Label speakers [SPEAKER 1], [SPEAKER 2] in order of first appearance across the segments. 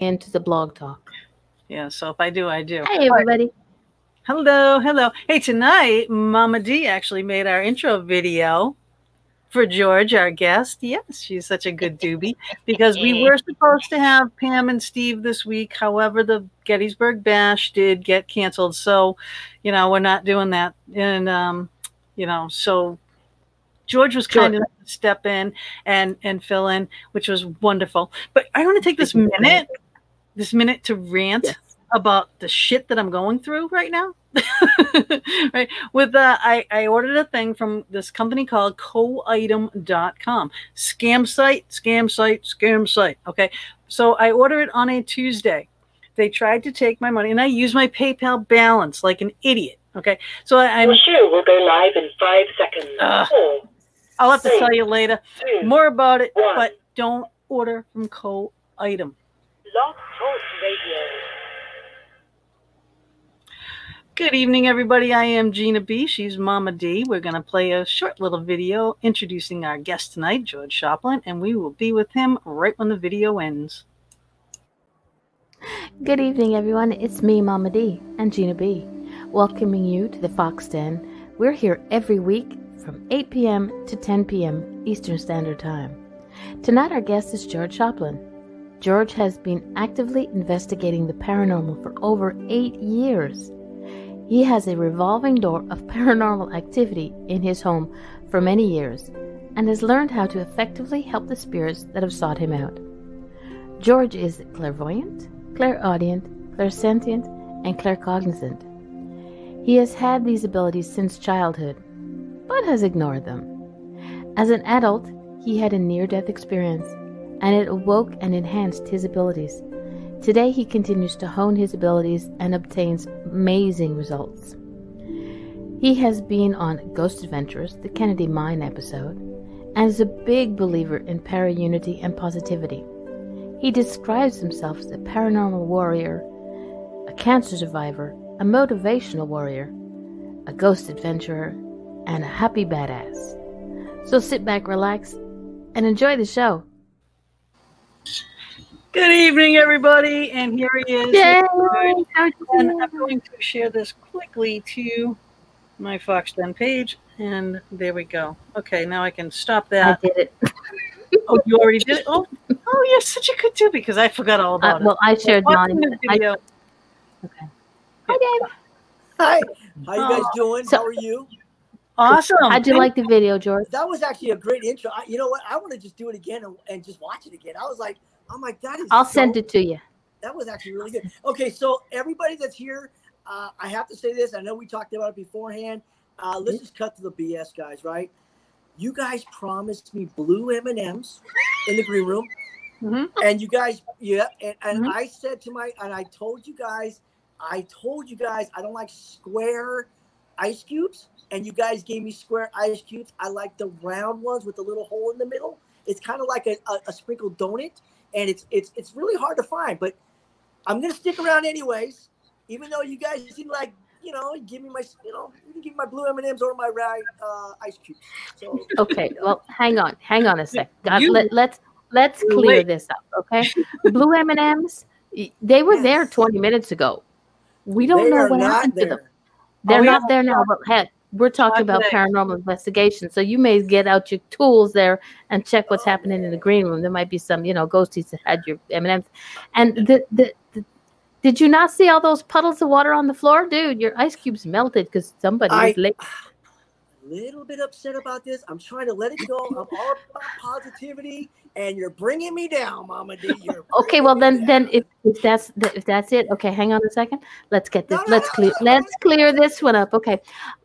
[SPEAKER 1] into the blog talk.
[SPEAKER 2] Yeah, so if I do, I do.
[SPEAKER 1] Hey, everybody.
[SPEAKER 2] Hello, hello. Hey, tonight, Mama D actually made our intro video for George, our guest. Yes, she's such a good doobie because we were supposed to have Pam and Steve this week. However, the Gettysburg Bash did get canceled. So, you know, we're not doing that. And, um, you know, so George was kind enough to step in and and fill in, which was wonderful. But I want to take this minute, this minute to rant yes. about the shit that I'm going through right now. right? With uh, I, I ordered a thing from this company called coitem.com scam site scam site scam site okay? So i order it on a tuesday. They tried to take my money and i use my paypal balance like an idiot okay? So I, i'm
[SPEAKER 3] sure we'll go live in five seconds. Uh,
[SPEAKER 2] Four, i'll have to tell you later two, more about it one. but don't order from co item
[SPEAKER 3] Blog Talk Radio.
[SPEAKER 2] Good evening, everybody. I am Gina B. She's Mama D. We're going to play a short little video introducing our guest tonight, George Schopplein, and we will be with him right when the video ends.
[SPEAKER 1] Good evening, everyone. It's me, Mama D, and Gina B, welcoming you to the Fox Den. We're here every week from 8 p.m. to 10 p.m. Eastern Standard Time. Tonight, our guest is George Schopplein. George has been actively investigating the paranormal for over eight years. He has a revolving door of paranormal activity in his home for many years and has learned how to effectively help the spirits that have sought him out. George is clairvoyant, clairaudient, clairsentient, and claircognizant. He has had these abilities since childhood, but has ignored them. As an adult, he had a near death experience, and it awoke and enhanced his abilities. Today, he continues to hone his abilities and obtains amazing results. He has been on Ghost Adventures, the Kennedy Mine episode, and is a big believer in para unity and positivity. He describes himself as a paranormal warrior, a cancer survivor, a motivational warrior, a ghost adventurer, and a happy badass. So sit back, relax, and enjoy the show.
[SPEAKER 2] Good evening, everybody, and here he is.
[SPEAKER 1] Yay!
[SPEAKER 2] And I'm going to share this quickly to my Fox Den page, and there we go. Okay, now I can stop that.
[SPEAKER 1] I did it.
[SPEAKER 2] oh, you already did it. Oh, oh, you're such a good too because I forgot all about
[SPEAKER 1] uh, well,
[SPEAKER 2] it.
[SPEAKER 1] I shared mine. I, okay. Hi, Dave.
[SPEAKER 4] Hi. How you guys doing?
[SPEAKER 1] So,
[SPEAKER 4] How are you?
[SPEAKER 2] Awesome.
[SPEAKER 1] How'd you like the video, George?
[SPEAKER 4] That was actually a great intro. I, you know what? I want to just do it again and, and just watch it again. I was like, Oh my god!
[SPEAKER 1] I'll
[SPEAKER 4] so,
[SPEAKER 1] send it to you.
[SPEAKER 4] That was actually really good. Okay, so everybody that's here, uh, I have to say this. I know we talked about it beforehand. Uh, let's just cut to the BS, guys. Right? You guys promised me blue M and M's in the green room,
[SPEAKER 2] mm-hmm.
[SPEAKER 4] and you guys, yeah, and, and mm-hmm. I said to my, and I told you guys, I told you guys, I don't like square ice cubes, and you guys gave me square ice cubes. I like the round ones with the little hole in the middle. It's kind of like a, a, a sprinkled donut and it's it's it's really hard to find. But I'm gonna stick around anyways, even though you guys seem like you know give me my you know give me my blue M and M's or my right uh, ice cubes. So
[SPEAKER 1] okay, well hang on, hang on a sec. God, you, let, let's let's clear wait. this up, okay? blue M and M's, they were yes. there 20 minutes ago. We don't
[SPEAKER 4] they
[SPEAKER 1] know what happened
[SPEAKER 4] there.
[SPEAKER 1] to them. They're oh, not there now, but heck, we're talking about paranormal investigation. So you may get out your tools there and check what's happening in the green room. There might be some, you know, ghosties that had your M&Ms. And the, the, the did you not see all those puddles of water on the floor, dude? Your ice cubes melted because somebody I, was late.
[SPEAKER 4] Little bit upset about this. I'm trying to let it go. I'm all about positivity and you're bringing me down, Mama D.
[SPEAKER 1] okay, well then, then if, if that's if that's it, okay, hang on a second. Let's get this. No, no, let's no, clear. let's clear this one up. Okay,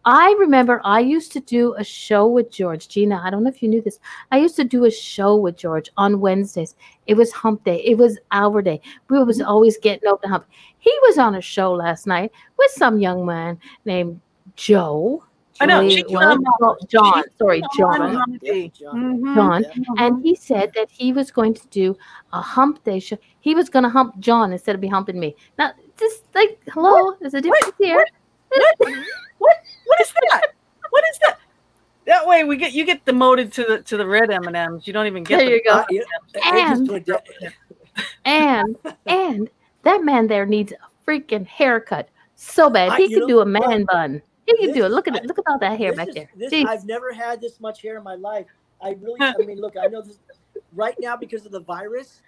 [SPEAKER 1] I remember I used to do a show with George. Gina, I don't know if you knew this. I used to do a show with George on Wednesdays. It was Hump Day. It was our day. We was mm-hmm. always getting over the hump. He was on a show last night with some young man named Joe
[SPEAKER 2] I know.
[SPEAKER 1] John, John, sorry, John. Mm-hmm. John. And he said that he was going to do a hump day show. He was going to hump John instead of be humping me. Now, just like, hello, what? there's a difference
[SPEAKER 2] what?
[SPEAKER 1] here.
[SPEAKER 2] What? what? What is that? What is that? That way we get you get demoted to the to the red M and M's. You don't even get.
[SPEAKER 1] There you go.
[SPEAKER 4] Uh, yeah,
[SPEAKER 1] And and that man there needs a freaking haircut so bad.
[SPEAKER 4] I-
[SPEAKER 1] He
[SPEAKER 4] you
[SPEAKER 1] could
[SPEAKER 4] know
[SPEAKER 1] do a
[SPEAKER 4] what?
[SPEAKER 1] man bun. Could
[SPEAKER 4] This
[SPEAKER 1] do it. Look at
[SPEAKER 4] I-
[SPEAKER 1] it. Look at all that hair back
[SPEAKER 4] is-
[SPEAKER 1] there.
[SPEAKER 4] This, I've never had this much hair in my life. I really, I mean, look, I know this right now because of the virus.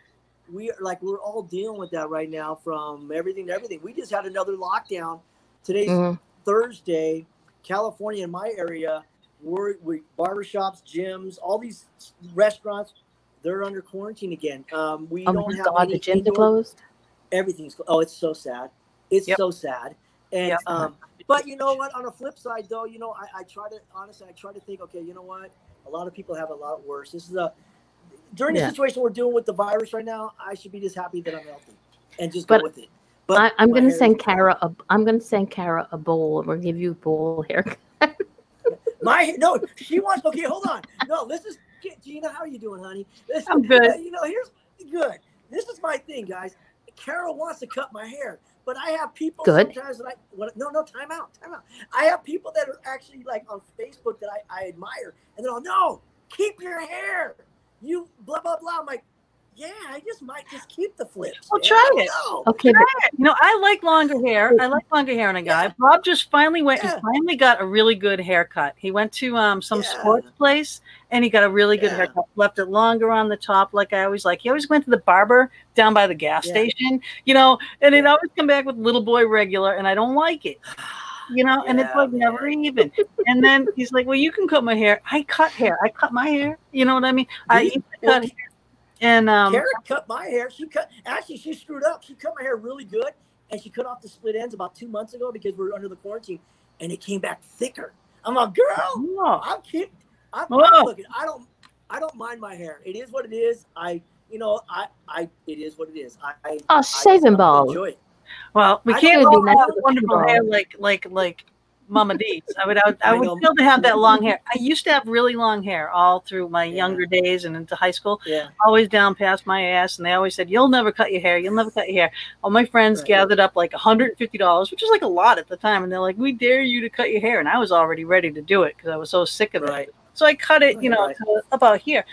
[SPEAKER 4] We are like we're all dealing with that right now from everything to everything. We just had another lockdown. Today's
[SPEAKER 1] Mhm.
[SPEAKER 4] Thursday, California in my area, we're we barbershops, gyms, all these restaurants, they're under quarantine again. Um, we
[SPEAKER 1] Oh
[SPEAKER 4] don't have
[SPEAKER 1] God, the gyms are closed.
[SPEAKER 4] everything's oh it's so sad it's
[SPEAKER 2] Yep.
[SPEAKER 4] so sad and
[SPEAKER 2] Yep.
[SPEAKER 4] um but you know what on a flip side though you know I, I try to honestly i try to think okay you know what a lot of people have a lot worse this is a during the
[SPEAKER 1] Yeah.
[SPEAKER 4] situation we're doing with the virus right now i should be just happy that i'm healthy and just
[SPEAKER 1] But
[SPEAKER 4] go with it but
[SPEAKER 1] I, I'm gonna
[SPEAKER 4] hair
[SPEAKER 1] send Kara a. I'm gonna send Kara a bowl. We'll give you a bowl haircut.
[SPEAKER 4] my no she wants okay hold on no this is gina how are you doing honey this,
[SPEAKER 2] I'm good.
[SPEAKER 4] you know here's good this is my thing guys carol wants to cut my hair but I have people
[SPEAKER 1] Good.
[SPEAKER 4] sometimes that I what, no no time out time out. I have people that are actually like on Facebook that I, I admire, and they're all no, keep your hair. You blah blah blah. I'm like, yeah, I just might just keep the flips.
[SPEAKER 2] Well,
[SPEAKER 4] man.
[SPEAKER 2] try
[SPEAKER 4] I don't
[SPEAKER 2] it.
[SPEAKER 4] know.
[SPEAKER 1] Okay, but
[SPEAKER 2] You know, I like longer hair. I like longer hair on a guy.
[SPEAKER 4] Yeah.
[SPEAKER 2] Bob just finally went
[SPEAKER 4] Yeah.
[SPEAKER 2] and finally got a really good haircut. He went to um some
[SPEAKER 4] Yeah.
[SPEAKER 2] sports place and he got a really good
[SPEAKER 4] Yeah.
[SPEAKER 2] haircut. Left it longer on the top, like I always like. He always went to the barber down by the gas
[SPEAKER 4] Yeah.
[SPEAKER 2] station, you know, and he'd always come back with little boy regular, and I don't like it. You know, and it's
[SPEAKER 4] Yeah,
[SPEAKER 2] like never even. And then he's like, "Well, you can cut my hair. I cut hair. I cut my hair. You know what I mean? I
[SPEAKER 4] Do you?
[SPEAKER 2] used to cut hair. And um,
[SPEAKER 4] Karen cut my hair. She cut actually she screwed up. She cut my hair really good, and she cut off the split ends about two months ago because we were under the quarantine, and it came back thicker. I'm like, girl, I'm keep. I'm,
[SPEAKER 2] Whoa.
[SPEAKER 4] I'm looking. I don't. I don't mind my hair. It is what it is. I, you know, I, I. It is what it is. I. I
[SPEAKER 1] Oh,
[SPEAKER 4] I
[SPEAKER 1] shaving
[SPEAKER 4] just have. Enjoy it.
[SPEAKER 2] Well, we
[SPEAKER 4] I
[SPEAKER 2] can't
[SPEAKER 1] don't
[SPEAKER 2] all
[SPEAKER 1] that
[SPEAKER 2] have wonderful hair like like like Mama D's. I would I would, I would feel to have that long hair. I used to have really long hair all through my
[SPEAKER 4] Yeah.
[SPEAKER 2] younger days and into high school,
[SPEAKER 4] Yeah.
[SPEAKER 2] always down past my ass, and they always said, "You'll never cut your hair. You'll never cut your hair." All my friends
[SPEAKER 4] Right.
[SPEAKER 2] gathered up like $150, which was like a lot at the time, and they're like, "We dare you to cut your hair," and I was already ready to do it because I was so sick of it. So I cut it, you know,
[SPEAKER 4] right.
[SPEAKER 2] about here,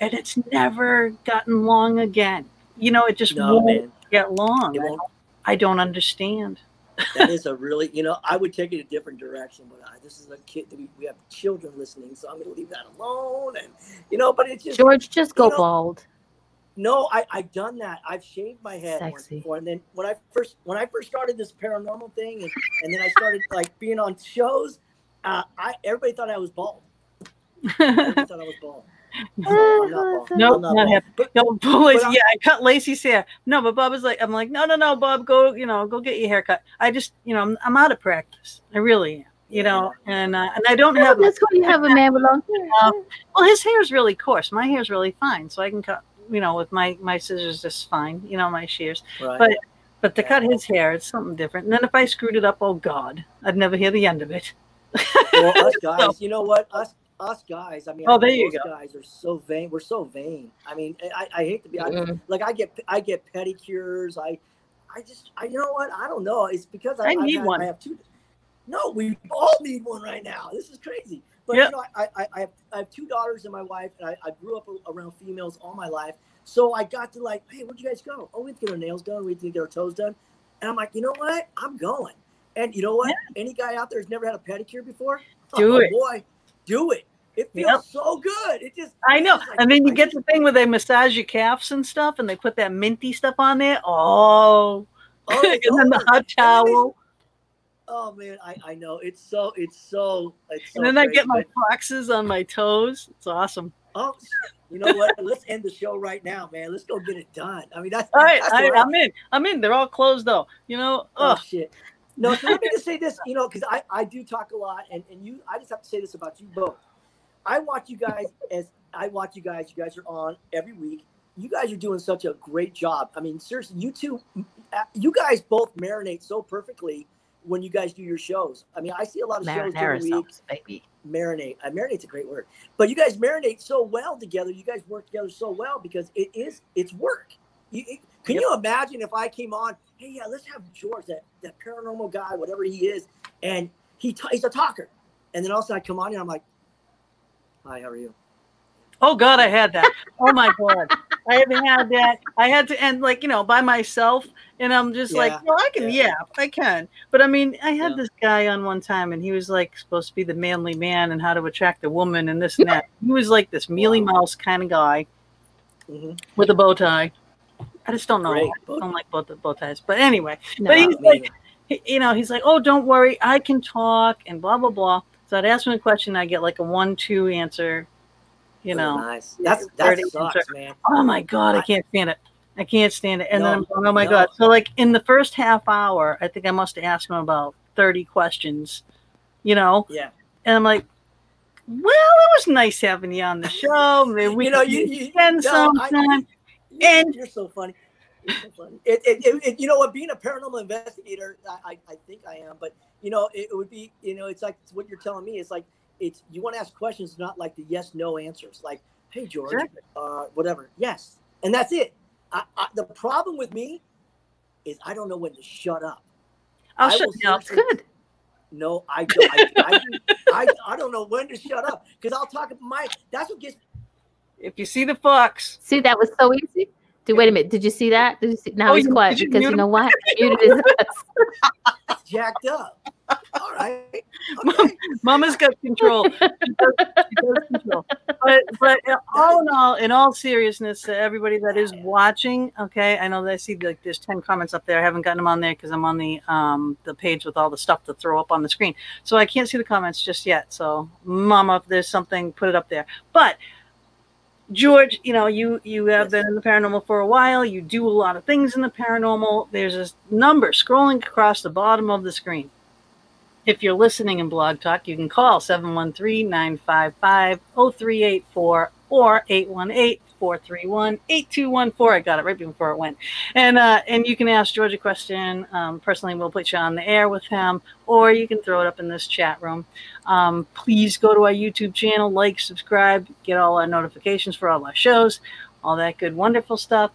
[SPEAKER 2] and it's never gotten long again. You know, it just
[SPEAKER 4] No,
[SPEAKER 2] won't
[SPEAKER 4] man.
[SPEAKER 2] get long. I
[SPEAKER 4] won't.
[SPEAKER 2] don't- I don't understand.
[SPEAKER 4] That is a really, you know, I would take it a different direction, but I, this is a kid. We, we have children listening, so I'm going to leave that alone. And you know, but it's just
[SPEAKER 1] George, just go
[SPEAKER 4] know-
[SPEAKER 1] bald.
[SPEAKER 4] No, I I've done that. I've shaved my head once
[SPEAKER 1] Sexy.
[SPEAKER 4] before, and then when I first when I first started this paranormal thing, and, and then I started like being on shows, uh, I everybody thought I was bald. Everybody thought I was bald. So I'm not, not,
[SPEAKER 2] not him.
[SPEAKER 4] But
[SPEAKER 2] No, boys,
[SPEAKER 4] I-
[SPEAKER 2] yeah, I cut Lacey's hair. No, but Bob was like, I'm like, no, no, no, Bob, go, you know, go get your hair cut. I just, you know, I'm, I'm out of practice. I really am, you know, and uh, and I don't
[SPEAKER 1] Yeah,
[SPEAKER 2] have.
[SPEAKER 1] that's why you have a man with long hair.
[SPEAKER 2] Um, well, his hair is really coarse. My hair is really fine, so I can cut, you know, with my my scissors just fine. You know, my shears.
[SPEAKER 4] right.
[SPEAKER 2] But but to
[SPEAKER 4] Yeah.
[SPEAKER 2] cut his hair, it's something different. And then if I screwed it up, oh God, I'd never hear the end of it.
[SPEAKER 4] well, us guys, you know what? Us us guys. I mean,
[SPEAKER 2] Oh,
[SPEAKER 4] I
[SPEAKER 2] there you
[SPEAKER 4] most
[SPEAKER 2] go.
[SPEAKER 4] guys are so vain. We're so vain. I mean, I, I hate to be. I,
[SPEAKER 1] Mm.
[SPEAKER 4] like I get I get pedicures. I I just I you know what I don't know. It's because I,
[SPEAKER 2] I need
[SPEAKER 4] had-
[SPEAKER 2] one.
[SPEAKER 4] I have two. No, we all need one right now. This is crazy. But
[SPEAKER 2] Yep.
[SPEAKER 4] you know, I, I I have I have two daughters and my wife, and I, I grew up around females all my life. So I got to like, hey, where'd you guys go? Oh, we have to get our nails done. We have to get our toes done. And I'm like, you know what? I'm going. And you know what? Any guy out there who's never had a pedicure before,
[SPEAKER 2] Do
[SPEAKER 4] oh,
[SPEAKER 2] it.
[SPEAKER 4] boy, do it. It feels
[SPEAKER 2] Yep.
[SPEAKER 4] so good. It just
[SPEAKER 2] I know.
[SPEAKER 4] like-
[SPEAKER 2] And then you get the thing where they massage your calves and stuff, and they put that minty stuff on there. Oh,
[SPEAKER 4] oh,
[SPEAKER 2] and then the hot
[SPEAKER 4] And then they-
[SPEAKER 2] towel.
[SPEAKER 4] Oh man, I, I know it's so it's so it's so
[SPEAKER 2] and then I get my foxes on my toes. It's awesome.
[SPEAKER 4] oh you know what? Let's end the show right now, man. Let's go get it done. I mean that's
[SPEAKER 2] All right,
[SPEAKER 4] that's
[SPEAKER 2] I,
[SPEAKER 4] I'm,
[SPEAKER 2] I'm in. I'm in. They're all closed though. You know.
[SPEAKER 4] oh
[SPEAKER 2] Oh,
[SPEAKER 4] shit. No, so let me just say this, you know, because I, I do talk a lot and, and you I just have to say this about you both. I watch you guys as I watch you guys, you guys are on every week. You guys are doing such a great job. I mean, seriously, you two you guys both marinate so perfectly when you guys do your shows. I mean, I see a lot of shows during the week.
[SPEAKER 1] Baby.
[SPEAKER 4] marinate. Uh, marinate's a great word, but you guys marinate so well together. You guys work together so well because it is it's work. You, it- can
[SPEAKER 2] Yep.
[SPEAKER 4] you imagine if I came on? Hey, yeah, let's have George, that that paranormal guy, whatever he is, and he t- he's a talker, and then all of a sudden I come on and I'm like, hi, how are you?
[SPEAKER 2] oh God, I had that. Oh my God. I haven't had that. I had to end like you know by myself, and I'm just like, well, I can, yeah. I can. But I mean, I had
[SPEAKER 4] Yeah.
[SPEAKER 2] this guy on one time, and he was like supposed to be the manly man and how to attract a woman and this and that. He was like this mealy mouse kind of guy
[SPEAKER 4] Mhm.
[SPEAKER 2] with a bow tie. I just don't know.
[SPEAKER 4] Great.
[SPEAKER 2] I don't like bow, bow ties. But anyway,
[SPEAKER 1] No.
[SPEAKER 2] but he's like, he- you know, he's like, oh, don't worry, I can talk and blah blah blah. So I'd ask him a question, I get like a one-two answer. You
[SPEAKER 4] Oh,
[SPEAKER 2] know,
[SPEAKER 4] nice. That's that
[SPEAKER 2] Thirty
[SPEAKER 4] sucks,
[SPEAKER 2] answer.
[SPEAKER 4] man.
[SPEAKER 2] oh my god, I can't stand it. I can't stand it. And then I'm going, oh my
[SPEAKER 4] no.
[SPEAKER 2] god. So like in the first half hour, I think I must have asked him about 30 questions, you know,
[SPEAKER 4] Yeah.
[SPEAKER 2] and I'm like, well, it was nice having you on the show. Maybe we
[SPEAKER 4] You know, you- you-
[SPEAKER 2] spend
[SPEAKER 4] no,
[SPEAKER 2] some
[SPEAKER 4] I-
[SPEAKER 2] time.
[SPEAKER 4] You-
[SPEAKER 2] And-
[SPEAKER 4] you're so funny. You're funny. It, it, it, it- you know what? Being a paranormal investigator, I, I, I think I am, but you know, it, it would be, you know, it's like it's what you're telling me. It's like it's you want to ask questions, not like the yes no answers. Like, hey George,
[SPEAKER 2] Exactly.
[SPEAKER 4] uh, whatever, yes, and that's it. I, I, the problem with me is I don't know when to shut up.
[SPEAKER 2] I'll
[SPEAKER 4] I
[SPEAKER 2] shut you up.
[SPEAKER 1] It's good.
[SPEAKER 4] No, I, don't- I, I, I, I don't know when to shut up because I'll talk. My that's what gets
[SPEAKER 2] If you see the fox,
[SPEAKER 1] See, that was so easy. Did, wait a minute. Did you see that? Did you see? Now
[SPEAKER 2] Oh,
[SPEAKER 1] he's
[SPEAKER 2] you-
[SPEAKER 1] quiet
[SPEAKER 2] did you
[SPEAKER 1] because you know what? Muted his ass.
[SPEAKER 4] jacked up. All right. Okay.
[SPEAKER 2] Mama's got control. She does, she does control. But but all in all, in all seriousness, to everybody that is watching, okay, I know that I see like there's ten comments up there. I haven't gotten them on there because I'm on the um the page with all the stuff to throw up on the screen, so I can't see the comments just yet. So, Mama, if there's something, put it up there. But George, you know, you you have been in the paranormal for a while. You do a lot of things in the paranormal. There's this number scrolling across the bottom of the screen. If you're listening in Blog Talk, you can call 713-955-0384 or 818-431-8214. I got it right before it went. And uh, and you can ask George a question. Um, personally, we'll put you on the air with him, or you can throw it up in this chat room. Um, please go to our YouTube channel, like, subscribe, get all our notifications for all our shows, all that good, wonderful stuff.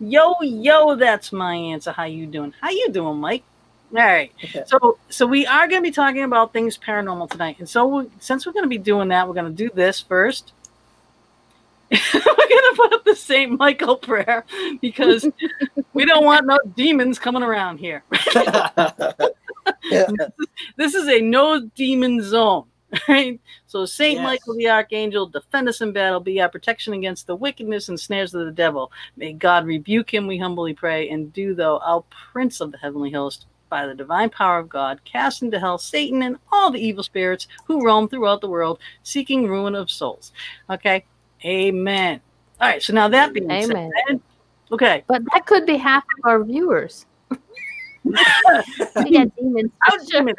[SPEAKER 2] Yo, yo, that's my answer. How you doing? How you doing, Mike? All right. So, so we are going to be talking about things paranormal tonight, and so we, since we're going to be doing that, we're going to do this first. we're going to put up the Saint Michael prayer because we don't want no demons coming around here. This is a no demon zone. Right? So Saint
[SPEAKER 4] Yes.
[SPEAKER 2] Michael the Archangel, defend us in battle, be our protection against the wickedness and snares of the devil. May God rebuke him, we humbly pray, and do thou, our Prince of the heavenly host, by the divine power of God, cast into hell Satan and all the evil spirits who roam throughout the world, seeking ruin of souls. Okay? Amen. All right, so now that being
[SPEAKER 1] Amen.
[SPEAKER 2] said, okay,
[SPEAKER 1] But that could be half of our viewers. we got demons.
[SPEAKER 2] out demons,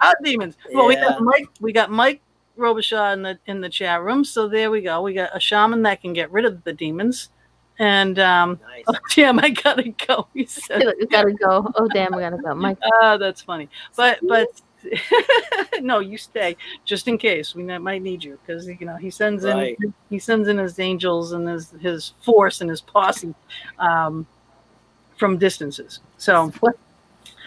[SPEAKER 2] out demons. Well, we got Mike, we got Mike Robichaud in the in the chat room. So there we go. We got a shaman that can get rid of the demons. And um,
[SPEAKER 4] nice.
[SPEAKER 2] oh, damn, I gotta go. He said,
[SPEAKER 1] We gotta go. Oh damn, we gotta go. Mike,
[SPEAKER 2] "Ah, that's funny." But but no, you stay just in case we might- might need you because you know he sends in he sends in his angels and his his force and his posse um, from distances. So?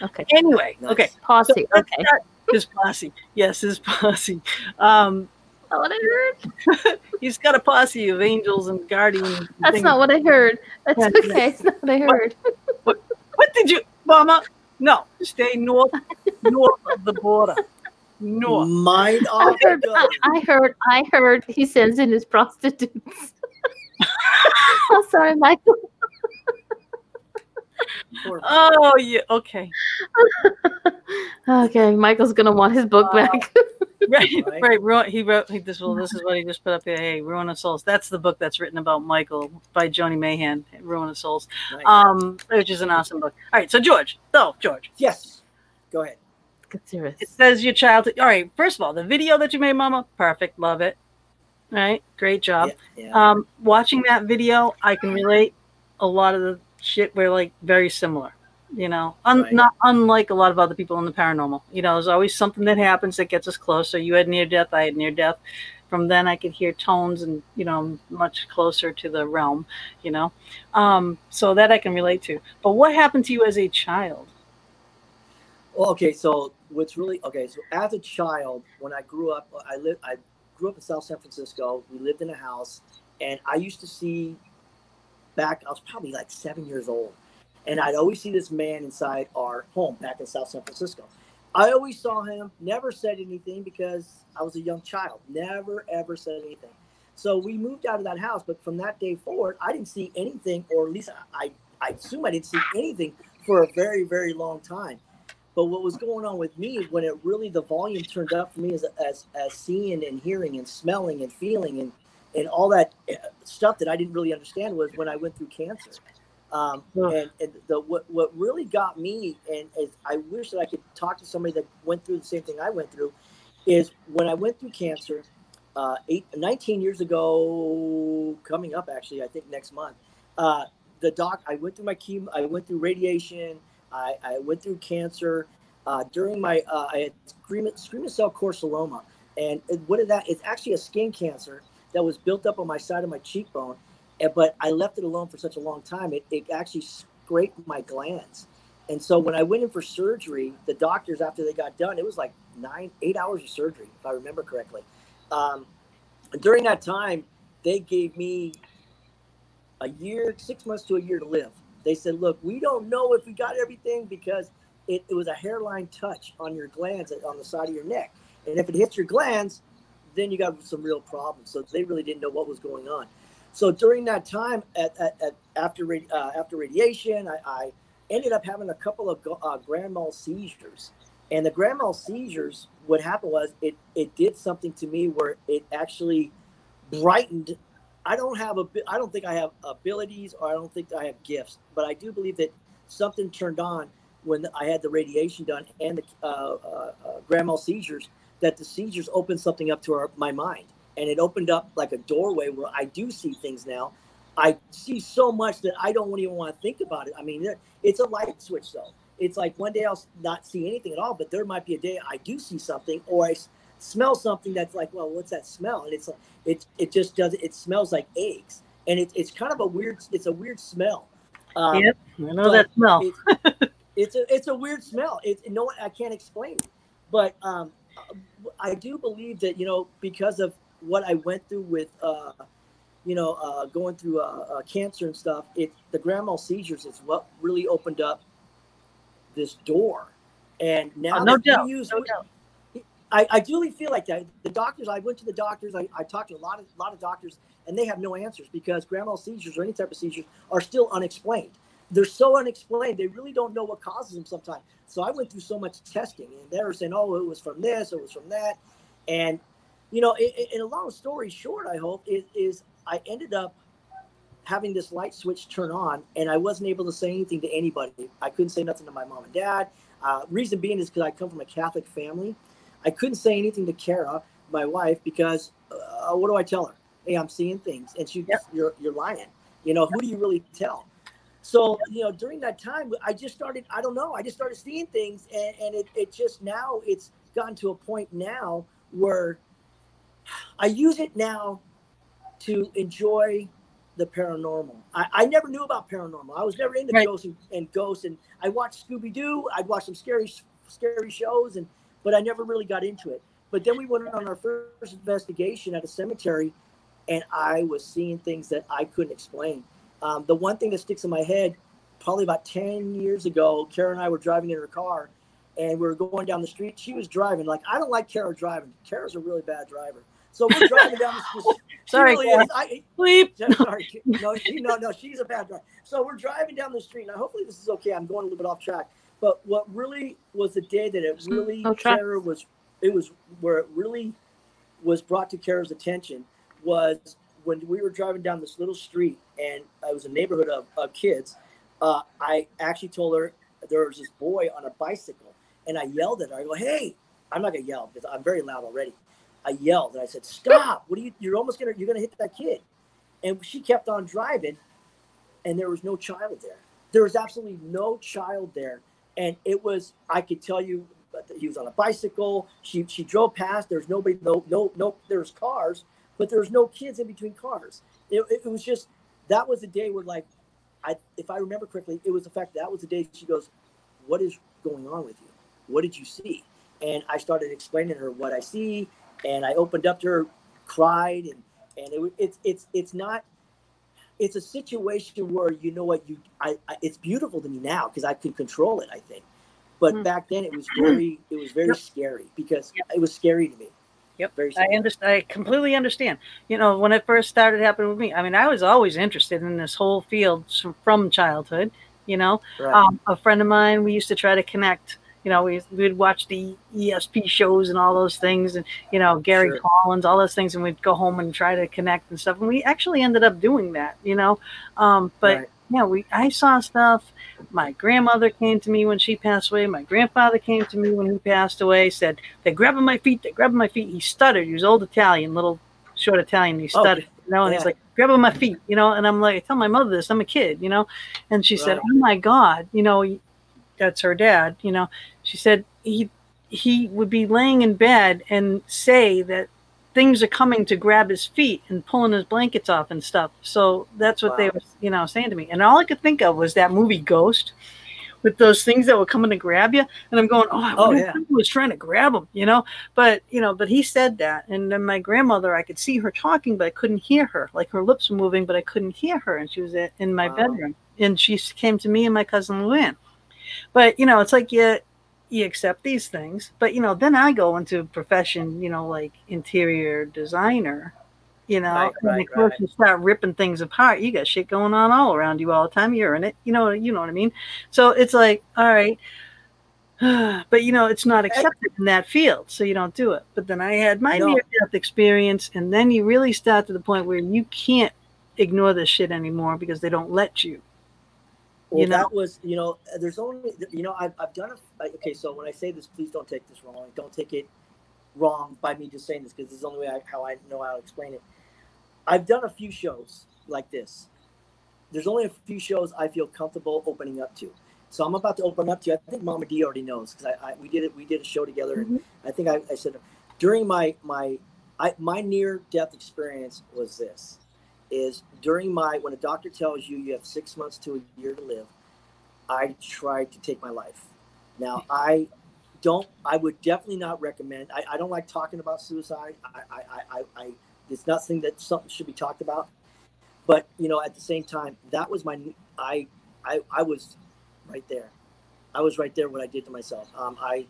[SPEAKER 1] Okay,
[SPEAKER 2] anyway,
[SPEAKER 4] Nice.
[SPEAKER 2] okay.
[SPEAKER 1] Posse.
[SPEAKER 2] let's
[SPEAKER 1] Okay.
[SPEAKER 2] start- his posse. Yes, his posse. Um,
[SPEAKER 1] Not what I heard.
[SPEAKER 2] he's got a posse of angels and guardians. and
[SPEAKER 1] That's
[SPEAKER 2] things.
[SPEAKER 1] not what I heard. That's okay. It's not what I heard.
[SPEAKER 2] What did you, Mama? No, stay north, north of the border. North.
[SPEAKER 4] Mind
[SPEAKER 1] I
[SPEAKER 4] off the
[SPEAKER 1] heard. I. I heard. I heard. He sends in his prostitutes. oh, sorry, Michael.
[SPEAKER 4] Poor-
[SPEAKER 2] Oh yeah. Okay.
[SPEAKER 1] Okay, Michael's gonna want his book
[SPEAKER 2] Wow.
[SPEAKER 1] back.
[SPEAKER 2] Right.
[SPEAKER 4] Right.
[SPEAKER 2] Right. He wrote. He, this. Well, this is what he just put up here. Hey, Ruin of Souls. That's the book that's written about Michael by Joni Mahan. Ruin of Souls.
[SPEAKER 4] Nice.
[SPEAKER 2] Um, which is an awesome book. All right. So George. So George.
[SPEAKER 4] yes. Go ahead.
[SPEAKER 2] It says your child. All right. First of all, the video that you made, Mama, perfect. Love it. All right. Great job.
[SPEAKER 4] Yeah, yeah.
[SPEAKER 2] Um, watching that video, I can relate a lot of the shit. We're like very similar. You know, un-
[SPEAKER 4] Right.
[SPEAKER 2] not unlike a lot of other people in the paranormal. You know, there's always something that happens that gets us closer. You had near death. I had near death. From then, I could hear tones and you know much closer to the realm. You know, um, so that I can relate to. But what happened to you as a child?
[SPEAKER 4] Well, okay, so what's really okay? So as a child, when I grew up, I lived. I grew up in South San Francisco. We lived in a house, and I used to see back. I was probably like seven years old, and I'd always see this man inside our home back in South San Francisco. I always saw him. Never said anything because I was a young child. Never ever said anything. So we moved out of that house, but from that day forward, I didn't see anything, or at least I, I assume I didn't see anything for a very, very long time. But what was going on with me when it really the volume turned up for me as as, as seeing and hearing and smelling and feeling and and all that uh, stuff that I didn't really understand was when I went through cancer. Um, and, and the what what really got me, and is I wish that I could talk to somebody that went through the same thing I went through, is when I went through cancer, uh, eight, 19 years ago, coming up actually, I think next month. Uh, the doc, I went through my chemo, I went through radiation, I, I went through cancer. Uh, during my, uh, I had squamous, cell carcinoma, and what is that? It's actually a skin cancer that was built up on my side of my cheekbone, but I left it alone for such a long time. It, it actually scraped my glands. And so when I went in for surgery, the doctors, after they got done, it was like nine, eight hours of surgery, if I remember correctly. Um, during that time, they gave me a year, six months to a year to live. They said, look, we don't know if we got everything because it, it was a hairline touch on your glands on the side of your neck. And if it hits your glands, then you got some real problems. So they really didn't know what was going on. So during that time, at, at, at after uh, after radiation, I, I, ended up having a couple of uh, grand mal seizures. And the grand mal seizures, what happened was it it did something to me where it actually brightened. I don't have a I don't think I have abilities or I don't think I have gifts, but I do believe that something turned on when I had the radiation done and the uh, uh, uh grand mal seizures that the seizures opened something up to our, my mind and it opened up like a doorway where I do see things now. I see so much that I don't even want to think about it. I mean, it's a light switch though. It's like one day I'll not see anything at all, but there might be a day I do see something or I smell something that's like, well, what's that smell? And it's like, it, it just does, it smells like eggs. And it, it's kind of a weird, it's a weird smell.
[SPEAKER 2] Um, yep, I know that smell.
[SPEAKER 4] it's, it's a, it's a weird smell. It's no, I can't explain it. But um, I do believe that you know because of what I went through with uh, you know uh, going through uh, uh cancer and stuff. It the grand mal seizures is what really opened up this door, and now
[SPEAKER 2] uh, no doubt, use, no doubt.
[SPEAKER 4] I, I do feel like that. The doctors, I went to the doctors. I, I talked to a lot of lot of doctors, and they have no answers because grand mal seizures or any type of seizures are still unexplained they're so unexplained. They really don't know what causes them sometimes. So I went through so much testing, and they were saying, "Oh, it was from this, it was from that," and you know, in a long story short, I hope is, is I ended up having this light switch turn on, and I wasn't able to say anything to anybody. I couldn't say nothing to my mom and dad. Uh, reason being is because I come from a Catholic family. I couldn't say anything to Kara, my wife, because uh, what do I tell her? Hey, I'm seeing things, and she, yep. you're you're lying. You know, who do you really tell? So, you know, during that time, I just started, I don't know, I just started seeing things. And, and it, it just now, it's gotten to a point now where I use it now to enjoy the paranormal. I, I never knew about paranormal. I was never into right. ghosts and, and ghosts. And I watched Scooby Doo. I'd watch some scary, scary shows, and but I never really got into it. But then we went on our first investigation at a cemetery, and I was seeing things that I couldn't explain. Um, the one thing that sticks in my head, probably about 10 years ago, Kara and I were driving in her car and we were going down the street. She was driving. Like, I don't like Kara driving. Kara's a really bad driver. So we're driving down the street.
[SPEAKER 2] sorry, really I, Sleep.
[SPEAKER 4] Sorry. No, she, no, no, she's a bad driver. So we're driving down the street. Now, hopefully this is okay. I'm going a little bit off track. But what really was the day that it really, Kara was, it was where it really was brought to Kara's attention was when we were driving down this little street and it was a neighborhood of, of kids, uh, I actually told her there was this boy on a bicycle and I yelled at her. I go, hey, I'm not gonna yell because I'm very loud already. I yelled and I said, stop! What are you? You're almost gonna you're gonna hit that kid. And she kept on driving, and there was no child there. There was absolutely no child there, and it was I could tell you he was on a bicycle. She she drove past. There's nobody. No no no. There's cars, but there's no kids in between cars. It, it, was just that was the day where like I if I remember correctly, it was the fact that was the day she goes, What is going on with you? What did you see? And I started explaining to her what I see, and I opened up to her, cried, and and it, it's it's it's not it's a situation where you know what you I, I it's beautiful to me now because I can control it. I think, but
[SPEAKER 2] Mm.
[SPEAKER 4] back then it was very it was very
[SPEAKER 2] Yep.
[SPEAKER 4] scary because
[SPEAKER 2] Yep.
[SPEAKER 4] it was scary to me.
[SPEAKER 2] Yep,
[SPEAKER 4] Very
[SPEAKER 2] I understand. I completely understand. You know, when it first started happening with me, I mean, I was always interested in this whole field from childhood. You know,
[SPEAKER 4] Right.
[SPEAKER 2] um, a friend of mine, we used to try to connect. You know, we we'd watch the ESP shows and all those things, and you know Gary
[SPEAKER 4] Sure.
[SPEAKER 2] Collins, all those things, and we'd go home and try to connect and stuff. And we actually ended up doing that. You know, um, but
[SPEAKER 4] Right.
[SPEAKER 2] yeah, we I saw stuff. My grandmother came to me when she passed away. My grandfather came to me when he passed away. Said they're grabbing my feet. They're grabbing my feet. He stuttered. He was old Italian, little short Italian. He
[SPEAKER 4] Oh,
[SPEAKER 2] stuttered. You know, and he's
[SPEAKER 4] yeah.
[SPEAKER 2] like grabbing my feet. You know, and I'm like, I tell my mother this. I'm a kid. You know, and she said, "Oh my God, you know, that's her dad." You know, she said he he would be laying in bed and say that things are coming to grab his feet and pulling his blankets off and stuff. So that's what they were, you know, saying to me. And all I could think of was that movie Ghost with those things that were coming to grab you. And I'm going, oh, I
[SPEAKER 4] Oh, yeah.
[SPEAKER 2] was trying to grab him, you know? But, you know, but he said that. And then my grandmother, I could see her talking, but I couldn't hear her. Like her lips were moving, but I couldn't hear her. And she was in my
[SPEAKER 4] Wow.
[SPEAKER 2] bedroom. And she came to me and my cousin Luann. But, you know, it's like you, you accept these things. But, you know, then I go into a profession, you know, like interior designer. You know,
[SPEAKER 4] Right,
[SPEAKER 2] and
[SPEAKER 4] right,
[SPEAKER 2] of course
[SPEAKER 4] right.
[SPEAKER 2] you start ripping things apart. You got shit going on all around you all the time. You're in it. You know, you know what I mean. So it's like, all right, but you know, it's not accepted in that field, so you don't do it. But then I had my
[SPEAKER 4] No.
[SPEAKER 2] near death experience, and then you really start to the point where you can't ignore this shit anymore because they don't let you.
[SPEAKER 4] Well,
[SPEAKER 2] you know?
[SPEAKER 4] that was, you know, uh, there's only, you know, I've, I've done a, okay, so when I say this, please don't take this wrong. Don't take it wrong by me just saying this because this is the only way I, how I know how to explain it. I've done a few shows like this. There's only a few shows I feel comfortable opening up to. So I'm about to open up to you. I think Mama D already knows because I, I we did it. We did a show together, and mm-hmm. I think I, I said during my my I, my near death experience was this is during my when a doctor tells you you have six months to a year to live i tried to take my life. Now i don't i would definitely not recommend i, I don't like talking about suicide. I, I i i it's nothing that something should be talked about. But you know at the same time that was my i i i was right there. I was right there what i did to myself. Um i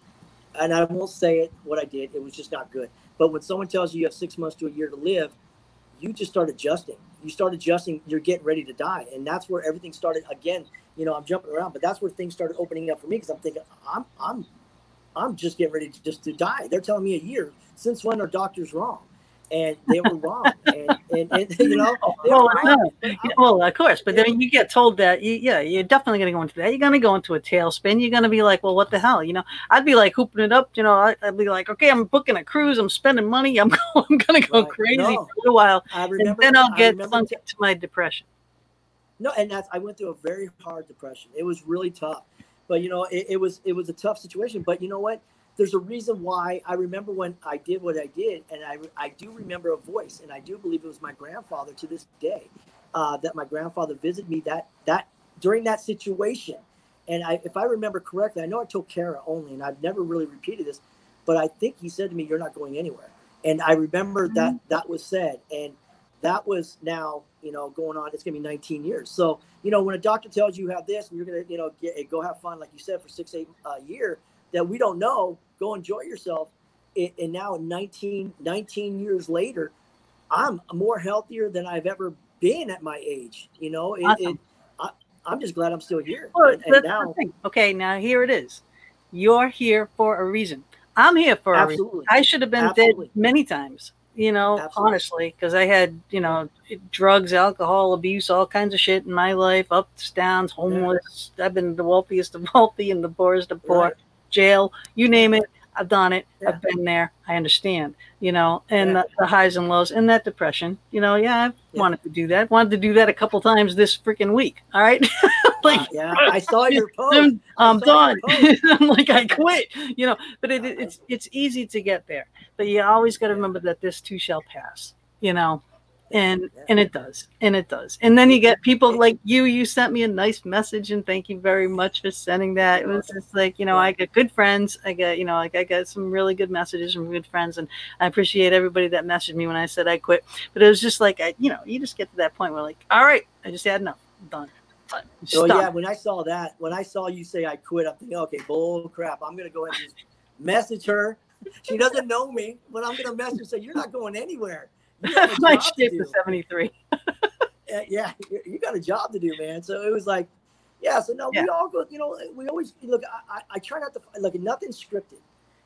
[SPEAKER 4] and i won't say it what i did it was just not good. But when someone tells you you have six months to a year to live you just start adjusting. You start adjusting. You're getting ready to die, and that's where everything started. Again, you know, I'm jumping around, but that's where things started opening up for me because I'm thinking, I'm, I'm, I'm just getting ready to just to die. They're telling me a year. Since when are doctors wrong? And they were wrong, and, and, and you know,
[SPEAKER 2] Well,
[SPEAKER 4] wrong.
[SPEAKER 2] Well, of course, but then you get told that, you, yeah, you're definitely going to go into that. You're going to go into a tailspin. You're going to be like, well, what the hell? You know, I'd be like hooping it up. You know, I, I'd be like, okay, I'm booking a cruise. I'm spending money. I'm going, I'm going to go
[SPEAKER 4] Right.
[SPEAKER 2] crazy
[SPEAKER 4] No.
[SPEAKER 2] for a while,
[SPEAKER 4] I
[SPEAKER 2] and then I'll get
[SPEAKER 4] remember
[SPEAKER 2] sunk into my depression.
[SPEAKER 4] No, and that's I went through a very hard depression. It was really tough, but you know, it, it was it was a tough situation. But you know what? There's a reason why I remember when I did what I did, and I I do remember a voice, and I do believe it was my grandfather to this day. Uh, that my grandfather visited me that that during that situation, and I if I remember correctly, I know I told Kara only, and I've never really repeated this, but I think he said to me, "You're not going anywhere." And I remember that that was said, and that was now you know going on it's going to be 19 years so you know when a doctor tells you you have this and you're going to you know get, go have fun like you said for six eight uh, year that we don't know go enjoy yourself it, and now 19 19 years later i'm more healthier than i've ever been at my age you know it,
[SPEAKER 2] Awesome.
[SPEAKER 4] it, I, i'm just glad i'm still here
[SPEAKER 2] Well,
[SPEAKER 4] and, and now.
[SPEAKER 2] Okay, now here it is. You're here for a reason. I'm here for a reason.
[SPEAKER 4] absolutely
[SPEAKER 2] I should have been
[SPEAKER 4] Absolutely.
[SPEAKER 2] dead many times, you know,
[SPEAKER 4] Absolutely.
[SPEAKER 2] honestly, because I had, you know, drugs, alcohol abuse, all kinds of shit in my life, ups, downs, homeless. I've been the wealthiest of wealthy and the poorest of poor,
[SPEAKER 4] Right.
[SPEAKER 2] Jail, you name it. I've done it.
[SPEAKER 4] Yeah.
[SPEAKER 2] I've been there. I understand, you know, and
[SPEAKER 4] Yeah.
[SPEAKER 2] the, the highs and lows and that depression, you know, yeah, I
[SPEAKER 4] Yeah.
[SPEAKER 2] wanted to do that. Wanted to do that a couple times this freaking week. All right. like,
[SPEAKER 4] Uh, yeah i saw your post
[SPEAKER 2] I'm, I'm done. I'm like, I quit, you know. But it, it's it's easy to get there. But you always got to remember that this too shall pass, you know. And and it does and it does. And then you get people like you you sent me a nice message and thank you very much for sending that. It was just like you know i get good friends. I get you know like i get some really good messages from good friends and i appreciate everybody that messaged me when i said i quit. But it was just like i you know you just get to that point where like all right i just had enough. I'm done. Just
[SPEAKER 4] So yeah, when I saw that, when I saw you say I quit, I'm thinking, okay, bull crap. I'm gonna go ahead and just message her. She doesn't know me, but I'm gonna message her say you're not going anywhere.
[SPEAKER 2] My ship is 73
[SPEAKER 4] Uh, yeah, you- got a job to do, man. So it was like, yeah. So no,
[SPEAKER 2] Yeah.
[SPEAKER 4] we all go. You know, we always look. I, I, I try not to like nothing scripted.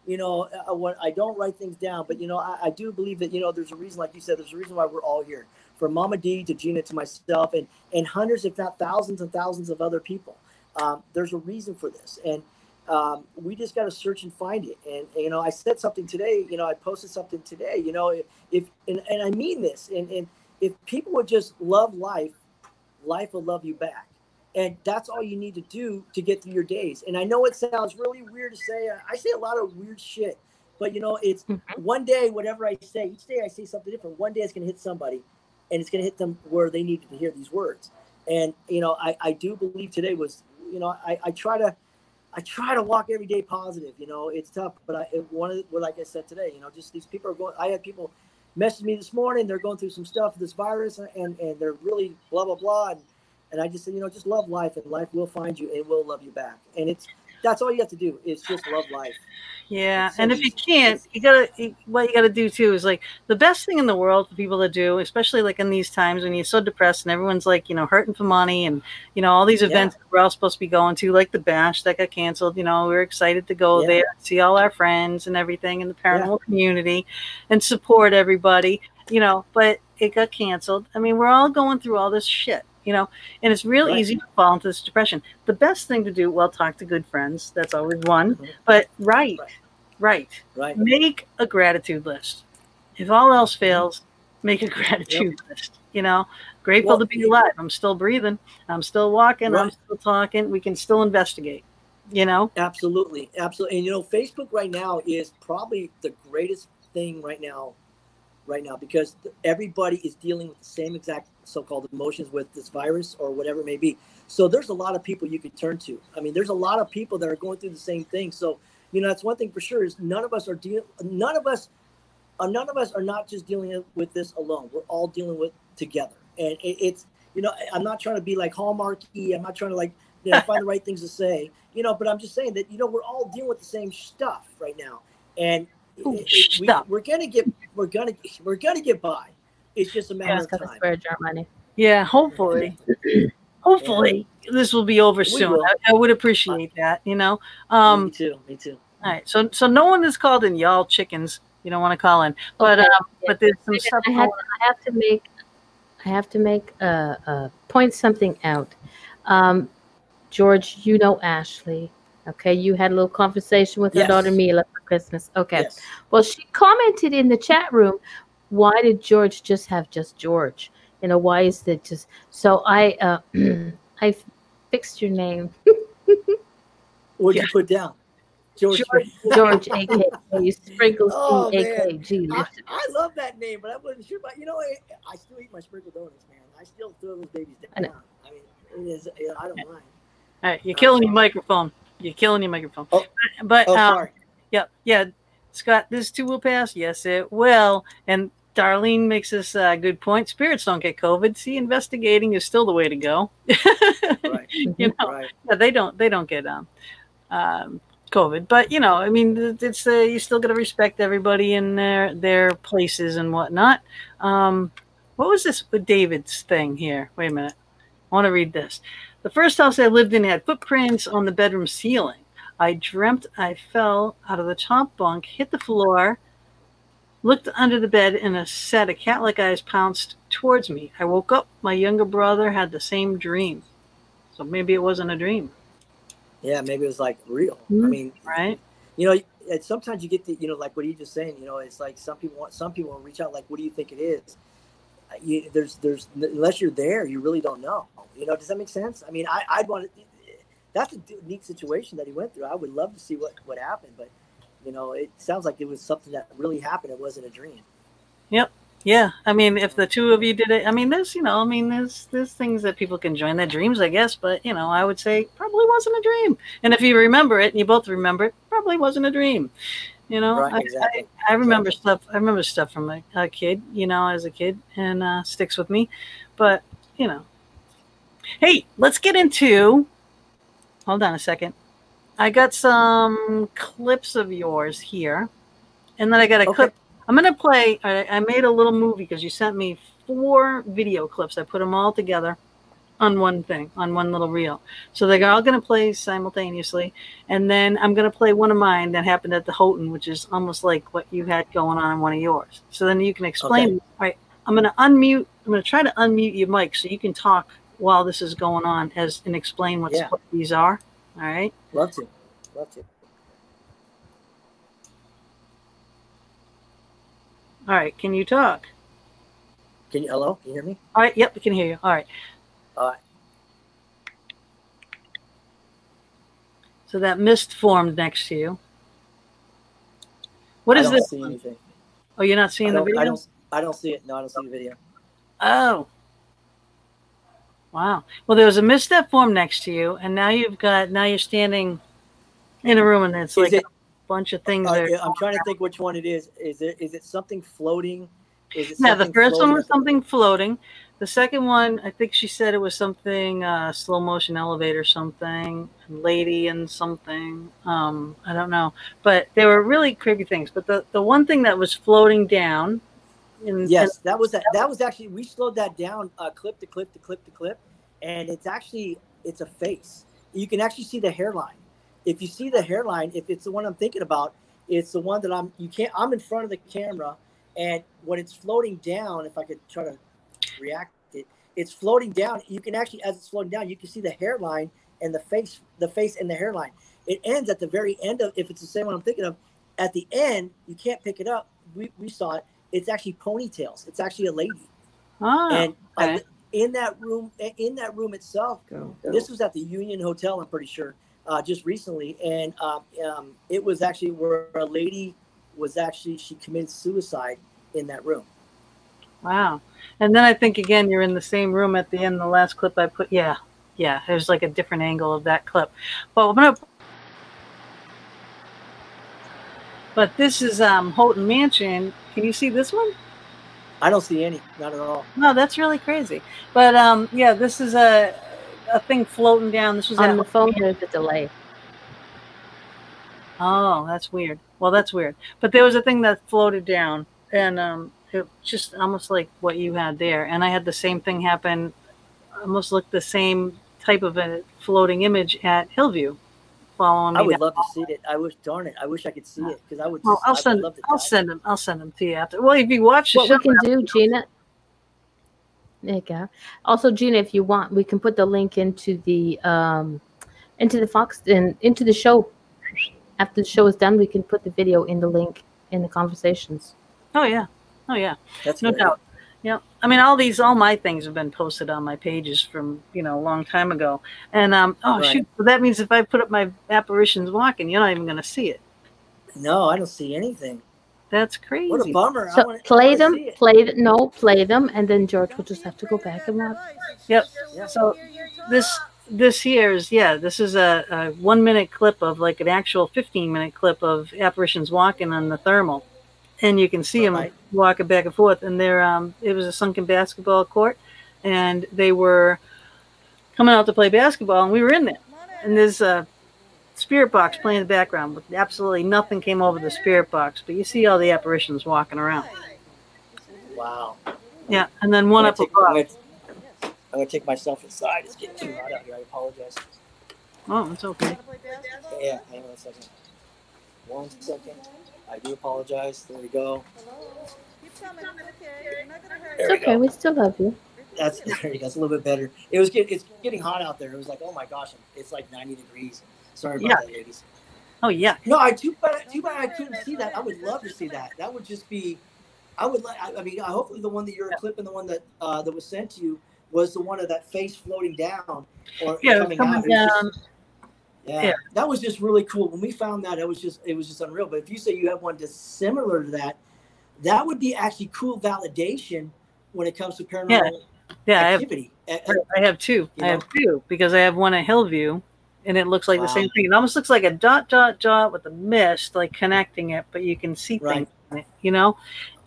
[SPEAKER 4] You know, when I don't write things down, but you know, I, I do believe that you know, there's a reason, like you said, there's a reason why we're all here. From Mama D to Gina to myself, and and hundreds, if not thousands and thousands of other people. Um, there's a reason for this, and um, we just got to search and find it. And, you know, I said something today. You know, I posted something today. You know, if, if and, and I mean this, and, and if people would just love life, life will love you back. And that's all you need to do to get through your days. And I know it sounds really weird to say. uh, I say a lot of weird shit, but you know, it's
[SPEAKER 1] Mhm.
[SPEAKER 4] one day, whatever I say, each day I say something different. One day it's going to hit somebody and it's going to hit them where they needed to hear these words. And, you know, I, I do believe today was, you know, I, I try to, I try to walk every day positive. You know, it's tough, but I it- one of well, like I said today, you know, just these people are going. I had people message me this morning. They're going through some stuff this virus, and and they're really blah blah blah. And, and I just said, you know, just love life, and life will find you, and will love you back. And it's that's all you have to do is just love life.
[SPEAKER 2] Yeah, and if you can't, you gotta. you- What you gotta do too is like the best thing in the world for people to do, especially like in these times when you're so depressed and everyone's like you know hurting for money and you know all these
[SPEAKER 4] Yeah.
[SPEAKER 2] events that we're all supposed to be going to, like the bash that got canceled. You know, we are excited to go
[SPEAKER 4] Yeah.
[SPEAKER 2] there, see all our friends and everything in the paranormal community, and support everybody. You know, but it got canceled. I mean, we're all going through all this shit. You know, and it's real
[SPEAKER 4] Right.
[SPEAKER 2] easy to fall into this depression. The best thing to do, well, talk to good friends. That's always one.
[SPEAKER 4] Mhm.
[SPEAKER 2] But write,
[SPEAKER 4] Right.
[SPEAKER 2] write
[SPEAKER 4] Right?
[SPEAKER 2] make a gratitude list. If all else fails, make a gratitude list. You know, grateful
[SPEAKER 4] Well,
[SPEAKER 2] to be alive. I'm still breathing. I'm still walking. I'm still talking. We can still investigate. You know,
[SPEAKER 4] Absolutely, absolutely. And you know, Facebook right now is probably the greatest thing right now, right now, because everybody is dealing with the same exact so-called emotions with this virus or whatever it may be. So there's a lot of people you could turn to. I mean, there's a lot of people that are going through the same thing. So you know, that's one thing for sure is none of us are dealing. None of us, uh, none of us are not just dealing with this alone. We're all dealing with together, and it, it's you know, I'm not trying to be like hallmarky. I'm not trying to like you know find the right things to say you know but i'm just saying that you know we're all dealing with the same stuff right now and
[SPEAKER 2] Ooh,
[SPEAKER 4] it- it- we, we're gonna get we're gonna we're gonna get by it's just a
[SPEAKER 1] Yeah,
[SPEAKER 4] matter
[SPEAKER 1] it's
[SPEAKER 4] of
[SPEAKER 1] gonna
[SPEAKER 4] time
[SPEAKER 1] spread your money.
[SPEAKER 2] yeah. Hopefully, hopefully this will be over soon. I, I would appreciate that. You know.
[SPEAKER 4] me
[SPEAKER 2] Um.
[SPEAKER 4] too me too
[SPEAKER 2] All right. So so no one is called in. Y'all chickens. You don't want to call in, but
[SPEAKER 1] Okay,
[SPEAKER 2] um.
[SPEAKER 1] yeah.
[SPEAKER 2] But there's some stuff.
[SPEAKER 1] I have, I have to make I have to make uh, uh, point something out. Um, George, you know Ashley. Okay, you had a little conversation with her
[SPEAKER 4] Yes.
[SPEAKER 1] daughter Mila for Christmas. Okay.
[SPEAKER 4] yes
[SPEAKER 1] Well, she commented in the chat room, why did George just have just George? You know, why is that just so I uh I fixed your name.
[SPEAKER 4] what'd
[SPEAKER 2] Yeah.
[SPEAKER 4] you put down george,
[SPEAKER 1] George AKA Sprinkles
[SPEAKER 4] Oh,
[SPEAKER 1] Tea
[SPEAKER 4] man.
[SPEAKER 1] AKG.
[SPEAKER 4] I, I love that name but i wasn't sure but you know I, I still eat my sprinkled donuts man i still throw those babies
[SPEAKER 1] I
[SPEAKER 4] down
[SPEAKER 1] know.
[SPEAKER 4] i mean it is i don't mind
[SPEAKER 2] All right. You're killing your microphone. You're killing your microphone.
[SPEAKER 4] Oh.
[SPEAKER 2] But
[SPEAKER 4] oh
[SPEAKER 2] um,
[SPEAKER 4] sorry
[SPEAKER 2] Yeah, yeah. Scott, this too will pass. Yes, it will. And Darlene makes this uh, good point. Spirits don't get COVID. See, investigating is still the way to go.
[SPEAKER 4] right
[SPEAKER 2] you know,
[SPEAKER 4] right
[SPEAKER 2] yeah, they don't. They don't get um, um, COVID. But you know, I mean, it- it's uh, you still got to respect everybody in their their places and whatnot. Um, what was this with David's thing here? Wait a minute. I want to read this. The first house I lived in had footprints on the bedroom ceiling. I dreamt I fell out of the top bunk, hit the floor, looked under the bed, and a set of cat like eyes pounced towards me. I woke up. My younger brother had the same dream. So maybe it wasn't a dream,
[SPEAKER 4] yeah maybe it was like real i
[SPEAKER 1] Mhm.
[SPEAKER 4] mean
[SPEAKER 2] right?
[SPEAKER 4] you know and sometimes you get the you know like what are you just saying you know it's like some people want some people reach out like what do you think it is you, there's there's unless you're there you really don't know you know does that make sense i mean i i'd want to that's a neat situation that he went through i would love to see what what happened but you know it sounds like it was something that really happened it wasn't a dream Yep.
[SPEAKER 2] Yeah, I mean, if the two of you did it, I mean, there's, you know, I mean, there's, there's things that people can join their dreams, I guess. But you know, I would say probably wasn't a dream. And if you remember it, and you both remember it, probably wasn't a dream. You know,
[SPEAKER 4] Right,
[SPEAKER 2] I,
[SPEAKER 4] exactly.
[SPEAKER 2] I, I remember stuff. I remember stuff from a, a kid, you know, as a kid, and uh, sticks with me. But you know, hey, let's get into. Hold on a second. I got some clips of yours here, and then I got a
[SPEAKER 4] Okay.
[SPEAKER 2] clip. I'm gonna play. I, I made a little movie because you sent me four video clips. I put them all together on one thing, on one little reel. So they're all gonna play simultaneously, and then I'm gonna play one of mine that happened at the Houghton, which is almost like what you had going on in one of yours. So then you can explain.
[SPEAKER 4] Okay.
[SPEAKER 2] All right, I'm gonna unmute. I'm gonna try to unmute your mic so you can talk while this is going on, as and explain what's,
[SPEAKER 4] Yeah.
[SPEAKER 2] what these are. All right.
[SPEAKER 4] Love to. Love to.
[SPEAKER 2] All right. Can you talk?
[SPEAKER 4] Can you hello? Can you hear me?
[SPEAKER 2] All right. Yep, we can hear you. All right.
[SPEAKER 4] All right.
[SPEAKER 2] So that mist formed next to you. What is this? Oh, you're not seeing the video?
[SPEAKER 4] I don't I don't see it. No, I don't see the video.
[SPEAKER 2] Oh. Wow. Well, there was a misstep form next to you, and now you've got now you're standing in a room, and it's
[SPEAKER 4] Is
[SPEAKER 2] like
[SPEAKER 4] it-
[SPEAKER 2] a bunch of things.
[SPEAKER 4] Uh,
[SPEAKER 2] there.
[SPEAKER 4] I'm trying to think which one it is. Is it is it something floating? Is it
[SPEAKER 2] Yeah, the first one was something floating. The second one, I think she said it was something uh, slow motion elevator, something lady and something. Um, I don't know, but they were really creepy things. But the the one thing that was floating down, in,
[SPEAKER 4] Yes, that was that. That was actually we slowed that down, uh, clip to clip to clip to clip, and it's actually it's a face. You can actually see the hairline. If you see the hairline, if it's the one I'm thinking about, it's the one that I'm. You can't. I'm in front of the camera, and when it's floating down, if I could try to react it, it's floating down. You can actually, as it's floating down, you can see the hairline and the face, the face and the hairline. It ends at the very end of. If it's the same one I'm thinking of, at the end, you can't pick it up. We we saw it it's actually ponytails. It's actually a lady,
[SPEAKER 2] oh,
[SPEAKER 4] and uh,
[SPEAKER 2] okay.
[SPEAKER 4] in that room, in that room itself, this was at the Union Hotel. I'm pretty sure, uh, just recently, and um, um, it was actually where a lady was actually she committed suicide in that room.
[SPEAKER 2] wow. And then I think again you're in the same room at the end. The last clip I put, yeah, yeah. There's like a different angle of that clip. But I'm gonna. But this is um, Houghton Mansion. Can you see this one?
[SPEAKER 4] I don't see any, not at all.
[SPEAKER 2] No, that's really crazy. But um, yeah, this is a a thing floating down. This was
[SPEAKER 1] On
[SPEAKER 2] at-
[SPEAKER 1] the phone, there's a delay.
[SPEAKER 2] Oh, that's weird. Well, that's weird. But there was a thing that floated down, and um, it just almost like what you had there. And I had the same thing happen. Almost looked the same type of a floating image at Hillview, following me.
[SPEAKER 4] I would
[SPEAKER 2] down.
[SPEAKER 4] love to see it. I wish, darn it, I wish I could see it because I would. Just,
[SPEAKER 2] Well, I'll
[SPEAKER 4] I would
[SPEAKER 2] send.
[SPEAKER 4] love to
[SPEAKER 2] I'll
[SPEAKER 4] dive.
[SPEAKER 2] send them. I'll send them to you after. Well, if you watch the
[SPEAKER 1] What we can do, Gina. There you go. Also, Gina, if you want, we can put the link into the um, into the Fox and into the show. After the show is done, we can put the video in the link in the conversations.
[SPEAKER 2] oh yeah, oh yeah.
[SPEAKER 4] That's
[SPEAKER 2] No
[SPEAKER 4] great.
[SPEAKER 2] doubt. Yeah. I mean, all these, all my things have been posted on my pages from, you know, a long time ago. And, um, oh,
[SPEAKER 4] Right.
[SPEAKER 2] shoot. So that means if I put up my apparitions walking, you're not even going to see it.
[SPEAKER 4] No, I don't see anything.
[SPEAKER 2] That's crazy.
[SPEAKER 4] What a bummer.
[SPEAKER 1] So
[SPEAKER 4] wanna-
[SPEAKER 1] play them, play th- no, play them, and then George will just have to go back and watch.
[SPEAKER 2] Yep.
[SPEAKER 4] Yeah.
[SPEAKER 2] So this, this here is, yeah, this is a, a one minute clip of like an actual 15 minute clip of apparitions walking on the thermal. And you can see them
[SPEAKER 4] Right.
[SPEAKER 2] walking back and forth. And they're, um, it was a sunken basketball court and they were coming out to play basketball and we were in there. And there's a spirit box playing in the background, but absolutely nothing came over the spirit box. But you see all the apparitions walking around.
[SPEAKER 4] Wow.
[SPEAKER 2] Yeah, and then one up
[SPEAKER 4] take,
[SPEAKER 2] above.
[SPEAKER 4] I'm, gonna, I'm gonna take myself inside. It's getting too hot out here. I apologize.
[SPEAKER 2] Oh, it's okay.
[SPEAKER 4] Yeah, hang on a second. One second. I do apologize. There we go. There
[SPEAKER 1] It's
[SPEAKER 4] we
[SPEAKER 1] okay,
[SPEAKER 4] go.
[SPEAKER 1] we still love you.
[SPEAKER 4] That's there you go. It's a little bit better. It was get, it's getting hot out there. It was like, oh my gosh, it's like 90 degrees. Sorry about
[SPEAKER 2] Yeah.
[SPEAKER 4] that, ladies.
[SPEAKER 2] Oh, yeah.
[SPEAKER 4] No, I too bad. Too bad I couldn't see that. I would love to see that. That would just be. I would like. I I mean, hopefully the one that you're clipping, the one that uh, that was sent to you, was the one of that face floating down or
[SPEAKER 2] Yeah,
[SPEAKER 4] coming,
[SPEAKER 2] coming
[SPEAKER 4] out.
[SPEAKER 2] Down.
[SPEAKER 4] just- yeah,
[SPEAKER 2] Yeah.
[SPEAKER 4] that was just really cool. When we found that, it was just it was just unreal. But if you say you have one just similar to that, that would be actually cool validation when it comes to paranormal
[SPEAKER 2] Yeah, I have. I have two.
[SPEAKER 4] You
[SPEAKER 2] I have two because I have one at Hillview, and it looks like the same thing. It almost looks like a dot dot dot with a mist, like connecting it, but you can see
[SPEAKER 4] Right.
[SPEAKER 2] things, it, you know.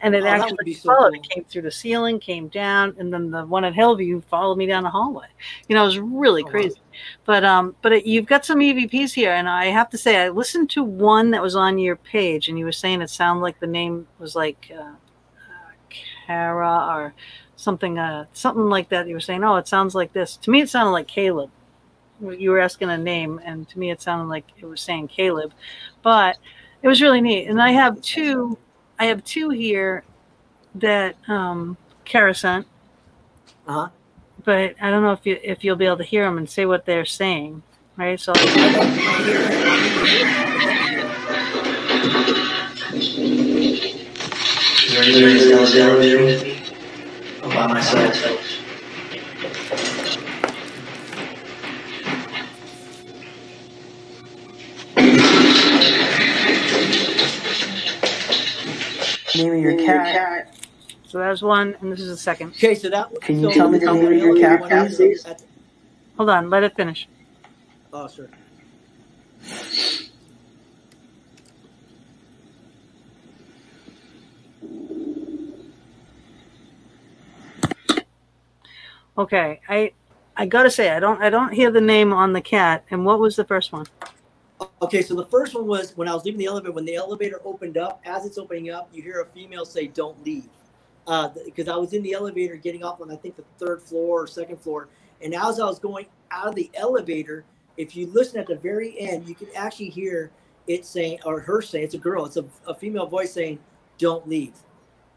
[SPEAKER 2] And it
[SPEAKER 4] Oh,
[SPEAKER 2] actually
[SPEAKER 4] so
[SPEAKER 2] followed.
[SPEAKER 4] cool.
[SPEAKER 2] It came through the ceiling, came down, and then the one at Hillview followed me down the hallway. You know, it was really
[SPEAKER 4] Oh, wow.
[SPEAKER 2] crazy. But um, but it, you've got some EVPs here, and I have to say, I listened to one that was on your page, and you were saying it sounded like the name was like uh, uh, Kara or something, uh, something like that. You were saying, oh, it sounds like this. To me, it sounded like Caleb. You were asking a name, and to me, it sounded like it was saying Caleb, but it was really neat. And I have two, I have two here that um, Kara sent
[SPEAKER 4] uh-huh.
[SPEAKER 2] but I don't know if you if you'll be able to hear them and say what they're saying, right? So
[SPEAKER 5] Is there anybody else down there? I'm by myself. Name of your cat.
[SPEAKER 2] so there's one, and this is the second.
[SPEAKER 4] Okay, so that.
[SPEAKER 5] Can you
[SPEAKER 4] so
[SPEAKER 5] tell me the name of your cat,
[SPEAKER 4] when
[SPEAKER 5] please?
[SPEAKER 2] Hold on, let it finish.
[SPEAKER 4] Oh, sure.
[SPEAKER 2] Okay, I I gotta say I don't I don't hear the name on the cat. And what was the first one?
[SPEAKER 4] Okay, so the first one was when I was leaving the elevator. When the elevator opened up, as it's opening up, you hear a female say, "Don't leave," uh, because I was in the elevator getting off on I think the third floor or second floor, and as I was going out of the elevator, if you listen at the very end, you can actually hear it saying or her saying, "It's a girl. It's a, a female voice saying, don't leave."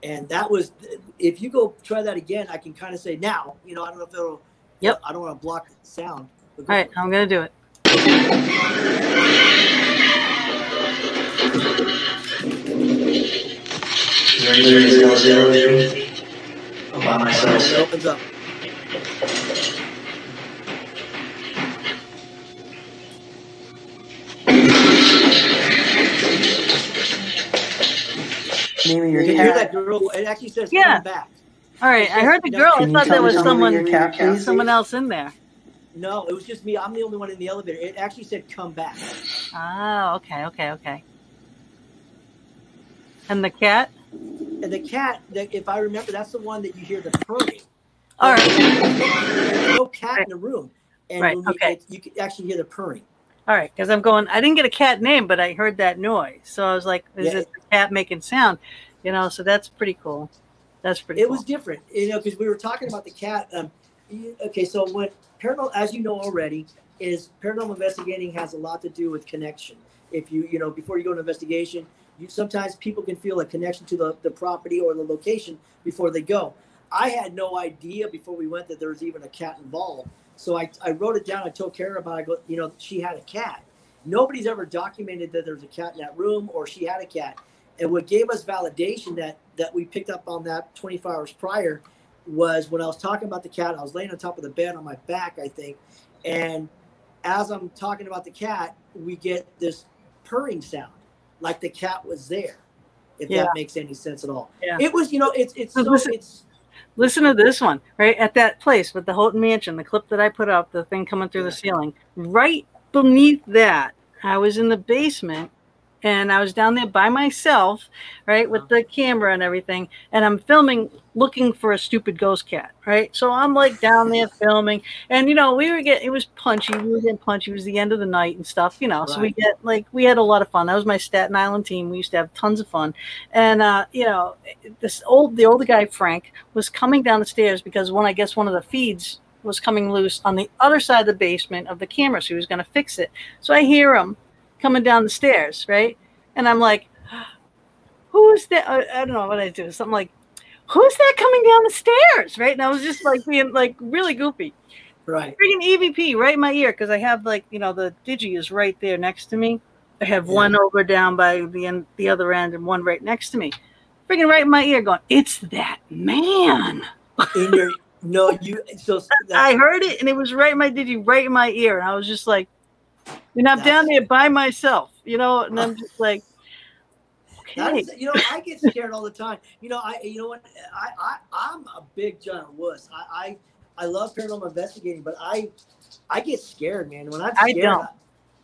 [SPEAKER 4] And that was, if you go try that again, I can kind of say now. You know, I don't know if it'll.
[SPEAKER 2] Yep.
[SPEAKER 4] I don't want to block the sound.
[SPEAKER 2] All right. I'm gonna do it.
[SPEAKER 5] Is there anybody else down there? I'm by
[SPEAKER 4] It
[SPEAKER 5] myself.
[SPEAKER 4] opens up.
[SPEAKER 5] Name your
[SPEAKER 4] You can hear that girl. It actually says
[SPEAKER 2] Yeah.
[SPEAKER 4] come back.
[SPEAKER 2] All right, I heard the girl. I thought
[SPEAKER 5] tell
[SPEAKER 2] there was
[SPEAKER 5] the name of
[SPEAKER 2] someone
[SPEAKER 5] cat,
[SPEAKER 2] someone else in there.
[SPEAKER 4] No, it was just me. I'm the only one in the elevator. It actually said come back.
[SPEAKER 2] Oh, okay, okay, okay. And the cat?
[SPEAKER 4] And the cat, that if I remember, that's the one that you hear the purring.
[SPEAKER 2] All right,
[SPEAKER 4] There's no cat in the room. And
[SPEAKER 2] Right, okay.
[SPEAKER 4] it, you can actually hear the purring.
[SPEAKER 2] all right. Because I'm going. I didn't get a cat name, but I heard that noise, so I was like, "Is
[SPEAKER 4] Yeah.
[SPEAKER 2] it the cat making sound?" You know. So that's pretty cool. That's pretty.
[SPEAKER 4] It
[SPEAKER 2] cool.
[SPEAKER 4] was different, you know, because we were talking about the cat. Um, okay, so what paranormal, as you know already, is paranormal investigating has a lot to do with connection. If you, you know, before you go to investigation, you sometimes people can feel a connection to the, the property or the location before they go. I had no idea before we went that there was even a cat involved. So I, I wrote it down. I told Kara about. it. I go, you know, she had a cat. Nobody's ever documented that there's a cat in that room or she had a cat. And what gave us validation that that we picked up on that 24 hours prior was when I was talking about the cat. I was laying on top of the bed on my back, I think, and as I'm talking about the cat, we get this purring sound, like the cat was there. If
[SPEAKER 2] Yeah.
[SPEAKER 4] that makes any sense at all.
[SPEAKER 2] Yeah.
[SPEAKER 4] It was, you know, it's it's
[SPEAKER 2] So listen-
[SPEAKER 4] it's
[SPEAKER 2] Listen to this one, right? At that place with the Houghton Mansion, the clip that I put up, the thing coming through the ceiling, right beneath that, I was in the basement and I was down there by myself, right, with the camera and everything, and I'm filming looking for a stupid ghost cat, right? So I'm like down there filming, and you know, we were getting it was punchy, we were getting punchy, it was the end of the night and stuff, you know. So we get like we had a lot of fun. That was my Staten Island team. We used to have tons of fun. And uh, you know, this old the older guy, Frank, was coming down the stairs because one I guess one of the feeds was coming loose on the other side of the basement of the camera. So he was gonna fix it. So I hear him coming down the stairs, right? And I'm like, who's that? I, I don't know what I do. Something like, who's that coming down the stairs? Right. And I was just like being like really goofy.
[SPEAKER 4] right.
[SPEAKER 2] Freaking EVP right in my ear because I have like, you know, the digi is right there next to me. I have
[SPEAKER 4] Yeah.
[SPEAKER 2] one over down by the end, the other end, and one right next to me. Freaking right in my ear, going, "It's that man."
[SPEAKER 4] In your no, you so
[SPEAKER 2] I heard it, and it was right in my digi, right in my ear, and I was just like, and I'm down there by myself, you know, and I'm just like, Okay.
[SPEAKER 4] You know, I get scared all the time. You know, I you know what I, I I'm a big giant wuss. I, I I love paranormal investigating, but I I get scared, man. When I'm
[SPEAKER 2] I
[SPEAKER 4] scared,
[SPEAKER 2] don't.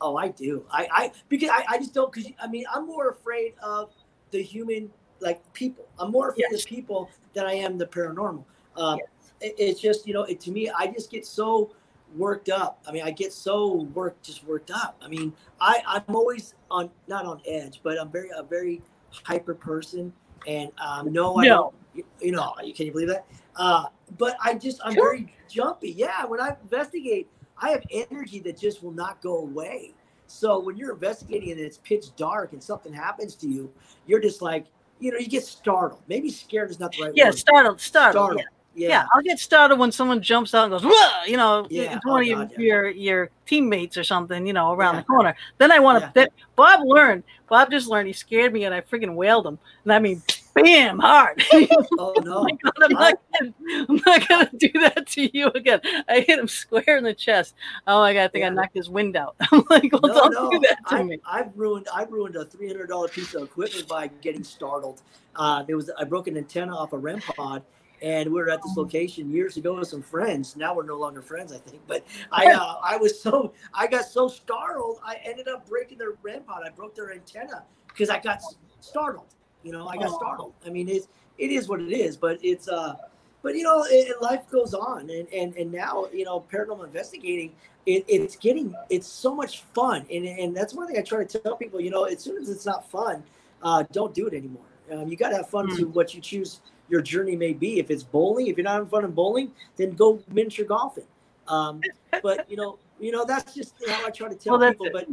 [SPEAKER 4] oh, I do. I I because I, I just don't because I mean I'm more afraid of the human like people. I'm more afraid
[SPEAKER 2] Yes.
[SPEAKER 4] of people than I am the paranormal. Um,
[SPEAKER 2] Yes.
[SPEAKER 4] it, it's just you know it, to me I just get so worked up. I mean I get so worked just worked up. I mean I I'm always on not on edge, but I'm very a very hyper person and um, no, I
[SPEAKER 2] No.
[SPEAKER 4] don't. You, you know, can you believe that? Uh, but I just I'm
[SPEAKER 1] Sure.
[SPEAKER 4] very jumpy. Yeah, when I investigate, I have energy that just will not go away. So when you're investigating and it's pitch dark and something happens to you, you're just like, you know, you get startled. Maybe scared is not the right
[SPEAKER 2] Yeah,
[SPEAKER 4] word.
[SPEAKER 2] startled, startled.
[SPEAKER 4] Startled.
[SPEAKER 2] Yeah.
[SPEAKER 4] Yeah.
[SPEAKER 2] Yeah. I'll get started when someone jumps out and goes, Whoa! you know,
[SPEAKER 4] Yeah,
[SPEAKER 2] it's
[SPEAKER 4] oh
[SPEAKER 2] one of
[SPEAKER 4] God,
[SPEAKER 2] your,
[SPEAKER 4] yeah.
[SPEAKER 2] your your teammates or something, you know, around the corner. Then I want to. Bob learned. Bob just learned. He scared me, and I freaking wailed him. And I mean, bam, hard.
[SPEAKER 4] Oh
[SPEAKER 2] Oh
[SPEAKER 4] no.
[SPEAKER 2] my God, I'm not, gonna, I'm not gonna do that to you again. I hit him square in the chest. Oh my God, I think I knocked his wind out. I'm like, well,
[SPEAKER 4] no,
[SPEAKER 2] don't
[SPEAKER 4] no.
[SPEAKER 2] do that to
[SPEAKER 4] I,
[SPEAKER 2] me.
[SPEAKER 4] I've ruined I've ruined a three hundred dollar piece of equipment by getting startled. Uh, there was I broke an antenna off a REM pod, and we were at
[SPEAKER 2] Oh.
[SPEAKER 4] this location years ago with some friends. Now we're no longer friends, I think. But I uh, I was so I got so startled, I ended up breaking their REM pod. I broke their antenna because I got startled. You know, I got
[SPEAKER 2] Oh.
[SPEAKER 4] startled. I mean, it's it is what it is, but it's uh. But you know, it, life goes on, and, and and now you know, paranormal investigating it, it's getting it's so much fun and, and that's one thing i try to tell people you know as soon as it's not fun uh, don't do it anymore um, you got to have fun
[SPEAKER 2] Hmm.
[SPEAKER 4] to what you choose your journey may be if it's bowling if you're not having fun in bowling then go miniature golfing um, but you know you know that's just how i try to tell
[SPEAKER 2] Well,
[SPEAKER 4] people
[SPEAKER 2] it.
[SPEAKER 4] but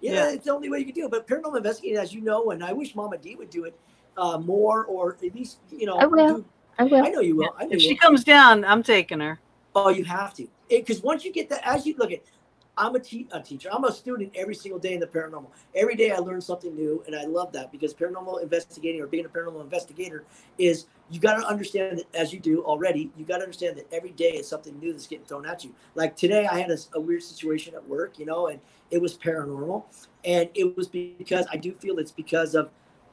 [SPEAKER 4] yeah,
[SPEAKER 2] Yeah.
[SPEAKER 4] it's the only way you can do it but paranormal investigating as you know and i wish mama d would do it uh, more or at least you know
[SPEAKER 1] I will.
[SPEAKER 4] do-
[SPEAKER 1] I will.
[SPEAKER 4] i know you will i know
[SPEAKER 2] If
[SPEAKER 4] you
[SPEAKER 2] she
[SPEAKER 4] will.
[SPEAKER 2] comes down, I'm taking her.
[SPEAKER 4] Oh, you have to. Because once you get that, as you look at, I'm a, te- a teacher. I'm a student every single day in the paranormal. Every day I learn something new, and I love that because paranormal investigating or being a paranormal investigator is you got to understand that as you do already. You got to understand that every day is something new that's getting thrown at you. Like today, I had a, a weird situation at work, you know, and it was paranormal, and it was because I do feel it's because of.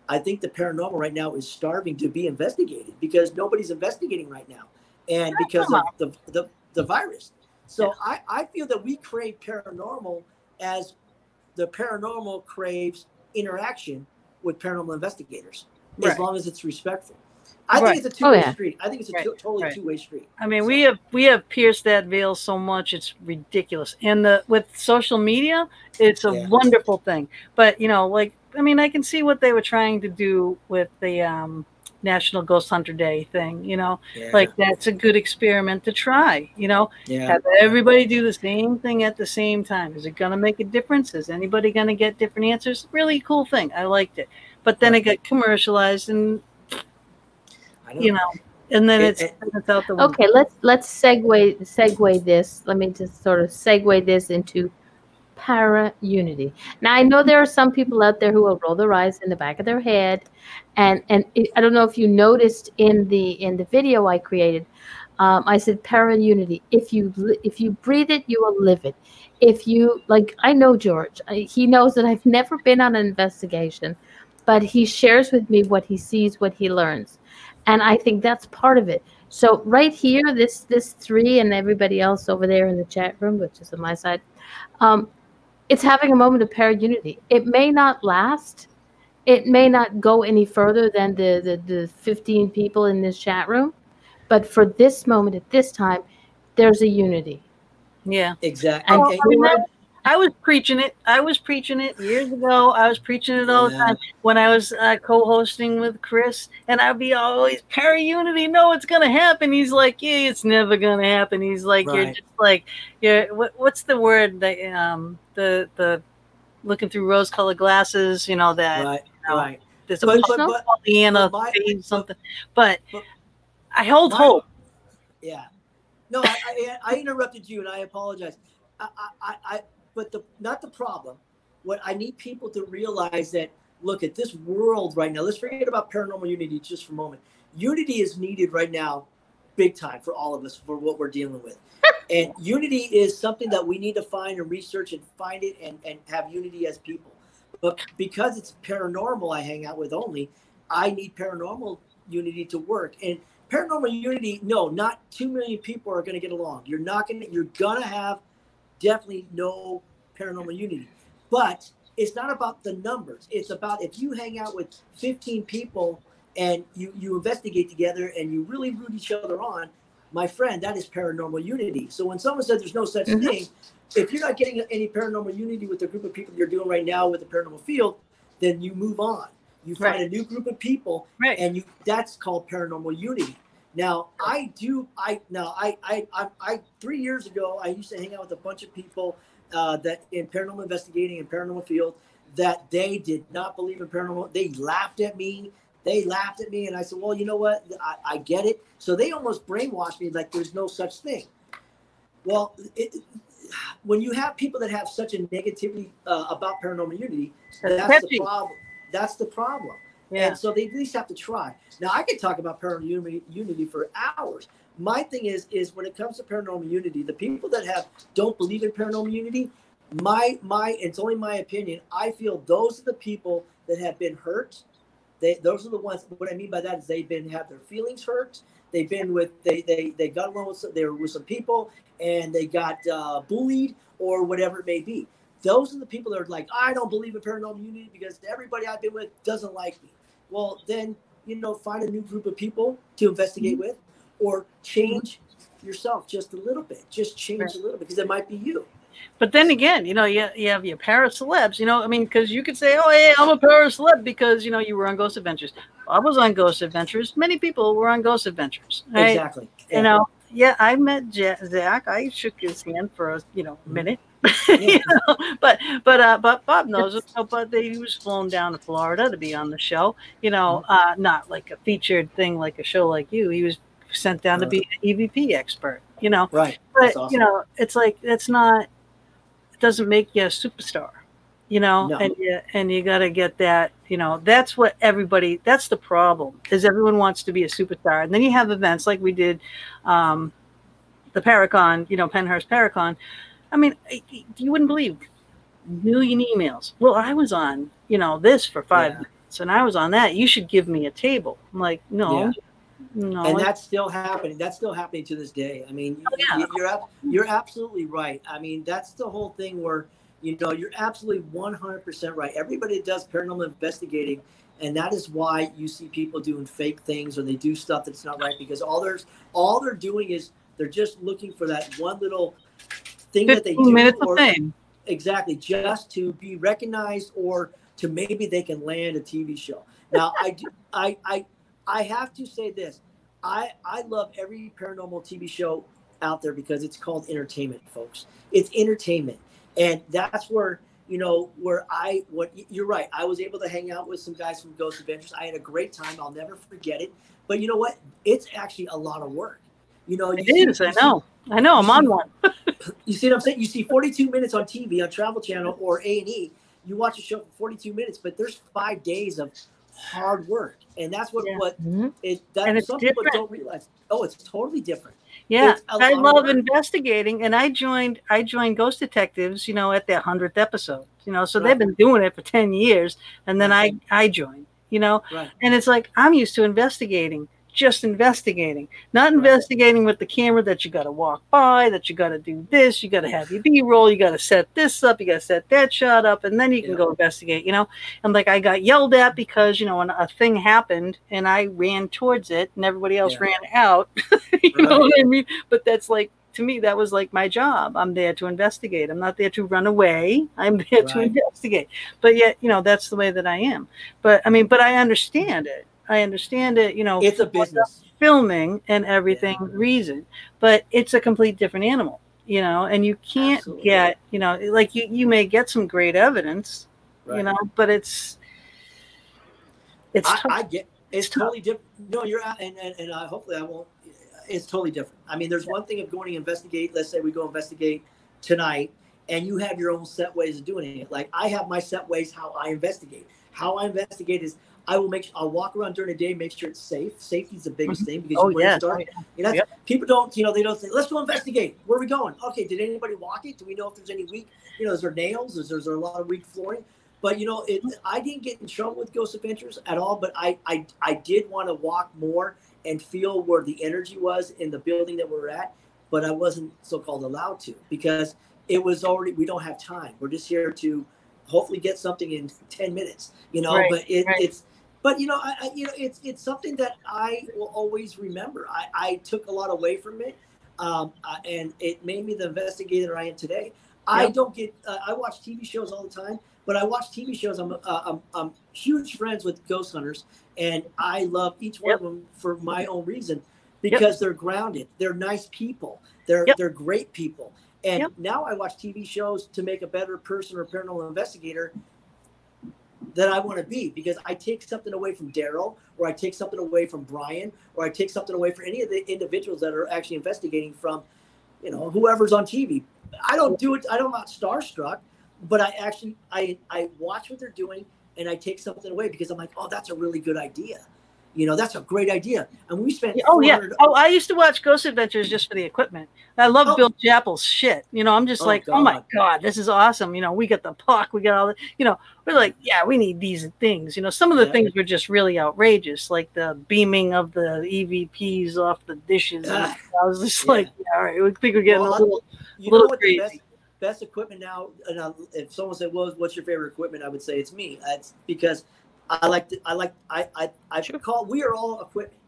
[SPEAKER 4] I think the paranormal right now is starving to be investigated because nobody's investigating right now, and because of the the, the virus. So I, I feel that we crave paranormal as the paranormal craves interaction with paranormal investigators, as long as it's respectful. I
[SPEAKER 2] Right.
[SPEAKER 4] think it's a two way
[SPEAKER 1] Oh, yeah.
[SPEAKER 4] street. I think it's a
[SPEAKER 2] Right,
[SPEAKER 4] to- totally
[SPEAKER 2] right.
[SPEAKER 4] two way street.
[SPEAKER 2] I mean,
[SPEAKER 4] So-
[SPEAKER 2] we have we have pierced that veil so much it's ridiculous. And the with social media, it's a
[SPEAKER 4] Yeah.
[SPEAKER 2] wonderful thing. But you know, like I mean, I can see what they were trying to do with the um, National Ghost Hunter Day thing. You know,
[SPEAKER 4] Yeah,
[SPEAKER 2] like that's a good experiment to try. You know,
[SPEAKER 4] yeah.
[SPEAKER 2] have everybody do the same thing at the same time. Is it going to make a difference? Is anybody going to get different answers? Really cool thing. I liked it. But then it got commercialized, and
[SPEAKER 4] I know.
[SPEAKER 2] You know, and then
[SPEAKER 4] It-
[SPEAKER 2] it's,
[SPEAKER 4] it-
[SPEAKER 2] it's out the window.
[SPEAKER 1] Okay, let's let's segue segue this. Let me just sort of segue this into para unity. Now I know there are some people out there who will roll their eyes in the back of their head, and and it, I don't know if you noticed in the in the video I created, um, I said para unity. If you if you breathe it, you will live it. If you like, I know George. I, he knows that I've never been on an investigation, but he shares with me what he sees, what he learns, and I think that's part of it. So right here, this this three and everybody else over there in the chat room, which is on my side, um, it's having a moment of para unity. It may not last. It may not go any further than the, the the 15 people in this chat room, but for this moment at this time, there's a unity.
[SPEAKER 2] Yeah.
[SPEAKER 4] exactly.
[SPEAKER 1] And-
[SPEAKER 4] And- and
[SPEAKER 2] I, mean,
[SPEAKER 4] you know,
[SPEAKER 2] that- I was preaching it. I was preaching it years ago. I was preaching it all the time when I was uh, co-hosting with Chris, and I'd be always para unity. No, it's gonna happen. He's like, yeah, it's never gonna happen. He's like, you're just like, you're what, what's the word that um the the looking through rose-colored glasses. You know that
[SPEAKER 4] right,
[SPEAKER 2] know,
[SPEAKER 4] right.
[SPEAKER 2] there's a
[SPEAKER 4] But, but, but
[SPEAKER 2] Pollyanna
[SPEAKER 4] but my-
[SPEAKER 2] thing, something. But
[SPEAKER 4] but-
[SPEAKER 2] I hold
[SPEAKER 4] my-
[SPEAKER 2] hope.
[SPEAKER 4] Yeah. No, I, I, I interrupted you, and I apologize. I, I, I, but the not the problem. What I need people to realize that look at this world right now. Let's forget about paranormal unity just for a moment. Unity is needed right now, big time for all of us for what we're dealing with. and unity is something that we need to find and research and find it and, and have unity as people. But because it's paranormal, I hang out with only. I need paranormal unity to work, and paranormal unity. No, not two million people are going to get along. You're not going to. You're going to have definitely no paranormal unity, but it's not about the numbers. It's about if you hang out with 15 people and you you investigate together and you really root each other on, my friend, that is paranormal unity. So when someone says there's no such
[SPEAKER 2] Mhm.
[SPEAKER 4] thing, if you're not getting any paranormal unity with the group of people you're doing right now with the paranormal field, then you move on. You find
[SPEAKER 2] Right.
[SPEAKER 4] a new group of people
[SPEAKER 2] Right.
[SPEAKER 4] and you that's called paranormal unity. Now I do I now I I I, I three years ago I used to hang out with a bunch of people uh, that in paranormal investigating and paranormal field that they did not believe in paranormal. They laughed at me. They laughed at me, and I said, "Well, you know what? I, I get it." So they almost brainwashed me like there's no such thing. Well, it, when you have people that have such a negativity uh, about paranormal unity,
[SPEAKER 2] That's
[SPEAKER 4] that's the problem. That's the problem.
[SPEAKER 2] Yeah.
[SPEAKER 4] And so they at least have to try. Now I could talk about paranormal unity, for hours. My thing is, is when it comes to paranormal unity, the people that have don't believe in paranormal unity, my my it's only my opinion. I feel those are the people that have been hurt. They those are the ones. What I mean by that is they've been have their feelings hurt. They've been with they they they got along with some, they were with some people and they got uh, bullied or whatever it may be. Those are the people that are like, I don't believe in paranormal unity because everybody I've been with doesn't like me. Well, then you know, find a new group of people to investigate with, or change yourself just a little bit. Just change
[SPEAKER 2] Right.
[SPEAKER 4] a little bit because it might be you.
[SPEAKER 2] But then again, you know, you, you have your para celebs, you know, I mean, because you could say, oh, hey, I'm a para celeb because, you know, you were on Ghost Adventures. I was on Ghost Adventures. Many people were on Ghost Adventures. Right?
[SPEAKER 4] Exactly.
[SPEAKER 2] You know, yeah, I met Zak. I shook his hand for a, you know,
[SPEAKER 4] Mm-hmm.
[SPEAKER 2] minute. you know, but but uh, but Bob knows it. So, but they, he was flown down to Florida to be on the show. You know,
[SPEAKER 4] Mm-hmm.
[SPEAKER 2] uh, not like a featured thing like a show like you. He was sent down to be an EVP expert. You know,
[SPEAKER 4] Right.
[SPEAKER 2] but
[SPEAKER 4] That's awesome.
[SPEAKER 2] you know, it's like it's not. It doesn't make you a superstar. You know,
[SPEAKER 4] No.
[SPEAKER 2] and you and you got to get that. You know, that's what everybody. That's the problem. Is everyone wants to be a superstar, and then you have events like we did, um, the Paracon. You know, Pennhurst Paracon. I mean, you wouldn't believe million emails. Well, I was on, you know, this for five
[SPEAKER 4] Yeah.
[SPEAKER 2] minutes, and I was on that. You should give me a table. I'm like, no,
[SPEAKER 4] Yeah.
[SPEAKER 2] no.
[SPEAKER 4] and that's still happening. That's still happening to this day. I mean,
[SPEAKER 2] Oh, yeah.
[SPEAKER 4] you, you're you're absolutely right. I mean, that's the whole thing where you know you're absolutely 100% right. Everybody does paranormal investigating, and that is why you see people doing fake things or they do stuff that's not right because all there's all they're doing is they're just looking for that one little thing that they do
[SPEAKER 2] minutes
[SPEAKER 4] or-
[SPEAKER 2] of fame.
[SPEAKER 4] exactly just to be recognized or to maybe they can land a TV show. Now I do, I I I have to say this. I I love every paranormal TV show out there because it's called entertainment, folks. It's entertainment. And that's where you know where I what you're right. I was able to hang out with some guys from Ghost Adventures. I had a great time. I'll never forget it. But you know what? It's actually a lot of work. You know,
[SPEAKER 2] It
[SPEAKER 4] you
[SPEAKER 2] is.
[SPEAKER 4] see-
[SPEAKER 2] I
[SPEAKER 4] you see-
[SPEAKER 2] know. I know. I'm on one.
[SPEAKER 4] you see what I'm saying? You see 42 minutes on TV on Travel Channel or A and E. You watch a show for 42 minutes, but there's five days of hard work, and that's what
[SPEAKER 2] Yeah.
[SPEAKER 4] what
[SPEAKER 1] Mhm.
[SPEAKER 4] it. That
[SPEAKER 2] And it's
[SPEAKER 4] some people don't realize. Oh, it's totally different.
[SPEAKER 2] Yeah,
[SPEAKER 4] It's a
[SPEAKER 2] I
[SPEAKER 4] lot of
[SPEAKER 2] love investigating, and I joined. I joined Ghost Detectives, you know, at their hundredth episode. You know, so
[SPEAKER 4] Right.
[SPEAKER 2] they've been doing it for ten years, and then I I joined. You know,
[SPEAKER 4] Right.
[SPEAKER 2] and it's like I'm used to investigating, just investigating, not
[SPEAKER 4] Right.
[SPEAKER 2] investigating with the camera that you got to walk by, that you got to do this, you got to have your B roll, you got to set this up, you got to set that shot up, and then you can
[SPEAKER 4] Yeah.
[SPEAKER 2] go investigate. You know, and like I got yelled at because you know when a thing happened and I ran towards it and everybody else
[SPEAKER 4] Yeah.
[SPEAKER 2] ran out. you know what I mean? But that's like to me that was like my job. I'm there to investigate. I'm not there to run away. I'm there to investigate. But yet, you know, that's the way that I am. But I mean, but I understand it. I understand it, you know,
[SPEAKER 4] It's a business.
[SPEAKER 2] filming and everything reason, but it's a complete different animal, you know, and you can't
[SPEAKER 4] Absolutely.
[SPEAKER 2] get, you know, like you, you may get some great evidence, you know, but it's, it's
[SPEAKER 4] I, get. It's
[SPEAKER 2] It's
[SPEAKER 4] totally different. No, you're out, and and, and uh, hopefully I won't. It's totally different. I mean, there's one thing of going to investigate. Let's say we go investigate tonight, and you have your own set ways of doing it. Like I have my set ways how I investigate. How I investigate is I will make. I'll walk around during the day, make sure it's safe. Safety is the biggest mm-hmm. thing because
[SPEAKER 2] oh, yeah. Oh, yeah.
[SPEAKER 4] you know,
[SPEAKER 2] Yep.
[SPEAKER 4] people don't, you know, they don't say, let's go investigate. Where are we going? Okay, did anybody walk it? Do we know if there's any weak, you know, is there nails? Is there, is there a lot of weak flooring? But you know, it, mm-hmm. I didn't get in trouble with Ghost Adventures at all. But I, I, I did want to walk more and feel where the energy was in the building that we are at. But I wasn't so-called allowed to because it was already. We don't have time. We're just here to hopefully get something in ten minutes. You know,
[SPEAKER 2] Right,
[SPEAKER 4] but it,
[SPEAKER 2] right.
[SPEAKER 4] it's. But you know, I, I, you know, it's it's something that I will always remember. I, I took a lot away from it, um, uh, and it made me the investigator I am today. I don't get. Uh, I watch TV shows all the time, but I watch TV shows. I'm, uh, I'm I'm huge friends with ghost hunters, and I love each one
[SPEAKER 2] Yep.
[SPEAKER 4] of them for my own reason because they're grounded. They're nice people. They're
[SPEAKER 2] Yep.
[SPEAKER 4] they're great people. And
[SPEAKER 2] Yep.
[SPEAKER 4] now I watch TV shows to make a better person or paranormal investigator that I want to be because I take something away from Daryl or I take something away from Brian or I take something away from any of the individuals that are actually investigating from, you know, whoever's on TV. I don't do it. I don't not starstruck, but I actually I I watch what they're doing and I take something away because I'm like, oh, that's a really good idea. You know, that's a great idea. And we spent.
[SPEAKER 2] Oh yeah. Oh, I used to watch Ghost Adventures just for the equipment. I love
[SPEAKER 4] Oh.
[SPEAKER 2] Bill Chappell's shit. You know, I'm just
[SPEAKER 4] Oh,
[SPEAKER 2] like, oh my
[SPEAKER 4] God.
[SPEAKER 2] god, this is awesome. You know, we got the puck, we got all the. You know, we're like, yeah, we need these things. You know, some of the
[SPEAKER 4] Yeah.
[SPEAKER 2] things were just really outrageous, like the beaming of the EVPs off the dishes. And
[SPEAKER 4] Ah.
[SPEAKER 2] I was just
[SPEAKER 4] Yeah.
[SPEAKER 2] like, yeah, all right, we think we're getting
[SPEAKER 4] Well,
[SPEAKER 2] a little.
[SPEAKER 4] you
[SPEAKER 2] little
[SPEAKER 4] know what the best,
[SPEAKER 2] crazy.
[SPEAKER 4] best equipment now and I, if someone said well what's your favorite equipment i would say it's me it's because i like to i like i i, I
[SPEAKER 2] Sure.
[SPEAKER 4] call we are all equipment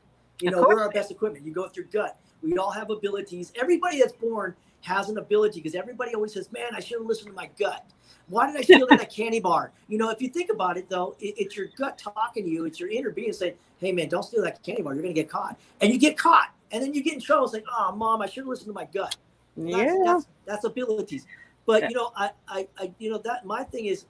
[SPEAKER 4] you know we're our best equipment. You go with your gut. We all have abilities. Everybody that's born has an ability because everybody always says man i should have listened to my gut. Why did i steal that candy bar? You know if you think about it though it, it's your gut talking to you. It's your inner being saying hey man don't steal that candy bar. You're gonna get caught. And you get caught. And then you get in trouble saying oh mom i should have listened to my gut. That's,
[SPEAKER 2] Yeah.
[SPEAKER 4] that's, that's abilities. But you know, I, I, I, you know that my thing is,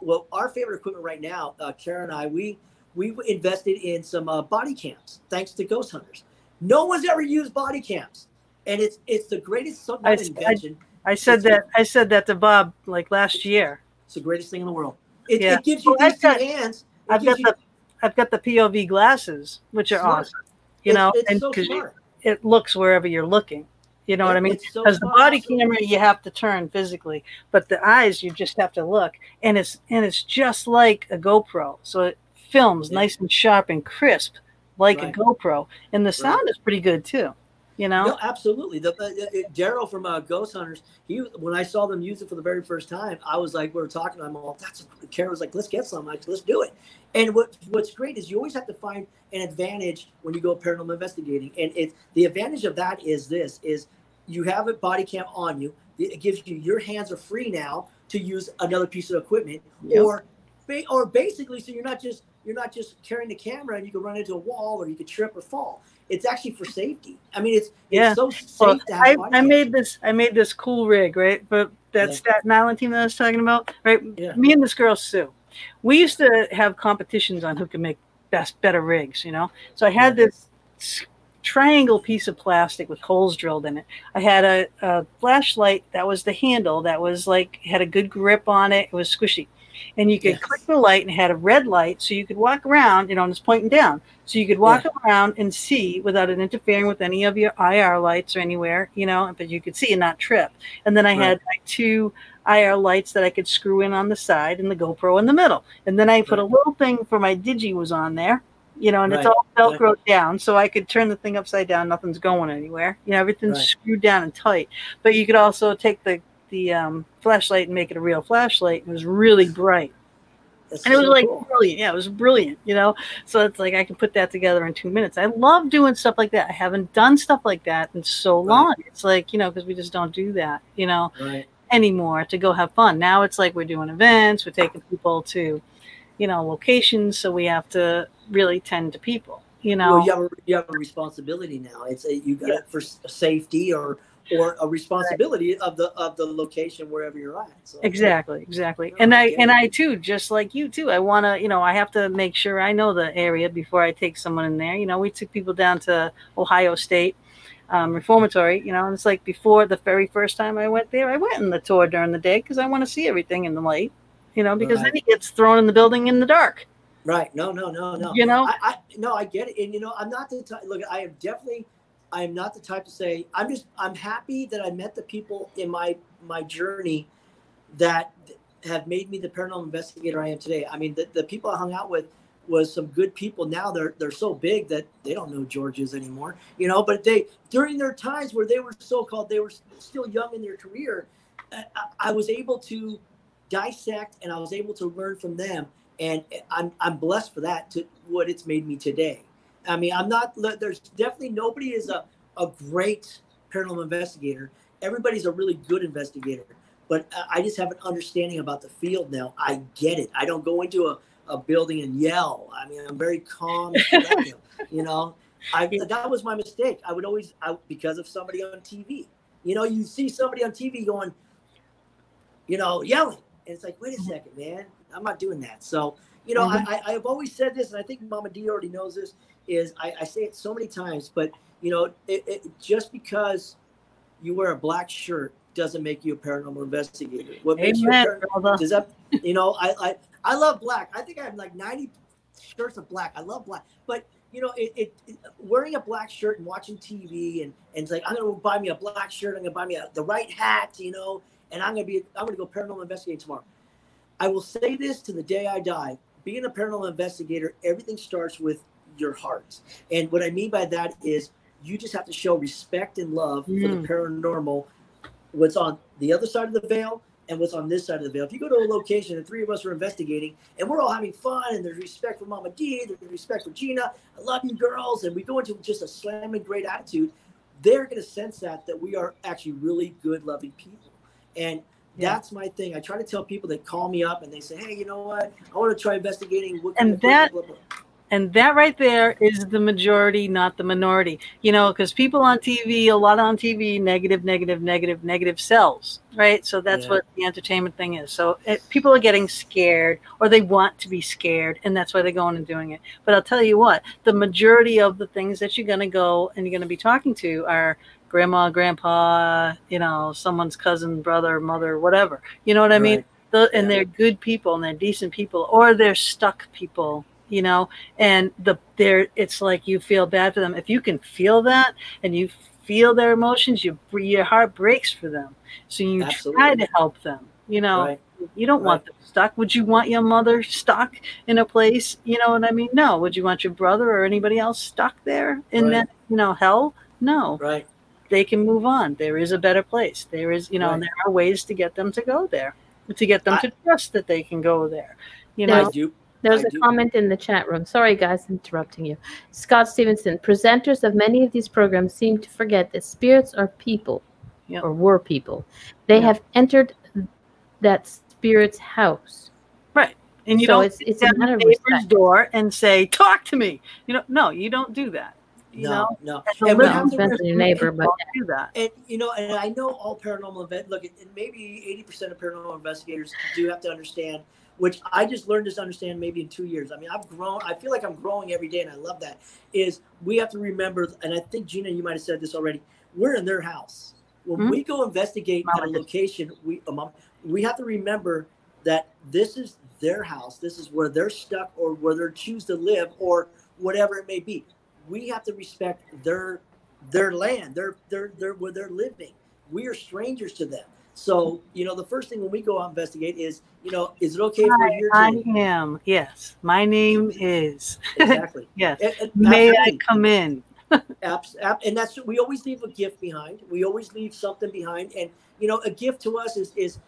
[SPEAKER 4] well, our favorite equipment right now, uh, Karen and I, we we invested in some uh, body cams thanks to Ghost Hunters. No one's ever used body cams, and it's it's the greatest
[SPEAKER 2] I-
[SPEAKER 4] invention.
[SPEAKER 2] I said
[SPEAKER 4] It's-
[SPEAKER 2] that. I said that to Bob like last year.
[SPEAKER 4] it's the greatest thing in the world. It,
[SPEAKER 2] Yeah.
[SPEAKER 4] it gives you
[SPEAKER 2] Well,
[SPEAKER 4] these
[SPEAKER 2] I've
[SPEAKER 4] two
[SPEAKER 2] got-
[SPEAKER 4] hands.
[SPEAKER 2] I've got
[SPEAKER 4] you-
[SPEAKER 2] the I've got the POV glasses, which are
[SPEAKER 4] Smart.
[SPEAKER 2] awesome. You
[SPEAKER 4] it's-
[SPEAKER 2] know,
[SPEAKER 4] it's,
[SPEAKER 2] and
[SPEAKER 4] so
[SPEAKER 2] 'cause you-
[SPEAKER 4] smart.
[SPEAKER 2] it looks wherever you're looking. You know what I mean?
[SPEAKER 4] It's so
[SPEAKER 2] Because the body camera you have to turn physically, but the eyes you just have to look, and it's and it's just like a GoPro, so it films
[SPEAKER 4] Yeah.
[SPEAKER 2] nice and sharp and crisp, like
[SPEAKER 4] Right.
[SPEAKER 2] a GoPro, and the sound is pretty good too. You know?
[SPEAKER 4] No, absolutely. The Daryl from uh, Ghost Hunters. He when I saw them use it for the very first time, I was like, we were talking. I'm all that's. Karen was like, let's get some. Said, let's do it. And what what's great is you always have to find an advantage when you go paranormal investigating, and it's the advantage of that is this: is you have a body cam on you. It gives you your hands are free now to use another piece of equipment,
[SPEAKER 2] Yep.
[SPEAKER 4] or or basically, so you're not just you're not just carrying the camera and you can run into a wall or you could trip or fall. It's actually for safety. I mean, it's
[SPEAKER 2] Yeah.
[SPEAKER 4] so safe
[SPEAKER 2] Well,
[SPEAKER 4] to have.
[SPEAKER 2] I,
[SPEAKER 4] body
[SPEAKER 2] I made this I made this cool rig, right? But that
[SPEAKER 4] Yeah.
[SPEAKER 2] Staten Island team that I was talking about, right?
[SPEAKER 4] Yeah.
[SPEAKER 2] Me and this girl Sue, we used to have competitions on who could make best better rigs, you know. So I had
[SPEAKER 4] Yeah.
[SPEAKER 2] this triangle piece of plastic with holes drilled in it. I had a, a flashlight that was the handle that was like had a good grip on it. It was squishy. And you could
[SPEAKER 4] Yes.
[SPEAKER 2] click the light and had a red light so you could walk around, you know, and it's pointing down. So you could walk around and see without it interfering with any of your IR lights or anywhere, you know, but you could see and not trip. And then I had like two IR lights that I could screw in on the side and the GoPro in the middle. And then I put a little thing for my digi was on there, you know, and it's
[SPEAKER 4] all
[SPEAKER 2] all
[SPEAKER 4] right.
[SPEAKER 2] Down. So I could turn the thing upside down, nothing's going anywhere. You know, everything's
[SPEAKER 4] Right.
[SPEAKER 2] screwed down and tight. But you could also take the the um, flashlight and make it a real flashlight. It was really bright.
[SPEAKER 4] That's
[SPEAKER 2] And it was
[SPEAKER 4] so
[SPEAKER 2] like
[SPEAKER 4] cool.
[SPEAKER 2] brilliant. Yeah, it was brilliant, you know? So it's like I can put that together in two minutes. I love doing stuff like that. I haven't done stuff like that in so
[SPEAKER 4] Right.
[SPEAKER 2] long. It's like, you know, because we just don't do that, you know,
[SPEAKER 4] right.
[SPEAKER 2] anymore to go have fun. Now it's like we're doing events, we're taking people to, you know, locations. So we have to really tend to people, you know?
[SPEAKER 4] Well, you have a, you have a responsibility now. It's a, you got it for safety or or a responsibility of the of the location wherever you're at. So,
[SPEAKER 2] Exactly, exactly.
[SPEAKER 4] No,
[SPEAKER 2] And
[SPEAKER 4] I
[SPEAKER 2] and. I too, just like you too. I want to, you know, I have to make sure I know the area before I take someone in there. You know, we took people down to Ohio State um, Reformatory. You know, and it's like before the very first time I went there, I went in the tour during the day because I want to see everything in the light. You know, because then
[SPEAKER 4] Right.
[SPEAKER 2] he gets thrown in the building in the dark.
[SPEAKER 4] Right. No. No. No. No.
[SPEAKER 2] You know?
[SPEAKER 4] I, I no. I get it. And you know, I'm not the type. Look, I am definitely. I am not the type to say. I'm just. I'm happy that I met the people in my my journey that have made me the paranormal investigator I am today. I mean, the, the people I hung out with was some good people. Now they're they're so big that they don't know Georges anymore, you know. But they during their times where they were so called, they were still young in their career. Uh, I, I was able to dissect and I was able to learn from them, and I'm I'm blessed for that to what it's made me today. I mean, I'm not. There's definitely nobody is a a great paranormal investigator. Everybody's a really good investigator, but I just have an understanding about the field now. I get it. I don't go into a a building and yell. I mean, I'm very calm. you know, I that was my mistake. I would always I, because of somebody on TV. You know, you see somebody on TV going, you know, yelling, and it's like, wait a mm-hmm. second, man, I'm not doing that. So, you know, mm-hmm. I, I've always said this, and I think Mama D already knows this. Is I, I say it so many times, but you know, it, it, just because you wear a black shirt doesn't make you a paranormal investigator. What makes Amen, you a paranormal, does that, you know, I, I I love black. I think I have like 90 shirts of black. I love black. But you know, it, it, it, wearing a black shirt and watching TV and, and it's like I'm gonna buy me a black shirt, I'm gonna buy me a, the right hat, you know, and I'm gonna be I'm gonna go paranormal investigating tomorrow. I will say this to the day I die. Being a paranormal investigator, everything starts with your heart. And what I mean by that is you just have to show respect and love mm. for the mm. paranormal, what's on the other side of the veil, and what's on this side of the veil. If you go to a location and three of us are investigating and we're all having fun and there's respect for Mama D, there's respect for Gina, I love you girls, and we go into just a slamming great attitude, they're going to sense that that we are actually really good, loving people. And yeah. that's my thing. I try to tell people that call me up and they say, "Hey, you know what? I want to try investigating."
[SPEAKER 2] and that blah, blah, blah and that right there is the majority not the minority. You know because people on tv a lot on tv negative negative negative negative sells right? So that's yeah. what the entertainment thing is. So it, people are getting scared or they want to be scared and that's why they're going and doing it. But i'll tell you what the majority of the things that you're going to go and you're going to be talking to are grandma grandpa you know someone's cousin brother mother whatever. You know what i right. mean the, and yeah. they're good people and they're decent people or they're stuck people you know? And the there it's like you feel bad for them. If you can feel that and you feel their emotions you your heart breaks for them. So you Absolutely. try to help them you know? Right. you don't right. want them stuck. Would you want your mother stuck in a place you know what i mean? No. Would you want your brother or anybody else stuck there in right. that you know hell? No.
[SPEAKER 4] Right.
[SPEAKER 2] They can move on. There is a better place. There is you know there are ways to get them to go there to get them I, to trust that they can go there you know
[SPEAKER 1] there's I a do. comment in the chat room. Sorry, guys, interrupting you. Scott Stevenson, presenters of many of these programs seem to forget that spirits are people yep. or were people. They yep. have entered that spirit's house.
[SPEAKER 2] Right. And you so don't it's, it's a matter neighbor's door and say, talk to me. You know, no, you don't do that. You
[SPEAKER 4] no,
[SPEAKER 2] know?
[SPEAKER 4] no.
[SPEAKER 1] And well, your neighbor, but
[SPEAKER 2] do that.
[SPEAKER 4] And you know, and I know all paranormal event. Look, and maybe eighty percent of paranormal investigators do have to understand which I just learned to understand maybe in two years. I mean, I've grown. I feel like I'm growing every day, and I love that. Is we have to remember, and I think Gina, you might have said this already. We're in their house. When mm-hmm. we go investigate at a location, we um, we have to remember that this is their house. This is where they're stuck, or where they choose to live, or whatever it may be. We have to respect their their land, their their their where they're living. We are strangers to them. So, you know, the first thing when we go out investigate is, you know, is it okay for you
[SPEAKER 2] to? I am. Yes. My name is.
[SPEAKER 4] Exactly.
[SPEAKER 2] yes. And, and May I come in?
[SPEAKER 4] And that's we always leave a gift behind. We always leave something behind, and you know, a gift to us is is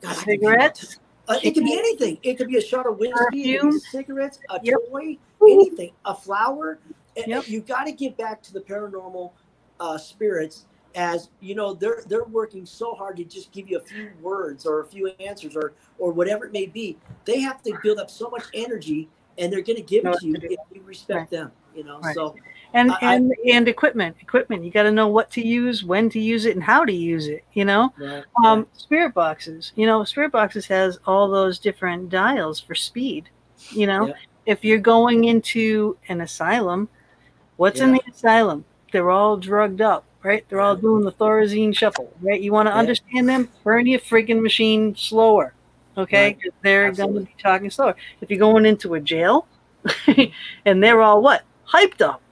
[SPEAKER 2] God, cigarettes.
[SPEAKER 4] Uh, it could be anything. It could be a shot of whiskey, cigarettes, a yep. toy, anything, a flower. Yep. You got to give back to the paranormal uh, spirits as you know they're they're working so hard to just give you a few words or a few answers or or whatever it may be they have to build up so much energy and they're going to give it to you if you respect right. them you know right. so
[SPEAKER 2] and I, and I, and equipment equipment you got to know what to use when to use it and how to use it you know right, um spirit boxes you know spirit boxes has all those different dials for speed you know yeah. if you're going into an asylum what's yeah. in the asylum they're all drugged up right? They're all doing the Thorazine shuffle, right? You want to yeah. understand them? Burn your friggin' machine slower, okay? Right. They're going to be talking slower. If you're going into a jail and they're all what? Hyped up.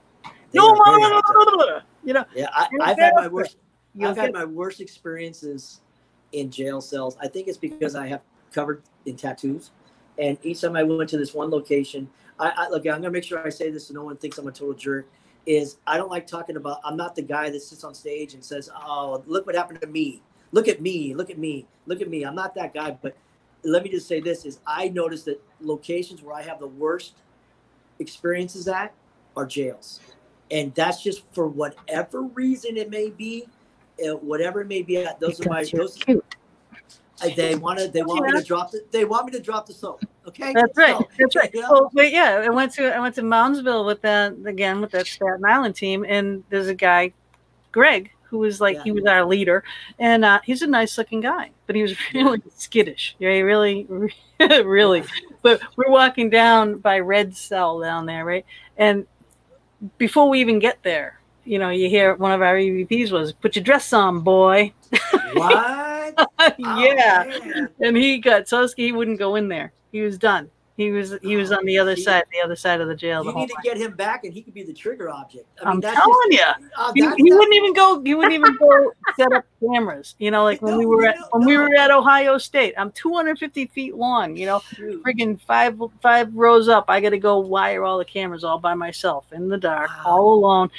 [SPEAKER 2] No, you know.
[SPEAKER 4] Yeah, I, have had my worst. I've had my worst experiences in jail cells. I think it's because I have covered in tattoos, and each time I went to this one location, I, I look. I'm gonna make sure I say this so no one thinks I'm a total jerk. Is I don't like talking about. I'm not the guy that sits on stage and says, "Oh, look what happened to me. Look at me. Look at me. Look at me." I'm not that guy. But let me just say this: is I notice that locations where I have the worst experiences at are jails, and that's just for whatever reason it may be, uh, whatever it may be. At those are my those. Uh, They want to. They want me to drop the. They want me to drop the soap. Okay.
[SPEAKER 2] That's right.
[SPEAKER 4] So,
[SPEAKER 2] That's right.
[SPEAKER 4] you know,
[SPEAKER 2] Well, but yeah, I went to I went to Moundsville with that again with that Staten Island team, and there's a guy, Greg, who was like
[SPEAKER 4] Yeah.
[SPEAKER 2] he was our leader, and uh, he's a nice looking guy, but he was really skittish. Yeah, he really, really. But we're walking down by Red Cell down there, right? And before we even get there, you know, you hear one of our EVPs was, "Put your dress on, boy."
[SPEAKER 4] what? Oh,
[SPEAKER 2] yeah.
[SPEAKER 4] man.
[SPEAKER 2] and he got so scared he wouldn't go in there. He was done. He was he was on the other
[SPEAKER 4] See?
[SPEAKER 2] side, the other side of the jail. The
[SPEAKER 4] You
[SPEAKER 2] whole
[SPEAKER 4] need to get him back, and he could be the trigger object. I
[SPEAKER 2] I'm
[SPEAKER 4] that's
[SPEAKER 2] telling you,
[SPEAKER 4] uh,
[SPEAKER 2] he, he wouldn't even go. He wouldn't even go set up cameras. You know, like when
[SPEAKER 4] No,
[SPEAKER 2] we were
[SPEAKER 4] no,
[SPEAKER 2] at when we were at Ohio State. I'm 250 feet long. You know,
[SPEAKER 4] Shoot.
[SPEAKER 2] friggin' five five rows up. I got to go wire all the cameras all by myself in the dark,
[SPEAKER 4] Wow.
[SPEAKER 2] all alone.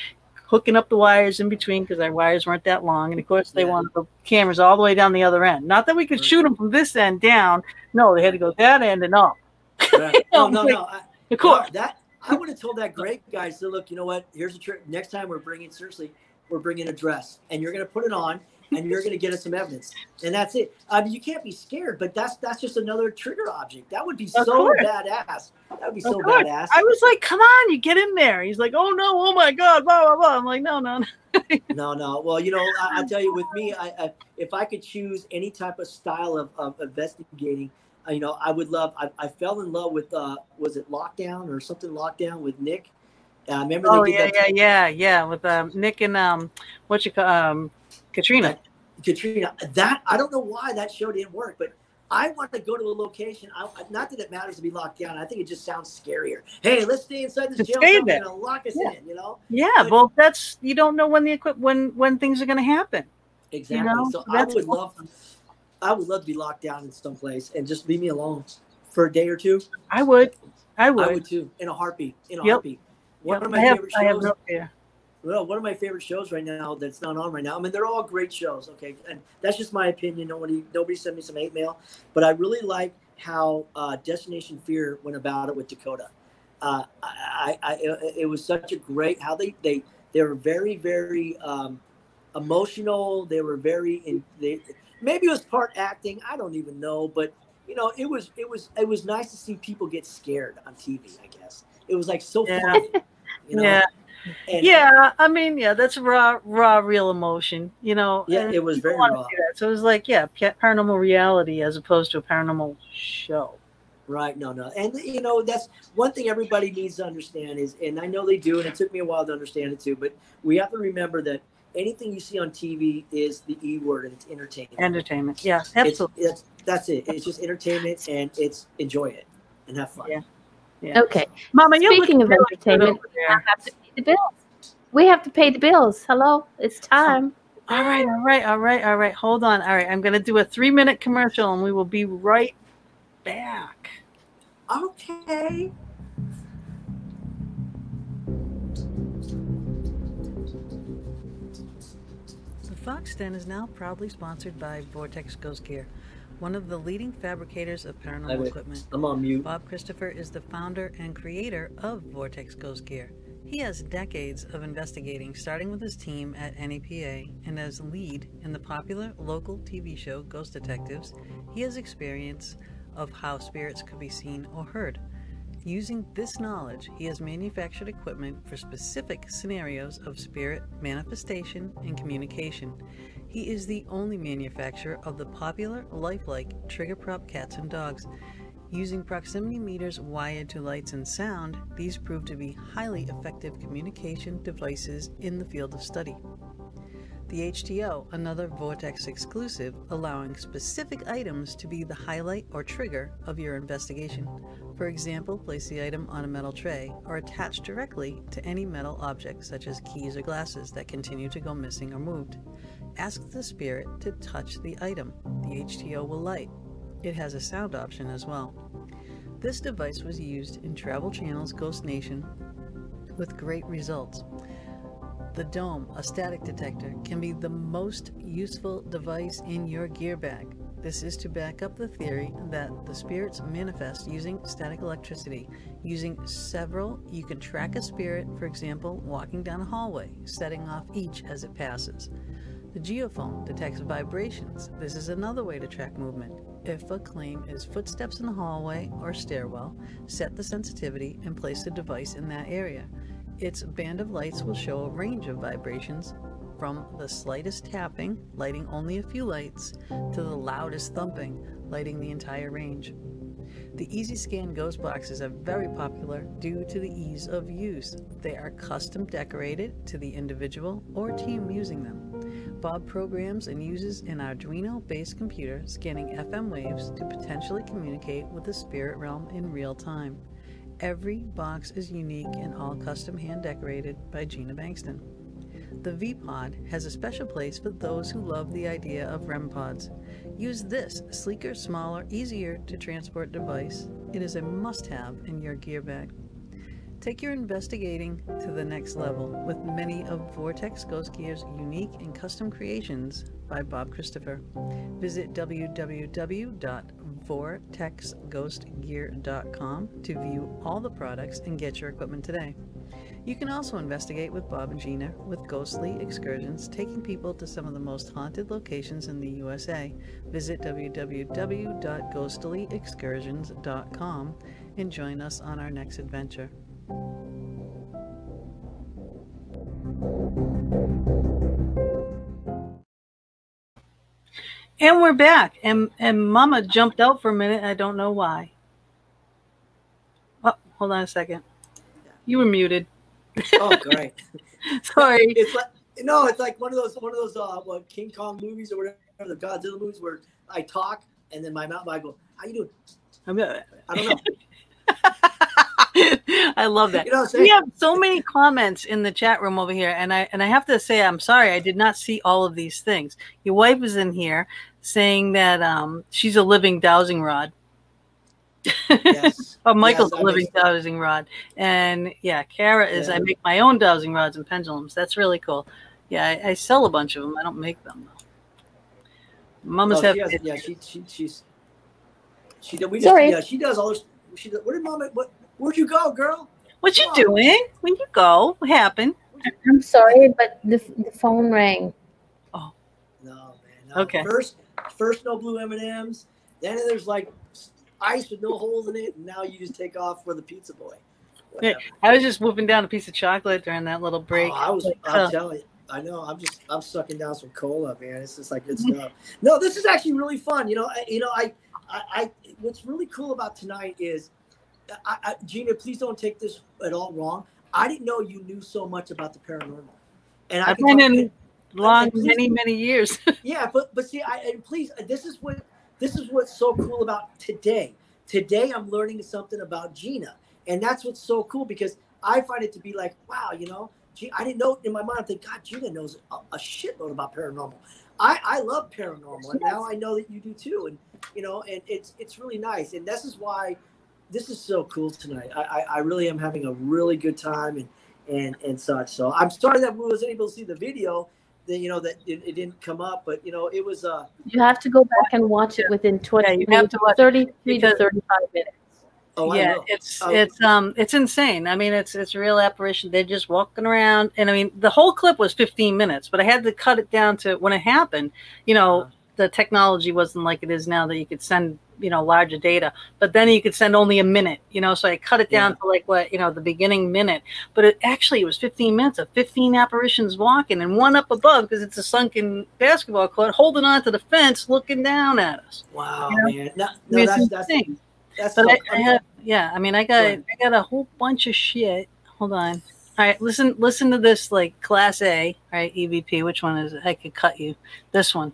[SPEAKER 2] Hooking up the wires in between because our wires weren't that long, and of course they
[SPEAKER 4] Yeah.
[SPEAKER 2] wanted the cameras all the way down the other end. Not that we could
[SPEAKER 4] Right.
[SPEAKER 2] shoot them from this end down. No, they had to go that end and up.
[SPEAKER 4] Right. No, no, no. I,
[SPEAKER 2] Of course,
[SPEAKER 4] no, that I would have told that great guy. So look, you know what? Here's a trick. Next time we're bringing seriously, we're bringing a dress, and you're gonna put it on, and you're gonna get us some evidence, and that's it. I mean, you can't be scared, but that's that's just another trigger object. That would be
[SPEAKER 2] Of
[SPEAKER 4] so
[SPEAKER 2] course.
[SPEAKER 4] badass. That would be
[SPEAKER 2] Of
[SPEAKER 4] so
[SPEAKER 2] course.
[SPEAKER 4] badass.
[SPEAKER 2] I was like, "Come on, you get in there." He's like, "Oh no, oh my god, blah blah blah." I'm like, "No, no, no."
[SPEAKER 4] No, no. Well, you know, I, I tell you, with me, I, I if I could choose any type of style of, of investigating, uh, you know, I would love. I, I fell in love with uh, was it Lockdown or something? Lockdown with Nick. Uh, remember
[SPEAKER 2] Oh yeah, yeah, yeah, yeah. With um, Nick and um, what you call um, Katrina.
[SPEAKER 4] Katrina. That I don't know why that show didn't work, but I want to go to a location. I, not that it matters to be locked down. I think it just sounds scarier. Hey, let's stay inside this
[SPEAKER 2] Just
[SPEAKER 4] jail
[SPEAKER 2] stay
[SPEAKER 4] cell
[SPEAKER 2] there.
[SPEAKER 4] and lock us
[SPEAKER 2] Yeah.
[SPEAKER 4] in. You know
[SPEAKER 2] Yeah,
[SPEAKER 4] But-
[SPEAKER 2] well, that's you don't know when the equip when when things are going to happen.
[SPEAKER 4] exactly.
[SPEAKER 2] know,
[SPEAKER 4] so I would
[SPEAKER 2] what-
[SPEAKER 4] love, I would love to be locked down in some place and just leave me alone for a day or two.
[SPEAKER 2] I would, I would.
[SPEAKER 4] I would too, in a heartbeat. In a
[SPEAKER 2] Yep.
[SPEAKER 4] heartbeat. One
[SPEAKER 2] Yep,
[SPEAKER 4] of my
[SPEAKER 2] I have,
[SPEAKER 4] favorite
[SPEAKER 2] I have
[SPEAKER 4] shows.
[SPEAKER 2] no fear.
[SPEAKER 4] Well, one of my favorite shows right now that's not on right now. I mean, they're all great shows. Okay, and that's just my opinion. Nobody, nobody sent me some hate mail, but I really like how uh, Destination Fear went about it with Dakota. Uh, I, I, it was such a great how they they they were very very um, emotional. They were very in. They, maybe it was part acting. I don't even know, but you know, it was it was it was nice to see people get scared on TV. I guess it was like so
[SPEAKER 2] Yeah.
[SPEAKER 4] funny. You know?
[SPEAKER 2] Yeah,
[SPEAKER 4] And-
[SPEAKER 2] yeah. I mean, yeah, that's raw, raw, real emotion. You know.
[SPEAKER 4] Yeah, it was very raw.
[SPEAKER 2] So it was like, yeah, paranormal reality as opposed to a paranormal show.
[SPEAKER 4] Right. No, no. And, you know, that's one thing everybody needs to understand is, and I know they do, and it took me a while to understand it too, but we have to remember that anything you see on TV is the E word and it's entertainment.
[SPEAKER 2] Entertainment. Yeah,
[SPEAKER 4] It's,
[SPEAKER 2] absolutely.
[SPEAKER 4] it's, that's it. It's just entertainment and it's enjoy it and have fun.
[SPEAKER 2] Yeah. Yeah.
[SPEAKER 1] Okay.
[SPEAKER 2] Mama, you're
[SPEAKER 1] Speaking of entertainment,
[SPEAKER 2] over
[SPEAKER 1] I
[SPEAKER 2] there.
[SPEAKER 1] have to pay the bills. We have to pay the bills. Hello, it's time.
[SPEAKER 2] All right, all right, all right, all right. Hold on. All right, I'm going to do a three minute commercial and we will be right back.
[SPEAKER 4] Okay.
[SPEAKER 2] The Fox Den is now proudly sponsored by Vortex Ghost Gear, one of the leading fabricators of paranormal equipment.
[SPEAKER 4] I'm on mute.
[SPEAKER 2] Bob Christopher is the founder and creator of Vortex Ghost Gear. He has decades of investigating, starting with his team at NEPA and as lead in the popular local TV show Ghost Detectives. He has experience of how spirits could be seen or heard. Using this knowledge, he has manufactured equipment for specific scenarios of spirit manifestation and communication. He is the only manufacturer of the popular lifelike trigger prop cats and dogs. Using proximity meters wired to lights and sound, these prove to be highly effective communication devices in the field of study. The HTO, another Vortex exclusive, allowing specific items to be the highlight or trigger of your investigation. For example, place the item on a metal tray or attach directly to any metal object such as keys or glasses that continue to go missing or moved. Ask the spirit to touch the item. The HTO will light.
[SPEAKER 6] It has a sound option as well. This device was used in Travel Channel's Ghost Nation with great results. The Dome, a static detector, can be the most useful device in your gear bag. This is to back up the theory that the spirits manifest using static electricity. Using several, you can track a spirit, for example, walking down a hallway, setting off each as it passes. The geophone detects vibrations. This is another way to track movement. If a claim is footsteps in the hallway or stairwell, set the sensitivity and place the device in that area. Its band of lights will show a range of vibrations from the slightest tapping, lighting only a few lights, to the loudest thumping, lighting the entire range. The Easy Scan Ghost boxes are very popular due to the ease of use. They are custom decorated to the individual or team using them. Bob programs and uses an Arduino based computer scanning FM waves to potentially communicate with the spirit realm in real time. Every box is unique and all custom hand decorated by Gina Bengtson. The V-Pod has a special place for those who love the idea of REM pods. Use this sleeker, smaller, easier to transport device. It is a must-have in your gear bag. Take your investigating to the next level with many of Vortex Ghost Gear's unique and custom creations by Bob Christopher. Visit www.vortexghostgear.com to view all the products and get your equipment today. You can also investigate with Bob and Gina with ghostly excursions, taking people to some of the most haunted locations in the USA. Visit www.ghostlyexcursions.com and join us on our next adventure.
[SPEAKER 2] And we're back. And and Mama jumped out for a minute. I don't know why. Oh, hold on a second. You were muted.
[SPEAKER 4] Oh, great.
[SPEAKER 2] Sorry.
[SPEAKER 4] it's like no, it's like one of those one of those uh what King Kong movies or whatever the Godzilla movies where I talk and then my mouth I go, How you doing?
[SPEAKER 2] I'm, uh,
[SPEAKER 4] I don't know.
[SPEAKER 2] I love that.
[SPEAKER 4] You know
[SPEAKER 2] we have so many comments in the chat room over here, and I and I have to say I'm sorry I did not see all of these things. Your wife is in here saying that um, she's a living dowsing rod.
[SPEAKER 4] Yes.
[SPEAKER 2] Oh, Michael's
[SPEAKER 4] Yes,
[SPEAKER 2] a
[SPEAKER 4] I
[SPEAKER 2] living
[SPEAKER 4] understand.
[SPEAKER 2] dowsing rod, and yeah, Kara is.
[SPEAKER 4] Yeah.
[SPEAKER 2] I make my own dowsing rods and pendulums. That's really cool. Yeah, I, I sell a bunch of them. I don't make them though. Mamas
[SPEAKER 4] Oh,
[SPEAKER 2] have.
[SPEAKER 4] has, yeah, she, she she's she we just,
[SPEAKER 1] Sorry.
[SPEAKER 4] yeah, she does all this she does, where did mama what where'd you go, girl?
[SPEAKER 2] what you
[SPEAKER 4] Come
[SPEAKER 2] doing? When you go? What happened?
[SPEAKER 1] I'm sorry, but the, the phone rang. Oh.
[SPEAKER 4] No, man. No.
[SPEAKER 2] Okay.
[SPEAKER 4] First first no blue M and M's, then there's like ice with no holes in it, and now you just take off for the pizza boy. Whatever.
[SPEAKER 2] I was just whooping down a piece of chocolate during that little break.
[SPEAKER 4] Oh, I was.
[SPEAKER 2] Uh,
[SPEAKER 4] telling you. I know. I'm just. I'm sucking down some cola, man. It's just like good stuff. No, this is actually really fun. You know. I, you know. I, I. I. What's really cool about tonight is, I, I, Gina. Please don't take this at all wrong. I didn't know you knew so much about the paranormal, and
[SPEAKER 2] I've been in long, many, many years.
[SPEAKER 4] yeah, but but see, I and please, this is what this is what's so cool about today. Today, I'm learning something about Gina, and that's what's so cool because I find it to be like, wow, you know, gee, I didn't know in my mind. I think God, Gina knows a, a shitload about paranormal. I I love paranormal, and now I know that you do too, and you know, and it's it's really nice, and this is why this is so cool tonight. I I, I really am having a really good time, and and and such. So I'm sorry that we wasn't able to see the video then you know that it, it didn't come up but you know it was uh
[SPEAKER 1] You have to go back and watch it within 20
[SPEAKER 2] Yeah, you have to watch
[SPEAKER 1] 33 to 35 minutes.
[SPEAKER 4] oh
[SPEAKER 2] yeah, it's
[SPEAKER 4] Oh.
[SPEAKER 2] it's um it's insane. I mean, it's it's a real apparition. They're just walking around, and I mean, the whole clip was 15 minutes, but I had to cut it down to when it happened. You know,
[SPEAKER 4] Uh-huh.
[SPEAKER 2] The technology wasn't like it is now that you could send you know larger data, but then you could send only a minute. You know, so I cut it down
[SPEAKER 4] Yeah.
[SPEAKER 2] to like what you know the beginning minute, but it actually it was 15 minutes of 15 apparitions walking, and one up above because it's a sunken basketball court, holding on to the fence, looking down at us.
[SPEAKER 4] wow
[SPEAKER 2] you know,
[SPEAKER 4] man no, no that's that's that's
[SPEAKER 2] But I, I have, yeah. I mean, I got. I got a whole bunch of shit. Hold on. All right, listen, listen to this, like Class A, all right, EVP. Which one is it? I could cut you. This one.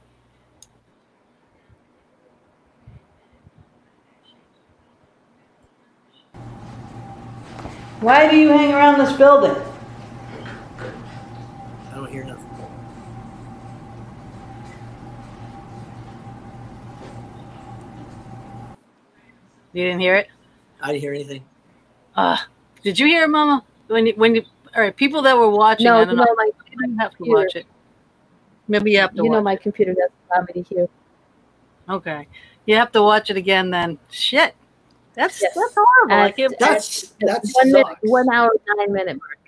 [SPEAKER 2] Why do you hang around this building?
[SPEAKER 4] I don't hear nothing
[SPEAKER 2] You didn't hear it?
[SPEAKER 4] I didn't hear anything.
[SPEAKER 2] Uh, did you hear it, Mama? When you, when you, all right, people that were watching,
[SPEAKER 1] No,
[SPEAKER 2] I
[SPEAKER 1] you
[SPEAKER 2] don't
[SPEAKER 1] know
[SPEAKER 2] know,
[SPEAKER 1] my
[SPEAKER 2] you have to watch it. Maybe you have to
[SPEAKER 1] you know
[SPEAKER 2] watch
[SPEAKER 1] my computer doesn't allow me to hear.
[SPEAKER 2] Okay. You have to watch it again then. Shit. That's
[SPEAKER 1] Yes.
[SPEAKER 2] that's horrible. I
[SPEAKER 1] At-
[SPEAKER 2] can't-
[SPEAKER 4] That's that
[SPEAKER 1] one minute, one hour, nine minute mark.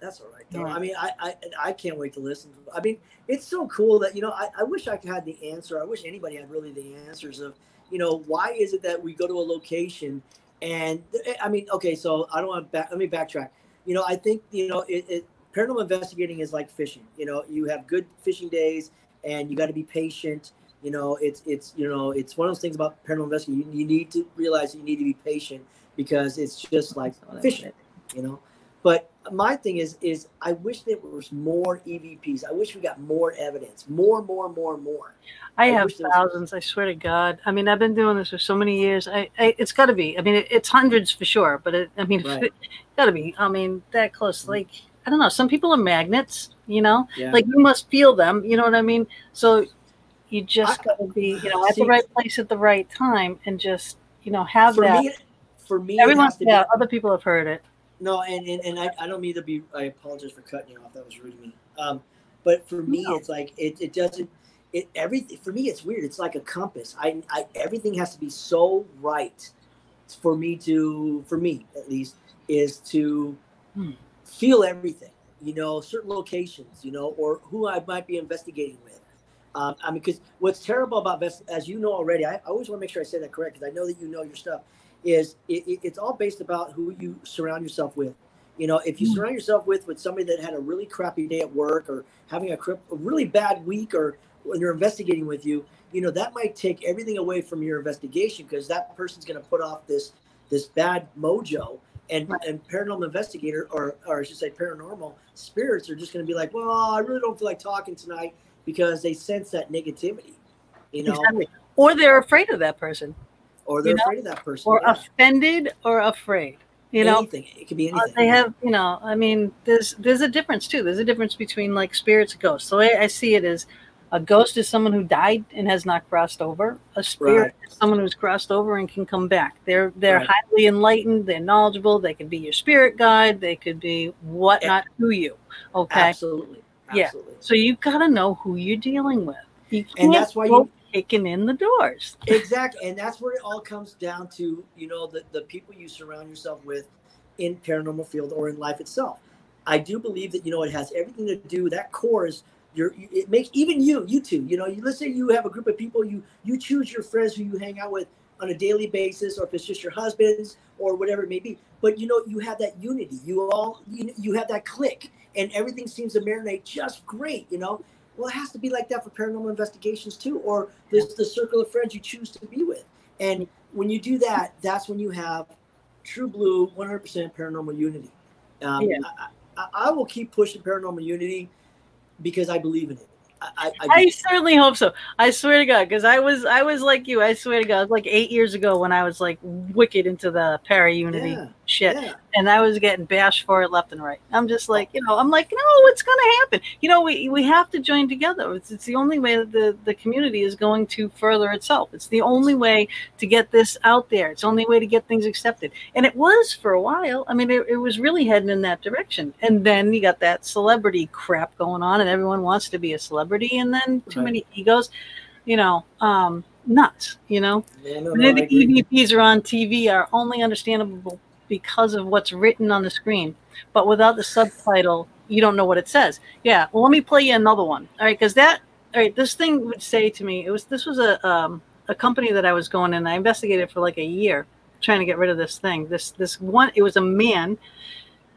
[SPEAKER 4] That's all right. Though.
[SPEAKER 2] Yeah.
[SPEAKER 4] I mean, I, I I can't wait to listen. I mean, it's so cool that you know. I, I wish I had the answer. I wish anybody had really the answers of you know why is it that we go to a location and eh, I mean, okay, so I don't want to back. Let me backtrack. You know, I think you know it, it paranormal investigating is like fishing. You know, you have good fishing days, and you got to be patient. You know, it's it's you know it's one of those things about paranormal investigating. You, you need to realize you need to be patient because it's just like
[SPEAKER 1] That's what I
[SPEAKER 4] fishing you know. But my thing is, is I wish there was more EVPs. I wish we got more evidence, more, more, more, more.
[SPEAKER 2] I
[SPEAKER 4] I
[SPEAKER 2] have
[SPEAKER 4] wish there was-
[SPEAKER 2] thousands. I swear to God. I mean, I've been doing this for so many years. I, I it's got to be. I mean, it, it's hundreds for sure. But it, I mean,
[SPEAKER 4] Right.
[SPEAKER 2] it got to be. I mean, that close. Mm. Like I don't know. Some people are magnets. You know,
[SPEAKER 4] Yeah.
[SPEAKER 2] like you must feel them. You know what I mean? So you just got to be, you know, at
[SPEAKER 4] See-
[SPEAKER 2] the right place at the right time, and just you know have
[SPEAKER 4] for
[SPEAKER 2] that.
[SPEAKER 4] me, for me,
[SPEAKER 2] Everyone, yeah,
[SPEAKER 4] be,
[SPEAKER 2] other people have heard it.
[SPEAKER 4] no, and and, and I, I don't mean to be. I apologize for cutting you off. That was rude of me. Um, but for me,
[SPEAKER 2] No.
[SPEAKER 4] it's like it, it doesn't. It everything for me, it's weird. It's like a compass. I, I everything has to be so right for me to, for me at least, is to
[SPEAKER 2] Hmm.
[SPEAKER 4] feel everything. You know, certain locations. You know, or who I might be investigating with. Um, I mean, because what's terrible about Vest, as you know already, I, I always want to make sure I say that correct because I know that you know your stuff. Is it, it, it's all based about who you surround yourself with. You know, if you
[SPEAKER 2] Mm.
[SPEAKER 4] surround yourself with with somebody that had a really crappy day at work or having a, crip, a really bad week, or when they're investigating with you, you know that might take everything away from your investigation because that person's going to put off this this bad mojo. And,
[SPEAKER 2] Right.
[SPEAKER 4] and paranormal investigator, or, or I should say, paranormal spirits are just going to be like, well, I really don't feel like talking tonight because they sense that negativity, you know,
[SPEAKER 2] Exactly. Or they're afraid of that person,
[SPEAKER 4] or they're
[SPEAKER 2] You know,
[SPEAKER 4] afraid of that person.
[SPEAKER 2] or
[SPEAKER 4] yeah.
[SPEAKER 2] offended, or afraid. You know,
[SPEAKER 4] anything. It could be
[SPEAKER 2] Uh,
[SPEAKER 4] anything.
[SPEAKER 2] they have, you know, I mean, there's there's a difference too. There's a difference between like spirits and ghosts. The way I see it is, a ghost is someone who died and has not crossed over. A spirit
[SPEAKER 4] Right.
[SPEAKER 2] is someone who's crossed over and can come back. They're they're
[SPEAKER 4] Right.
[SPEAKER 2] highly enlightened. They're knowledgeable. They could be your spirit guide. They could be whatnot to you. Okay,
[SPEAKER 4] Absolutely.
[SPEAKER 2] Yeah. So you've got to know who you're dealing with. You can't
[SPEAKER 4] And that's why you
[SPEAKER 2] kicking in the doors.
[SPEAKER 4] exactly and that's where it all comes down to you know the, the people you surround yourself with in paranormal field or in life itself i do believe that you know it has everything to do that core is your it makes even you you two you know you let's say you have a group of people you you choose your friends who you hang out with on a daily basis or if it's just your husbands or whatever it may be but you know you have that unity you all you, you have that click and everything seems to marinate just great you know well, it has to be like that for paranormal investigations too, or there's the circle of friends you choose to be with. And when you do that, that's when you have true blue, 100% paranormal unity. Um,
[SPEAKER 2] Yeah.
[SPEAKER 4] I, I, will keep pushing paranormal unity because I believe in it. I, I, I
[SPEAKER 2] I certainly hope so. I swear to God, because I was I was like you. I swear to God, like eight years ago when I was like wicked into the para unity
[SPEAKER 4] yeah,
[SPEAKER 2] shit,
[SPEAKER 4] yeah.
[SPEAKER 2] And I was getting bashed for it left and right. I'm just like, you know, I'm like, no, it's gonna happen. You know, we we have to join together. It's, it's the only way that the the community is going to further itself. It's the only way to get this out there. It's the only way to get things accepted. And it was for a while. I mean, it, it was really heading in that direction. And then you got that celebrity crap going on, and everyone wants to be a celebrity, and then too
[SPEAKER 4] Right.
[SPEAKER 2] many egos. You know, um, nuts. You know.
[SPEAKER 4] Yeah, no, no,
[SPEAKER 2] the. EVPs are on TV are only understandable because of what's written on the screen. But without the subtitle, you don't know what it says. Yeah. Well, let me play you another one. All right, because that. All right, this thing would say to me, it was this was a um, a company that I was going in. I investigated for like a year, trying to get rid of this thing. This this one, it was a man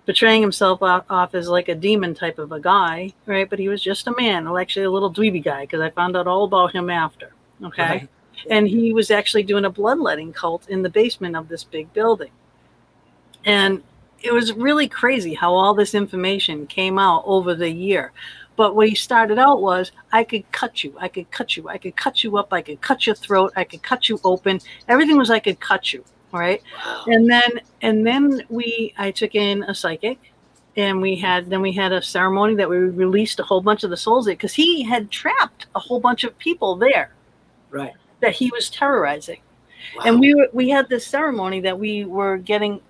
[SPEAKER 2] portraying himself off, off as like a demon type of a guy, right? But he was just a man, well, actually a little dweeby guy, because I found out all about him after. Okay
[SPEAKER 4] Right.
[SPEAKER 2] and he was actually doing a bloodletting cult in the basement of this big building and it was really crazy how all this information came out over the year but what he started out was i could cut you i could cut you i could cut you up i could cut your throat i could cut you open everything was i could cut you right?
[SPEAKER 4] Wow.
[SPEAKER 2] and then and then we i took in a psychic and we had then we had a ceremony that we released a whole bunch of the souls because he had trapped a whole bunch of people there
[SPEAKER 4] Right.
[SPEAKER 2] that he was terrorizing. And we were we had this ceremony that we were getting,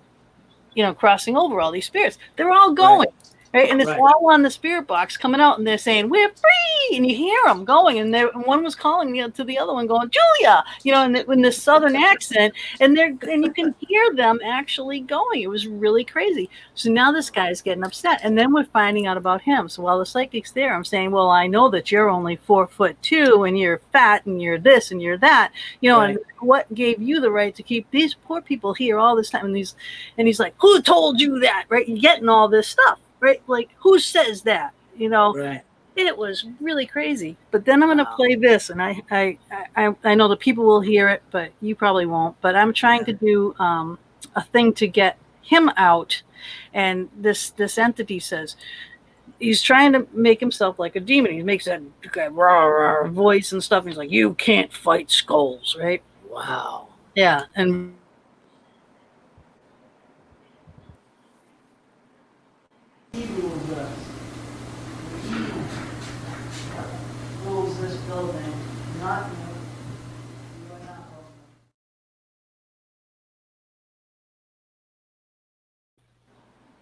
[SPEAKER 2] you know, crossing over all these spirits. They're all going. Right. And it's
[SPEAKER 4] Right.
[SPEAKER 2] all on the spirit box coming out, and they're saying, We're free. And you hear them going, and, and one was calling the, to the other one, going, Julia, you know, in, the, in this southern accent. And they're and you can hear them actually going. It was really crazy. So now this guy's getting upset. And then we're finding out about him. So while the psychic's there, I'm saying, Well, I know that you're only four foot two, and you're fat, and you're this, and you're that, you know, and what gave you the right to keep these poor people here all this time? And these, and he's like, Who told you that? Right? You're getting all this stuff right? Like, who says that? You know,
[SPEAKER 4] Right.
[SPEAKER 2] it was really crazy. But then I'm going to
[SPEAKER 4] Wow.
[SPEAKER 2] play this, and I, I, I, I know the people will hear it, but you probably won't. But I'm trying to do um, a thing to get him out, and this this entity says he's trying to make himself like a demon. He makes that rah, rah voice and stuff. And he's like, "You can't fight skulls, right?"
[SPEAKER 4] Wow.
[SPEAKER 2] Yeah, and rules this building, not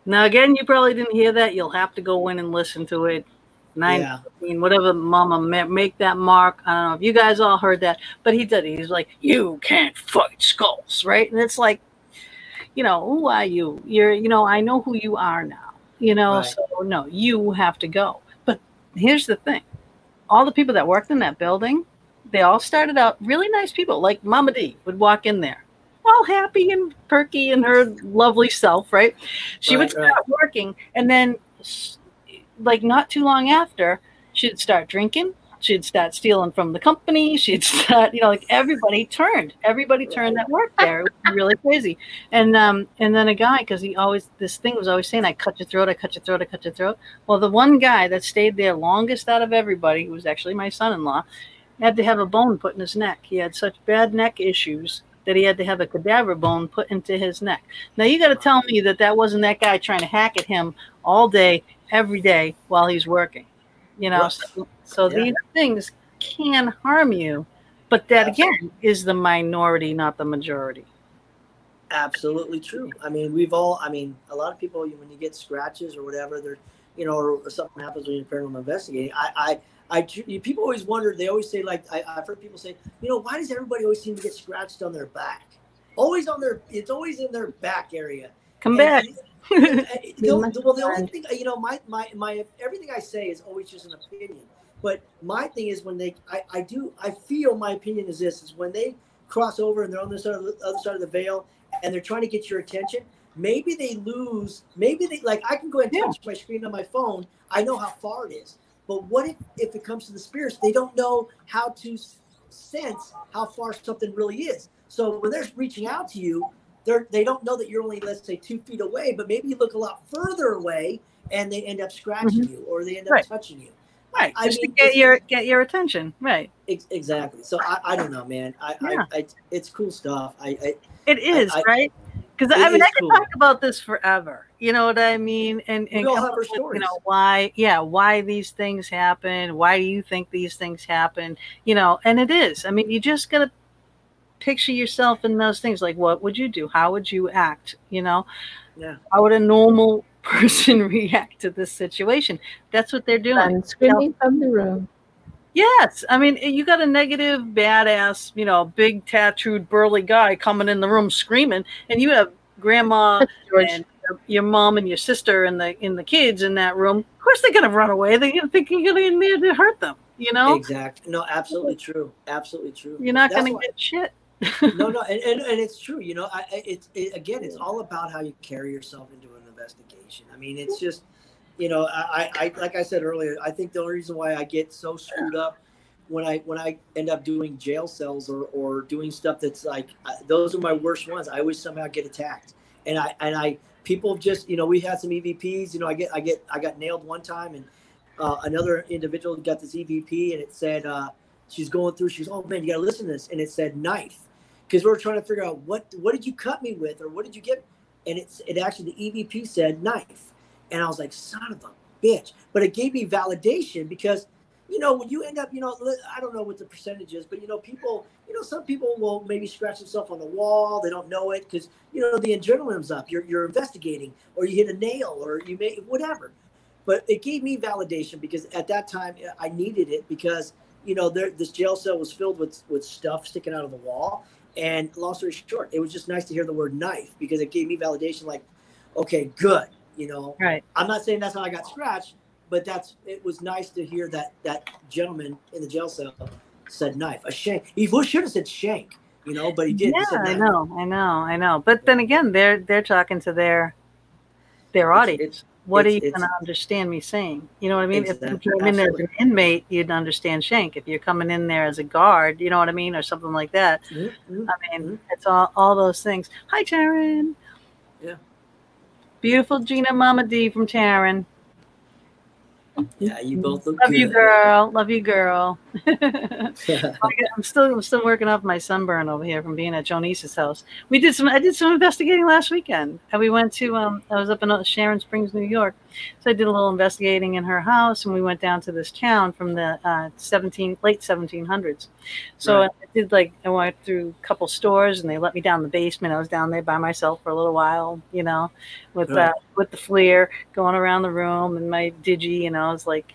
[SPEAKER 2] Now again, you probably didn't hear that. You'll have to go in and listen to it. Nine,
[SPEAKER 4] Yeah.
[SPEAKER 2] I mean, whatever Mama ma- make that mark. I don't know if you guys all heard that, but he did. He's like, "You can't fight skulls," right? And it's like, you know, who are you? You're, you know, I know who you are now. You know,
[SPEAKER 4] Right.
[SPEAKER 2] so no, you have to go. But here's the thing: all the people that worked in that building, they all started out really nice people. Like Mama D would walk in there, all happy and perky and her lovely self, right? She would
[SPEAKER 4] Right, right.
[SPEAKER 2] start working, and then, like not too long after, she'd start drinking. She'd start stealing from the company. She'd start, you know, like everybody turned. Everybody turned that worked there. It was really crazy. And um, and then a guy, because he always this thing was always saying, "I cut your throat, I cut your throat, I cut your throat." Well, the one guy that stayed there longest out of everybody, who was actually my son-in-law, had to have a bone put in his neck. He had such bad neck issues that he had to have a cadaver bone put into his neck. Now you got to tell me that that wasn't that guy trying to hack at him all day, every day while he's working. You know, so, so
[SPEAKER 4] Yeah.
[SPEAKER 2] these things can harm you, but that again is the minority, not the majority.
[SPEAKER 4] Absolutely true. I mean, we've all. I mean, a lot of people when you get scratches or whatever, they're, you know, or something happens when you're paranormal investigating. I, I, I. People always wonder. They always say, like, I, I've heard people say, you know, why does everybody always seem to get scratched on their back? Always on their. It's always in their back area.
[SPEAKER 2] Come
[SPEAKER 4] And-
[SPEAKER 2] back.
[SPEAKER 4] uh, the, well, the only thing you know, my my my everything I say is always just an opinion. But my thing is when they, I, I do, I feel my opinion is this: is when they cross over and they're on the other side of the other side of the veil and they're trying to get your attention. Maybe they lose. Maybe they like. I can go ahead and
[SPEAKER 2] Yeah.
[SPEAKER 4] touch my screen on my phone. I know how far it is. But what if, if it comes to the spirits, they don't know how to sense how far something really is. So when they're reaching out to you, they're they don't know that you're only let's say two feet away, but maybe you look a lot further away and they end up scratching mm-hmm. you or they end up
[SPEAKER 2] Right.
[SPEAKER 4] touching you.
[SPEAKER 2] Right,
[SPEAKER 4] I
[SPEAKER 2] just
[SPEAKER 4] mean,
[SPEAKER 2] to get your get your attention. Right,
[SPEAKER 4] Ex- exactly. So I, I don't know, man. I,
[SPEAKER 2] Yeah.
[SPEAKER 4] I, I it's cool stuff. I, I
[SPEAKER 2] it is
[SPEAKER 4] I-
[SPEAKER 2] right. Because I mean, I could
[SPEAKER 4] cool.
[SPEAKER 2] talk about this forever. You know what I mean? And and
[SPEAKER 4] We all
[SPEAKER 2] come
[SPEAKER 4] have our
[SPEAKER 2] with, You know why? Yeah, why these things happen? Why do you think these things happen? You know, and it is. I mean, you just gotta picture yourself in those things. Like, what would you do? How would you act? You know,
[SPEAKER 4] Yeah.
[SPEAKER 2] How would a normal person react to this situation? That's what they're doing.
[SPEAKER 1] Fun screaming from the room.
[SPEAKER 2] Yes, I mean you got a negative, badass, you know, big tattooed, burly guy coming in the room screaming, and you have grandma
[SPEAKER 1] George,
[SPEAKER 2] and your, your mom and your sister and the in the kids in that room. Of course, they're gonna run away. They're gonna think you're gonna in there to hurt them. You know,
[SPEAKER 4] exactly. No, absolutely true. Absolutely true.
[SPEAKER 2] you're not
[SPEAKER 4] That's
[SPEAKER 2] gonna
[SPEAKER 4] why-
[SPEAKER 2] get shit.
[SPEAKER 4] No, no, and, and, and it's true. You know, I, it's it, again, it's all about how you carry yourself into an investigation. I mean, it's just, you know, I, I, like I said earlier, I think the only reason why I get so screwed up when I when I end up doing jail cells or or doing stuff that's like those are my worst ones. I always somehow get attacked, and I and I people just you know we had some EVPs. You know, I get I get I got nailed one time, and uh, another individual got this EVP, and it said. uh She's going through. She's, oh man, you gotta listen to this, and it said knife because we are trying to figure out what what did you cut me with or what did you get and it's it actually the evp said knife and i was like son of a bitch but it gave me validation because you know, when you end up, you know, I don't know what the percentage is, but you know, people, you know, some people will maybe scratch themselves on the wall. They don't know it because you know the adrenaline's up. You're you're investigating, or you hit a nail, or you may whatever. But it gave me validation because at that time I needed it because you know there, this jail cell was filled with with stuff sticking out of the wall. And long story short, it was just nice to hear the word knife because it gave me validation. Like, okay, good. You know,
[SPEAKER 2] Right.
[SPEAKER 4] I'm not saying that's how I got scratched, but that's it was nice to hear that that gentleman in the jail cell said knife, a shank. He should have said shank, you know, but he did.
[SPEAKER 2] Yeah,
[SPEAKER 4] he
[SPEAKER 2] I know, I know, I know. But then again, they're they're talking to their their
[SPEAKER 4] It's-
[SPEAKER 2] audience.
[SPEAKER 4] it's-
[SPEAKER 2] what are you going to understand me saying? You know what I mean? If you came in there as an inmate, you'd understand shank. If you're coming in there as a guard, you know what I mean, or something like that.
[SPEAKER 4] Mhm, mhm.
[SPEAKER 2] I mean, it's all all those things. Hi, Taryn.
[SPEAKER 4] Yeah.
[SPEAKER 2] Beautiful Gina Mama D from Taryn.
[SPEAKER 4] Yeah, you both look
[SPEAKER 2] Love you, girl. Love you, girl. I'm still I'm still working off my sunburn over here from being at Jonice's house. We did some I did some investigating last weekend, and we went to um I was up in uh, Sharon Springs, New York, so I did a little investigating in her house, and we went down to this town from the uh, 17 late 1700s. So
[SPEAKER 4] Right.
[SPEAKER 2] I did like I went through a couple stores, and they let me down the basement. I was down there by myself for a little while, you know, with
[SPEAKER 4] Right.
[SPEAKER 2] uh, with the FLIR going around the room and my digi, and I was like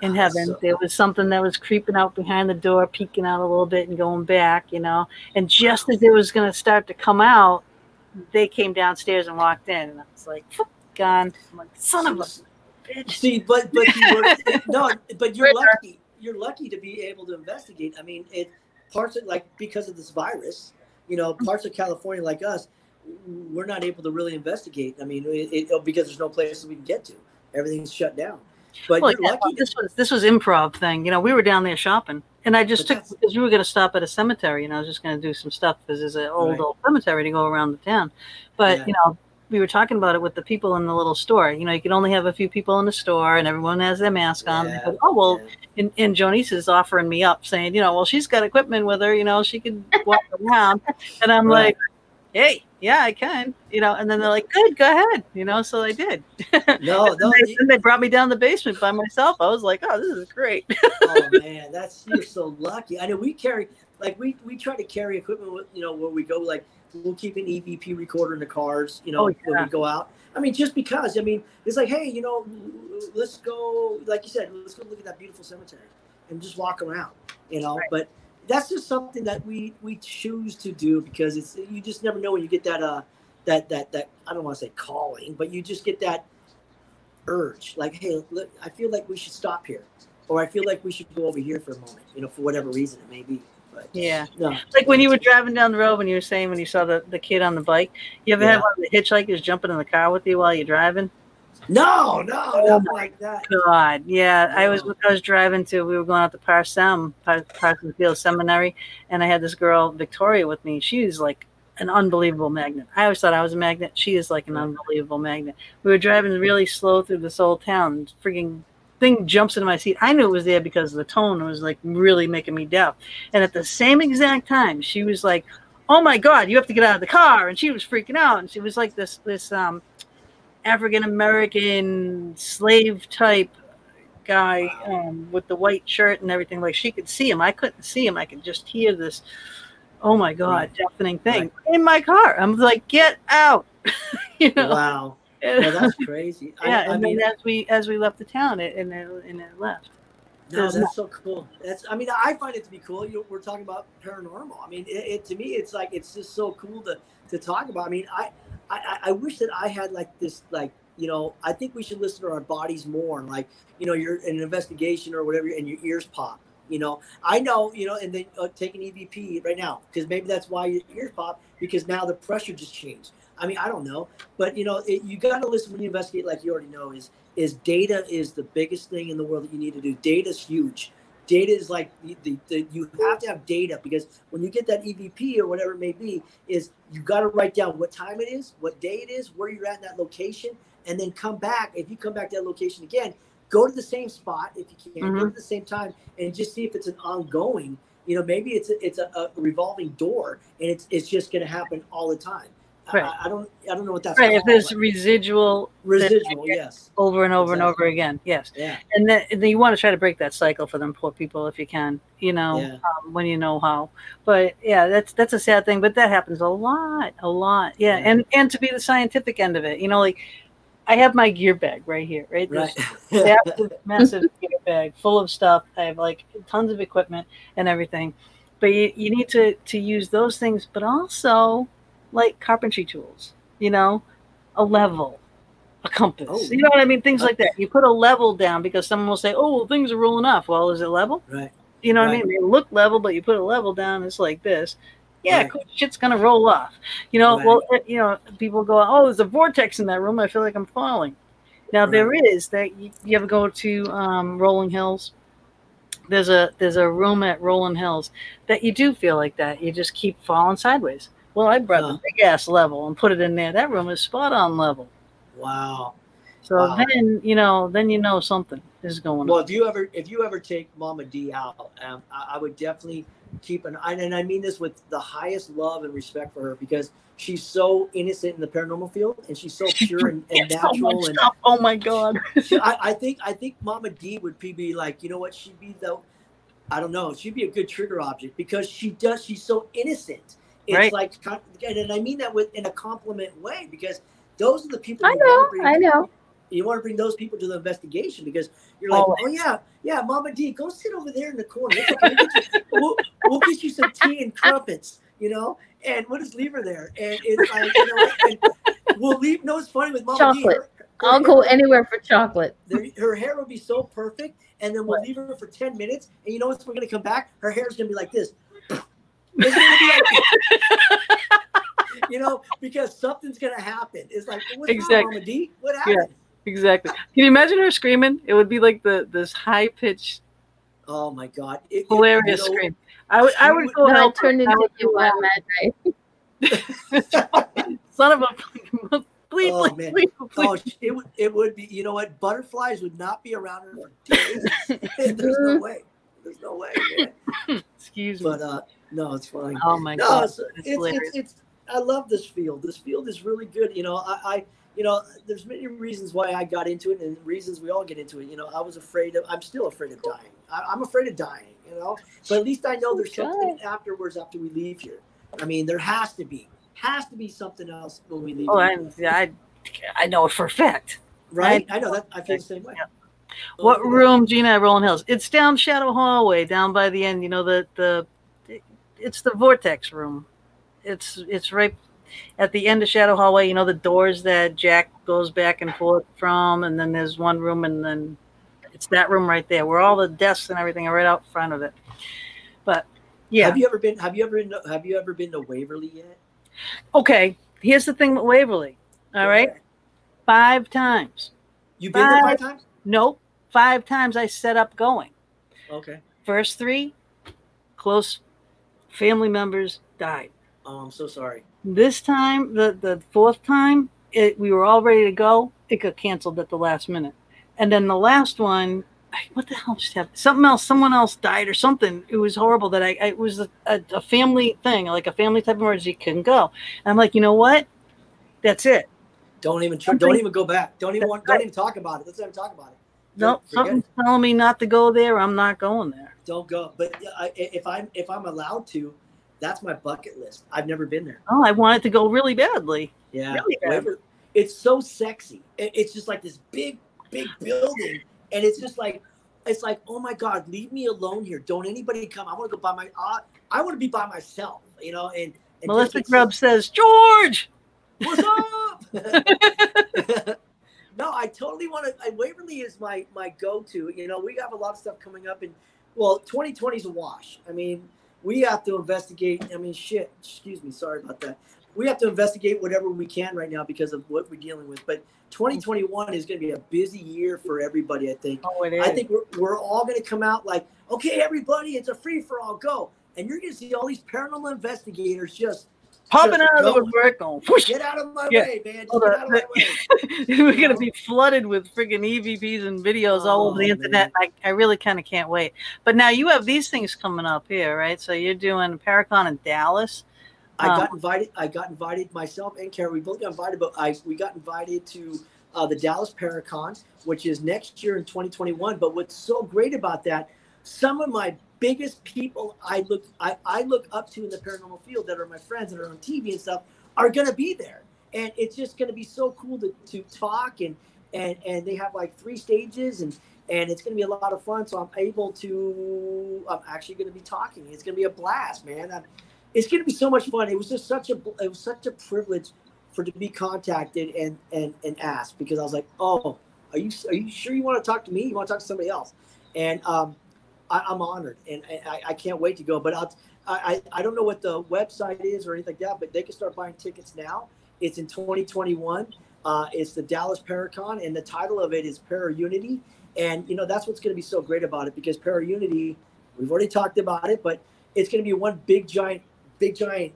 [SPEAKER 2] in heaven.
[SPEAKER 4] so-
[SPEAKER 2] there was something that was creeping out behind the door, peeking out a little bit and going back, you know. And just as it was going to start to come out, they came downstairs and walked in, and I was like, gone. I'm like, son of a bitch.
[SPEAKER 4] See, but but you were, no, but you're lucky. You're lucky to be able to investigate. I mean, it parts of like because of this virus, you know, mm-hmm. parts of California like us, we're not able to really investigate. I mean, it, it, oh, because there's no places we can get to. Everything's shut down. But
[SPEAKER 2] Well,
[SPEAKER 4] you're
[SPEAKER 2] yeah, well, this was this was improv thing. You know, we were down there shopping, and I just
[SPEAKER 4] But
[SPEAKER 2] took because we were going to stop at a cemetery, and I was just going to do some stuff because there's an old
[SPEAKER 4] Right.
[SPEAKER 2] old cemetery to go around the town. But
[SPEAKER 4] Yeah.
[SPEAKER 2] you know, we were talking about it with the people in the little store. You know, you can only have a few people in the store, and everyone has their mask on.
[SPEAKER 4] Yeah,
[SPEAKER 2] go, oh well,
[SPEAKER 4] yeah.
[SPEAKER 2] and, and Jonice is offering me up, saying, you know, well, she's got equipment with her, you know, she could walk around. And I'm
[SPEAKER 4] Right.
[SPEAKER 2] like, hey, yeah, I can, you know. And then they're like, good, go ahead, you know. So I did.
[SPEAKER 4] No,
[SPEAKER 2] and
[SPEAKER 4] no.
[SPEAKER 2] they,
[SPEAKER 4] you-
[SPEAKER 2] then they brought me down the basement by myself. I was like, oh, this is great.
[SPEAKER 4] oh man, that's you're so lucky. I know we carry like we we try to carry equipment with you know where we go like we'll keep an EVP recorder in the cars you know
[SPEAKER 2] Oh,
[SPEAKER 4] when we go out. I mean, just because I mean it's like hey you know let's go like you said let's go look at that beautiful cemetery and just walk around you know.
[SPEAKER 2] Right.
[SPEAKER 4] But that's just something that we we choose to do because it's you just never know when you get that uh that that that I don't want to say calling but you just get that urge like hey look, I feel like we should stop here or I feel like we should go over here for a moment, you know, for whatever reason it may be. But
[SPEAKER 2] Yeah.
[SPEAKER 4] no,
[SPEAKER 2] Like when you were driving down the road, when you were saying when you saw the, the kid on the bike, you ever
[SPEAKER 4] Yeah.
[SPEAKER 2] had one of the hitchhikers jumping in the car with you while you're driving?
[SPEAKER 4] No, no,
[SPEAKER 2] Oh
[SPEAKER 4] nothing like that.
[SPEAKER 2] God, yeah. I was I was driving to we were going out to Parsem, Par- Parsonsfield Seminary, and I had this girl Victoria with me. She is like an unbelievable magnet. I always thought I was a magnet. She is like an unbelievable magnet. We were driving really slow through this old town. Freaking thing jumps into my seat. I knew it was there because the tone was like really making me deaf. And at the same exact time, she was like, "Oh my God, you have to get out of the car!" And she was freaking out. And she was like this this um African American slave type guy um, with the white shirt and everything. Like she could see him. I couldn't see him. I could just hear this. Oh my God,
[SPEAKER 4] Right.
[SPEAKER 2] deafening thing in my car. I'm like, get out. you know.
[SPEAKER 4] Wow, well, that's crazy.
[SPEAKER 2] yeah,
[SPEAKER 4] I, I
[SPEAKER 2] and
[SPEAKER 4] mean,
[SPEAKER 2] as we as we left the town, it and it, and it left.
[SPEAKER 4] no, that's so cool. That's, I mean, I find it to be cool. You, we're talking about paranormal. I mean, it, it to me, it's like it's just so cool to to talk about. I mean, I, I, I wish that I had like this, like you know, I think we should listen to our bodies more. And like, you know, you're in an investigation or whatever, and your ears pop. You know, I know, you know, and then uh, take an EVP right now because maybe that's why your ears pop because now the pressure just changed. I mean, I don't know, but you know, it, you got to listen when you investigate, like you already know, is is data is the biggest thing in the world that you need to do. Data is huge. Data is like the, the, the you have to have data because when you get that EVP or whatever it may be, is you got to write down what time it is, what day it is, where you're at in that location, and then come back. If you come back to that location again, go to the same spot if you can, go mm-hmm. to the same time, and just see if it's an ongoing. You know, maybe it's a, it's a, a revolving door, and it's it's just going to happen all the time.
[SPEAKER 2] Right.
[SPEAKER 4] I, I don't I don't know what that's
[SPEAKER 2] Right. If there's
[SPEAKER 4] like,
[SPEAKER 2] residual
[SPEAKER 4] residual, yes.
[SPEAKER 2] over and over and over again, yes.
[SPEAKER 4] Yeah.
[SPEAKER 2] And then, and then you want to try to break that cycle for them poor people if you can, you know,
[SPEAKER 4] Yeah.
[SPEAKER 2] um, when you know how. But yeah, that's that's a sad thing. But that happens a lot, a lot. Yeah,
[SPEAKER 4] Yeah.
[SPEAKER 2] and and to be the scientific end of it, you know, like I have my gear bag right here, right?
[SPEAKER 4] Right.
[SPEAKER 2] This massive, massive gear bag full of stuff. I have like tons of equipment and everything. But you, you need to to use those things, but also like carpentry tools, you know, a level, a compass.
[SPEAKER 4] Oh.
[SPEAKER 2] You know what I mean? Things like that. You put a level down because someone will say, "Oh, well, things are rolling off." Well, is it level?
[SPEAKER 4] right.
[SPEAKER 2] You know what I mean? They look level, but you put a level down, it's like this. Yeah,
[SPEAKER 4] Right.
[SPEAKER 2] cool, shit's gonna roll off. You know,
[SPEAKER 4] Right.
[SPEAKER 2] well, you know, people go, "Oh, there's a vortex in that room. I feel like I'm falling." Now there is that. You, you ever go to um, Rolling Hills? There's a there's a room at Rolling Hills that you do feel like that. You just keep falling sideways. Well, I brought
[SPEAKER 4] Huh.
[SPEAKER 2] the big ass level and put it in there. That room is spot on level.
[SPEAKER 4] Wow.
[SPEAKER 2] So
[SPEAKER 4] Wow.
[SPEAKER 2] then you know, then you know something is going
[SPEAKER 4] Well,
[SPEAKER 2] on.
[SPEAKER 4] if you ever if you ever take Mama D out, um, I, I would definitely keep an eye, and I mean this with the highest love and respect for her because she's so innocent in the paranormal field, and she's so pure and, and
[SPEAKER 2] It's so
[SPEAKER 4] natural. and
[SPEAKER 2] stuff. Oh my god.
[SPEAKER 4] she- I, I think I think Mama D would be- be like, you know what? She'd be the, I don't know. She'd be a good trigger object because she does. She's so innocent. It's
[SPEAKER 2] Right.
[SPEAKER 4] like, and I mean that with in a compliment way because those are the people
[SPEAKER 1] I
[SPEAKER 4] you
[SPEAKER 1] know,
[SPEAKER 4] bring-
[SPEAKER 1] I know.
[SPEAKER 4] you want to bring those people to the investigation because you're like,
[SPEAKER 2] Always.
[SPEAKER 4] oh yeah, yeah, Mama D, go sit over there in the corner. Okay. We'll, get you, we'll, get you some tea and crumpets, you know, and we'll just leave her there. And it's like, you know, and we'll leave. No, it's funny with Mama D.
[SPEAKER 1] Chocolate.
[SPEAKER 4] Her, her
[SPEAKER 1] I'll go anywhere for chocolate.
[SPEAKER 4] her, hair would be so perfect, and then we'll leave her for ten minutes, and you know what's? We're gonna come back. Her hair's gonna be like this. It's gonna be like- you know, because something's gonna happen. It's like, what's
[SPEAKER 2] Exactly.
[SPEAKER 4] Mama D? What happened?
[SPEAKER 2] Exactly. Can you imagine her screaming? It would be like the this high pitched,
[SPEAKER 4] Oh my God! It- it-
[SPEAKER 2] hilarious
[SPEAKER 4] you know,
[SPEAKER 2] scream. I would I would
[SPEAKER 4] would-
[SPEAKER 2] go
[SPEAKER 1] No,
[SPEAKER 2] help her.
[SPEAKER 1] turned
[SPEAKER 2] I
[SPEAKER 1] into you
[SPEAKER 2] go
[SPEAKER 1] on
[SPEAKER 2] help
[SPEAKER 1] night.
[SPEAKER 2] Son of a please,
[SPEAKER 4] Oh,
[SPEAKER 2] please,
[SPEAKER 4] man.
[SPEAKER 2] please,
[SPEAKER 4] Oh, it would it would be. You know what? Butterflies would not be around her for days. There's no way. There's no way. Man.
[SPEAKER 2] Excuse me.
[SPEAKER 4] But uh, no, it's fine.
[SPEAKER 2] oh my
[SPEAKER 4] No,
[SPEAKER 2] god.
[SPEAKER 4] it's,
[SPEAKER 2] It's
[SPEAKER 4] it's, it's, I love this field. This field is really good. You know, I, I you know, there's many reasons why I got into it, and reasons we all get into it. You know, I was afraid of. I'm still afraid of dying. I, I'm afraid of dying. You know, but at least I know there's something afterwards after we leave here. I mean, there has to be has to be something else when we leave.
[SPEAKER 2] Oh,
[SPEAKER 4] here,
[SPEAKER 2] I, I I know it for a fact.
[SPEAKER 4] right? I know that. I feel the same way.
[SPEAKER 2] Yeah. What room, Gina at Rolling Hills? It's down Shadow Hallway, down by the end. You know the the, it's the Vortex room. It's it's right at the end of Shadow Hallway. You know the doors that Jack goes back and forth from, and then there's one room, and then it's that room right there, where all the desks and everything are right out front of it. But yeah,
[SPEAKER 4] Have you ever been? Have you ever been? Have you ever been to Waverly yet?
[SPEAKER 2] okay. Here's the thing with Waverly. All right, five times.
[SPEAKER 4] You've been there five times.
[SPEAKER 2] Nope, five times I set up going.
[SPEAKER 4] Okay.
[SPEAKER 2] First three, close family members died.
[SPEAKER 4] Oh, I'm so sorry.
[SPEAKER 2] This time, the the fourth time, it, we were all ready to go. It got canceled at the last minute, and then the last one, what the hell just happened? Something else. Someone else died or something. It was horrible. That I, I it was a, a, a family thing, like a family type emergency. Couldn't go. And I'm like, you know what? That's it.
[SPEAKER 4] Don't even tr- don't even go back. Don't even want. Don't even talk about it. Let's not even talk about it.
[SPEAKER 2] No,
[SPEAKER 4] Don't
[SPEAKER 2] something's
[SPEAKER 4] it.
[SPEAKER 2] telling me not to go there. I'm not going there.
[SPEAKER 4] Don't go. But I, if I'm if I'm allowed to, that's my bucket list. I've never been there.
[SPEAKER 2] Oh, I want it to go really badly.
[SPEAKER 4] Yeah,
[SPEAKER 2] Really.
[SPEAKER 4] It's so sexy. It's just like this big, big building, and it's just like, it's like, oh my god, leave me alone here. Don't anybody come. I want to go by my. Uh, I want to be by myself. You know, and, and
[SPEAKER 2] Melissa Grubb says, George.
[SPEAKER 4] What's up? no, I totally want to. I, Waverly is my my go to. You know, we have a lot of stuff coming up, and well, 2020 is a wash. I mean, we have to investigate. I mean, shit. Excuse me. Sorry about that. We have to investigate whatever we can right now because of what we're dealing with. But 2021 is going to be a busy year for everybody. I think.
[SPEAKER 2] Oh, it is.
[SPEAKER 4] I think we're, we're all going to come out like, okay, everybody, it's a free for all, go. And you're going to see all these paranormal investigators just
[SPEAKER 2] popping out of the woodwork, going, whoosh.
[SPEAKER 4] get out of my
[SPEAKER 2] Yeah.
[SPEAKER 4] way, man. Just
[SPEAKER 2] Hold
[SPEAKER 4] get
[SPEAKER 2] on.
[SPEAKER 4] out of my way.
[SPEAKER 2] We're gonna be flooded with friggin' EVPs and videos all over the
[SPEAKER 4] Oh,
[SPEAKER 2] internet. I, I really kind of can't wait. But now you have these things coming up here, right? So you're doing Paracon in Dallas.
[SPEAKER 4] I
[SPEAKER 2] Um,
[SPEAKER 4] got invited. I got invited myself and Kara. We both got invited, but I we got invited to uh, the Dallas Paracon, which is next year in 2021. But what's so great about that? Some of my biggest people I look I, I look up to in the paranormal field that are my friends that are on TV and stuff are to be there, and it's just to be so cool to, to talk and and and they have like three stages and and it's to be a lot of fun. So I'm able to. I'm actually to be talking. It's to be a blast, man. I'm, it's to be so much fun. It was just such a it was such a privilege for to be contacted and and and asked because I was like, oh, are you are you sure you want to talk to me? You want to talk to somebody else? And um, I, I'm honored and, I, I can't wait to go. But I'll, I I don't know what the website is or anything like that, but they can start buying tickets now. It's in 2021. Uh, it's the Dallas Paracon, and the title of it is Para Unity. And you know that's what's going to be so great about it because Para Unity, we've already talked about it, but it's going to be one big giant, big giant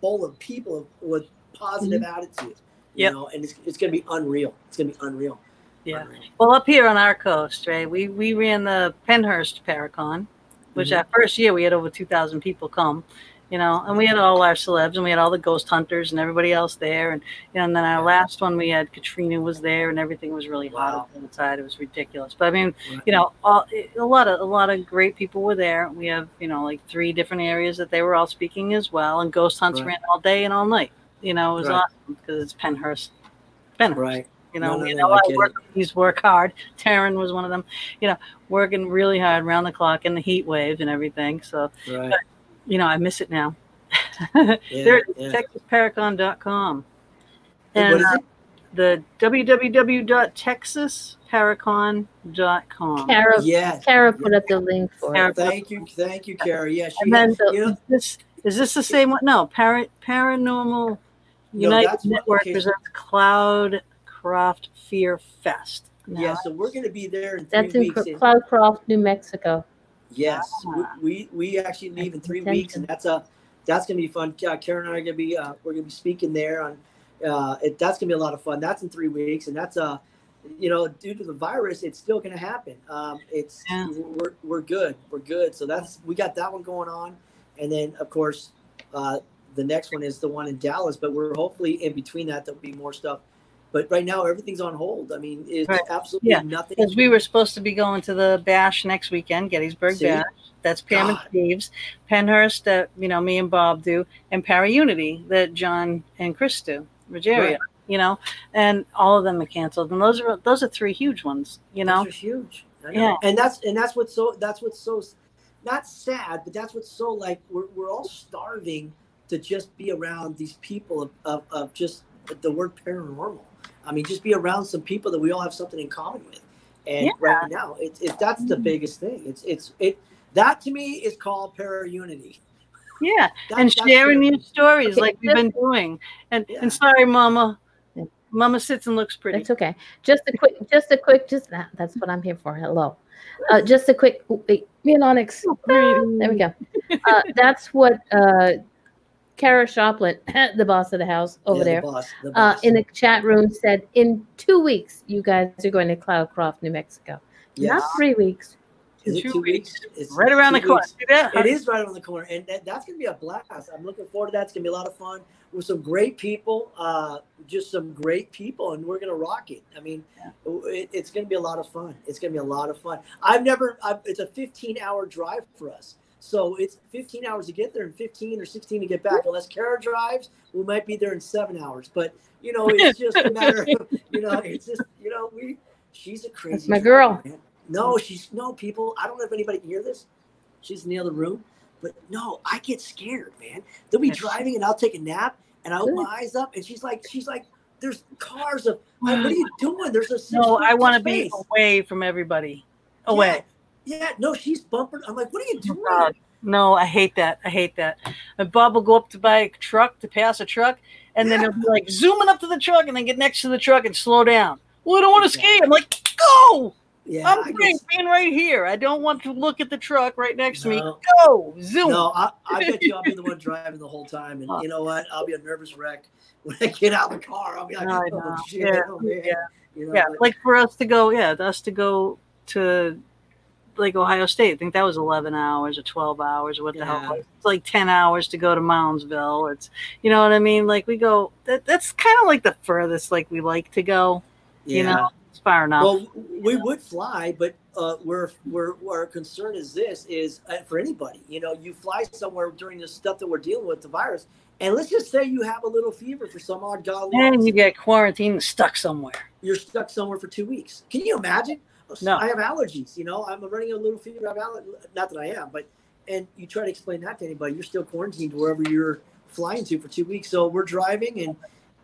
[SPEAKER 4] bowl of people with positive attitudes. You
[SPEAKER 2] Yep.
[SPEAKER 4] know, and it's, it's going to be unreal. It's going to be unreal.
[SPEAKER 2] Yeah. Well, up here on our coast, right, we, we ran the Pennhurst Paracon, which
[SPEAKER 4] Mhm.
[SPEAKER 2] that first year we had over 2,000 people come, you know, and we had all our celebs and we had all the ghost hunters and everybody else there. And, you know, and then our last one we had Katrina was there and everything was really hot
[SPEAKER 4] Wow.
[SPEAKER 2] outside. It was ridiculous. But I mean, you know, all, a lot of a lot of great people were there. We have, you know, like three different areas that they were all speaking as well. And ghost hunts
[SPEAKER 4] Right.
[SPEAKER 2] ran all day and all night. You know, it was
[SPEAKER 4] Right.
[SPEAKER 2] awesome because it's Pennhurst. Pennhurst.
[SPEAKER 4] Right.
[SPEAKER 2] You know,
[SPEAKER 4] No, no,
[SPEAKER 2] you
[SPEAKER 4] no,
[SPEAKER 2] know,
[SPEAKER 4] I
[SPEAKER 2] I
[SPEAKER 4] get
[SPEAKER 2] work, these work hard. Taryn was one of them. You know, working really hard around the clock in the heat wave and everything. So,
[SPEAKER 4] Right.
[SPEAKER 2] you know, I miss it now.
[SPEAKER 4] Yeah,
[SPEAKER 2] there it is,
[SPEAKER 4] yeah.
[SPEAKER 2] TexasParacon.com.
[SPEAKER 4] Hey,
[SPEAKER 2] And
[SPEAKER 4] what is
[SPEAKER 2] uh,
[SPEAKER 4] it?
[SPEAKER 2] the www.texasparacon.com.
[SPEAKER 1] Kara,
[SPEAKER 4] Yes.
[SPEAKER 1] Kara put up the link for
[SPEAKER 2] Kara
[SPEAKER 1] it.
[SPEAKER 4] Thank you, thank you, Carrie. Yeah, she.
[SPEAKER 2] And then
[SPEAKER 1] So-
[SPEAKER 4] you know,
[SPEAKER 2] this is this the same one? No, Para, Paranormal United
[SPEAKER 4] that's what-
[SPEAKER 2] Network
[SPEAKER 4] okay.
[SPEAKER 2] presents Cloud Craft Fear Fest. Now,
[SPEAKER 4] yeah. So we're going to be there in three
[SPEAKER 1] That's in
[SPEAKER 4] weeks.
[SPEAKER 1] Cl-
[SPEAKER 4] and-
[SPEAKER 1] Cloudcroft, New Mexico.
[SPEAKER 4] Yes,
[SPEAKER 2] Ah.
[SPEAKER 4] we, we we actually leave in three
[SPEAKER 1] Attention.
[SPEAKER 4] weeks, and that's a that's gonna be fun. Uh, Karen and I are gonna be uh, we're gonna be speaking there on. Uh, it, that's gonna be a lot of fun. That's in three weeks, and that's uh, you know, due to the virus, it's still gonna happen. Um, it's
[SPEAKER 2] Yeah.
[SPEAKER 4] we're we're good, we're good. So that's we got that one going on, and then of course, uh, the next one is the one in Dallas. But we're hopefully in between that there'll be more stuff. But right now everything's on hold. I mean, it's
[SPEAKER 2] Right.
[SPEAKER 4] absolutely
[SPEAKER 2] Yeah,
[SPEAKER 4] nothing.
[SPEAKER 2] Because we were supposed to be going to the Bash next weekend, Gettysburg
[SPEAKER 4] See?
[SPEAKER 2] Bash. That's Pam and
[SPEAKER 4] God.
[SPEAKER 2] Steve's. Pennhurst that you know me and Bob do, and Para Unity that John and Chris do. Rogeria,
[SPEAKER 4] Right.
[SPEAKER 2] you know, and all of them are canceled. And those are those are three huge ones, you know.
[SPEAKER 4] Those are huge. Know.
[SPEAKER 2] Yeah.
[SPEAKER 4] and that's and that's what's so that's what's so not sad, but that's what's so like we're we're all starving to just be around these people of, of, of just the word paranormal. I mean, just be around some people that we all have something in common with. And
[SPEAKER 2] Yeah.
[SPEAKER 4] right now, it's it, that's the biggest thing. It's it's it that to me is called para unity.
[SPEAKER 2] Yeah,
[SPEAKER 4] That-
[SPEAKER 2] and sharing your stories
[SPEAKER 1] Okay,
[SPEAKER 2] like we've been doing. And
[SPEAKER 4] Yeah.
[SPEAKER 2] and sorry, Mama. Mama sits and looks pretty.
[SPEAKER 1] That's okay. Just a quick, just a quick, just that. That's what I'm here for. Hello. Uh, just a quick, me and Onyx. There we go. Uh, that's what uh, Kara Schopplein, the boss of the house over
[SPEAKER 4] yeah,
[SPEAKER 1] there,
[SPEAKER 4] The boss, the
[SPEAKER 1] uh, in the chat room said, in two weeks, you guys are going to Cloudcroft, New Mexico.
[SPEAKER 4] yes.
[SPEAKER 1] Not three weeks.
[SPEAKER 4] Is it
[SPEAKER 2] two
[SPEAKER 4] two
[SPEAKER 2] weeks.
[SPEAKER 4] weeks? It's
[SPEAKER 2] right around the corner.
[SPEAKER 4] weeks. It is right around the corner, and that, that's going to be a blast. I'm looking forward to that. It's going to be a lot of fun with some great people, uh, just some great people, and we're going to rock it. I mean, it, it's going to be a lot of fun. It's going to be a lot of fun. I've never. I've, it's a 15 hour drive for us, so it's 15 hours to get there and 15 or 16 to get back. Unless Kara drives, we might be there in seven hours. But you know, it's just a matter. of, you know, it's just you know we. She's a crazy.
[SPEAKER 1] That's
[SPEAKER 4] my
[SPEAKER 1] girl.
[SPEAKER 4] No, she's no people. I don't know if anybody can hear this. She's in the other room, but no, I get scared, man. They'll be
[SPEAKER 2] Yes.
[SPEAKER 4] driving, and I'll take a nap, and I open my eyes up, and she's like, she's like, "There's cars of. What are you doing? There's a
[SPEAKER 2] No, I want to be away from everybody. Away.
[SPEAKER 4] Yeah, yeah, no, she's bumping. I'm like, what are you oh doing?
[SPEAKER 2] God. No, I hate that. I hate that. And Bob will go up to buy a truck to pass a truck, and then he'll be like zooming up to the truck, and then get next to the truck and slow down. Well, I don't want to ski. I'm like, go.
[SPEAKER 4] Yeah,
[SPEAKER 2] I'm being right here. I don't want to look at the truck right next to me. Go zoom.
[SPEAKER 4] no, I, I bet you I'll be the one driving the whole time, and you know what? I'll be a nervous wreck when I get out of the car. I'll be like, oh shit,
[SPEAKER 2] Yeah,
[SPEAKER 4] oh
[SPEAKER 2] yeah.
[SPEAKER 4] You know,
[SPEAKER 2] yeah,
[SPEAKER 4] but-
[SPEAKER 2] like for us to go, yeah, us to go to like Ohio State. I think that was 11 hours or 12 hours or what the
[SPEAKER 4] Yeah.
[SPEAKER 2] hell. It's like 10 hours to go to Moundsville. It's, you know what I mean? Like we go, that, that's kind of like the furthest like we like to go. You know, it's far enough.
[SPEAKER 4] Well, we would fly, but uh, we're, we're, our concern is this is uh, for anybody. You know, you fly somewhere during the stuff that we're dealing with, the virus, and let's just say you have a little fever for some odd godly
[SPEAKER 2] and you get quarantined and stuck somewhere.
[SPEAKER 4] you're stuck somewhere for two weeks. Can you imagine?
[SPEAKER 2] No.
[SPEAKER 4] I have allergies. You know, I'm running a little fever. I have aller- Not that I am, but and you try to explain that to anybody, you're still quarantined wherever you're flying to for two weeks. So we're driving, and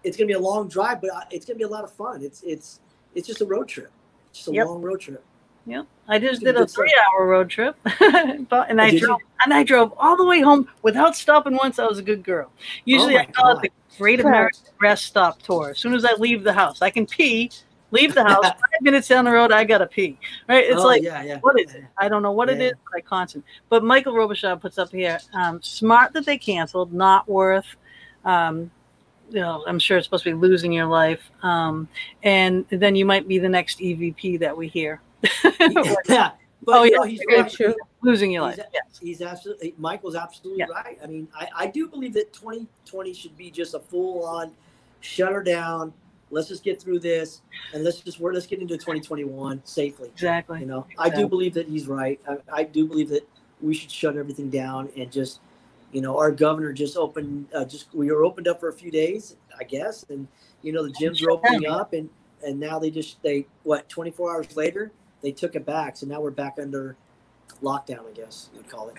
[SPEAKER 4] it's gonna be a long drive, but uh, it's gonna be a lot of fun. It's it's it's just a road trip, It's just a
[SPEAKER 2] Yep.
[SPEAKER 4] long road trip.
[SPEAKER 2] Yeah, I just did a three hour road trip. but, and I
[SPEAKER 4] did you?
[SPEAKER 2] drove and I drove all the way home without stopping once. I was a good girl. Usually
[SPEAKER 4] my
[SPEAKER 2] I call
[SPEAKER 4] God.
[SPEAKER 2] it the Great American Rest Stop Tour. As soon as I leave the house, I can pee, leave the house, five minutes down the road, I gotta pee. Right? It's
[SPEAKER 4] Oh,
[SPEAKER 2] like
[SPEAKER 4] yeah, yeah.
[SPEAKER 2] what is it? I don't know what it
[SPEAKER 4] Yeah.
[SPEAKER 2] is, but I constant. But Michael Robichaud puts up here, um, smart that they canceled, not worth um, you know, I'm sure it's supposed to be losing your life. Um, and then you might be the next EVP that we hear.
[SPEAKER 4] yeah. But
[SPEAKER 2] Oh, yeah.
[SPEAKER 4] know, he's right.
[SPEAKER 1] true.
[SPEAKER 2] losing your
[SPEAKER 4] He's
[SPEAKER 2] life. Yes.
[SPEAKER 4] He's absolutely Michael's absolutely
[SPEAKER 2] Yeah.
[SPEAKER 4] right. I mean, I, I do believe that 2020 should be just a full on shutter down. Let's just get through this and let's just we're let's get into 2021 safely.
[SPEAKER 2] Exactly.
[SPEAKER 4] You know, I do believe that he's right. I, I do believe that we should shut everything down and just, you know, our governor just opened, uh, just we were opened up for a few days, I guess, and you know the gyms are opening up and and now they just they what 24 hours later they took it back, so now we're back under lockdown, I guess you'd call it.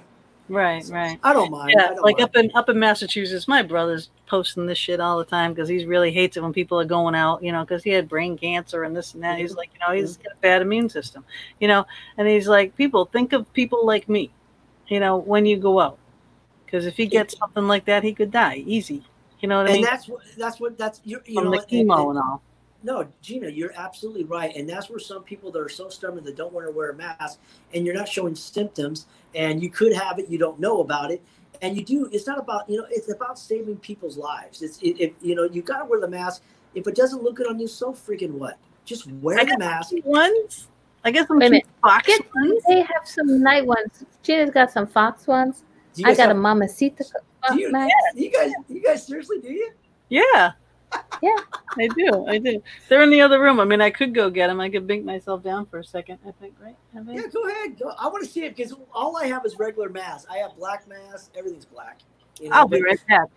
[SPEAKER 2] Right, right.
[SPEAKER 4] I don't mind.
[SPEAKER 2] Yeah,
[SPEAKER 4] I don't
[SPEAKER 2] like
[SPEAKER 4] mind.
[SPEAKER 2] up in up in Massachusetts, my brother's posting this shit all the time because he really hates it when people are going out, you know, because he had brain cancer and this and that. He's like, you know, he's got a bad immune system, you know, and he's like, people think of people like me, you know, when you go out, because if he gets something like that, he could die easy. You know what I
[SPEAKER 4] and
[SPEAKER 2] mean?
[SPEAKER 4] that's what that's what that's you, you
[SPEAKER 2] From
[SPEAKER 4] know
[SPEAKER 2] the
[SPEAKER 4] and-
[SPEAKER 2] chemo
[SPEAKER 4] and-
[SPEAKER 2] and all.
[SPEAKER 4] No, Gina, you're absolutely right. And that's where some people that are so stubborn that don't want to wear a mask and you're not showing symptoms and you could have it, you don't know about it. And you do, it's not about, you know, it's about saving people's lives. It's, it, it you know, you got to wear the mask. If it doesn't look good on you, so freaking what? Just wear
[SPEAKER 2] I
[SPEAKER 4] the mask.
[SPEAKER 2] ones. I guess I'm
[SPEAKER 1] Wait a minute.
[SPEAKER 2] Fox ones.
[SPEAKER 1] they have some night ones. Gina's got some Fox ones. I
[SPEAKER 4] guys
[SPEAKER 1] got a
[SPEAKER 4] have-
[SPEAKER 1] Mamacita
[SPEAKER 4] do you,
[SPEAKER 1] mask.
[SPEAKER 4] you guys, you guys seriously do you?
[SPEAKER 2] Yeah.
[SPEAKER 1] Yeah.
[SPEAKER 2] I do. I do. They're in the other room. I mean, I could go get them. I could bink myself down for a second. I think, right? I think.
[SPEAKER 4] Yeah, go ahead. Go. I want to see it because all I have is regular masks. I have black masks. Everything's black. You know,
[SPEAKER 2] I'll be
[SPEAKER 4] but
[SPEAKER 2] right back.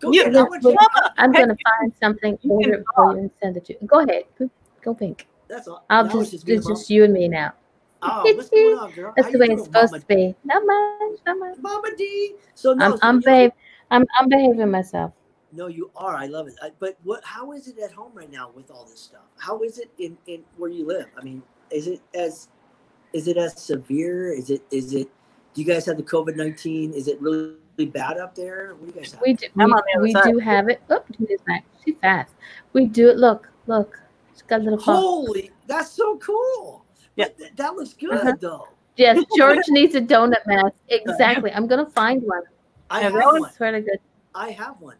[SPEAKER 4] Go
[SPEAKER 2] You-
[SPEAKER 4] get it. I want you-
[SPEAKER 1] I'm gonna find something order for you and send it to you. Go ahead. Go, go pink.
[SPEAKER 4] That's all.
[SPEAKER 1] I'll
[SPEAKER 4] now
[SPEAKER 1] just, it's
[SPEAKER 4] just,
[SPEAKER 1] just you and me now.
[SPEAKER 4] Oh, what's going on, girl?
[SPEAKER 1] That's
[SPEAKER 4] How
[SPEAKER 1] the way it's supposed
[SPEAKER 4] Mama
[SPEAKER 1] to be. Not much, not much.
[SPEAKER 4] Mama D. So no,
[SPEAKER 1] I'm,
[SPEAKER 4] so
[SPEAKER 1] I'm babe. I'm I'm behaving myself.
[SPEAKER 4] No, you are. I love it. I, but what? How is it at home right now with all this stuff? How is it in in where you live? I mean, is it as is it as severe? Is it is it? Do you guys have the COVID nineteen? Is it really bad up there? What do you guys have?
[SPEAKER 1] We do
[SPEAKER 2] I'm
[SPEAKER 1] we,
[SPEAKER 2] on the
[SPEAKER 1] we do have it. Oh, Gina's back. She's fast. We do it. Look, look. She's got a little phone.
[SPEAKER 4] Holy, that's so cool.
[SPEAKER 2] Yeah.
[SPEAKER 4] But th- that looks good
[SPEAKER 1] Uh-huh.
[SPEAKER 4] though.
[SPEAKER 1] Yes, George needs a donut mask. Exactly. I'm gonna find one.
[SPEAKER 4] I
[SPEAKER 2] Yeah,
[SPEAKER 4] have
[SPEAKER 2] that
[SPEAKER 4] one.
[SPEAKER 1] swear to God.
[SPEAKER 4] I have one.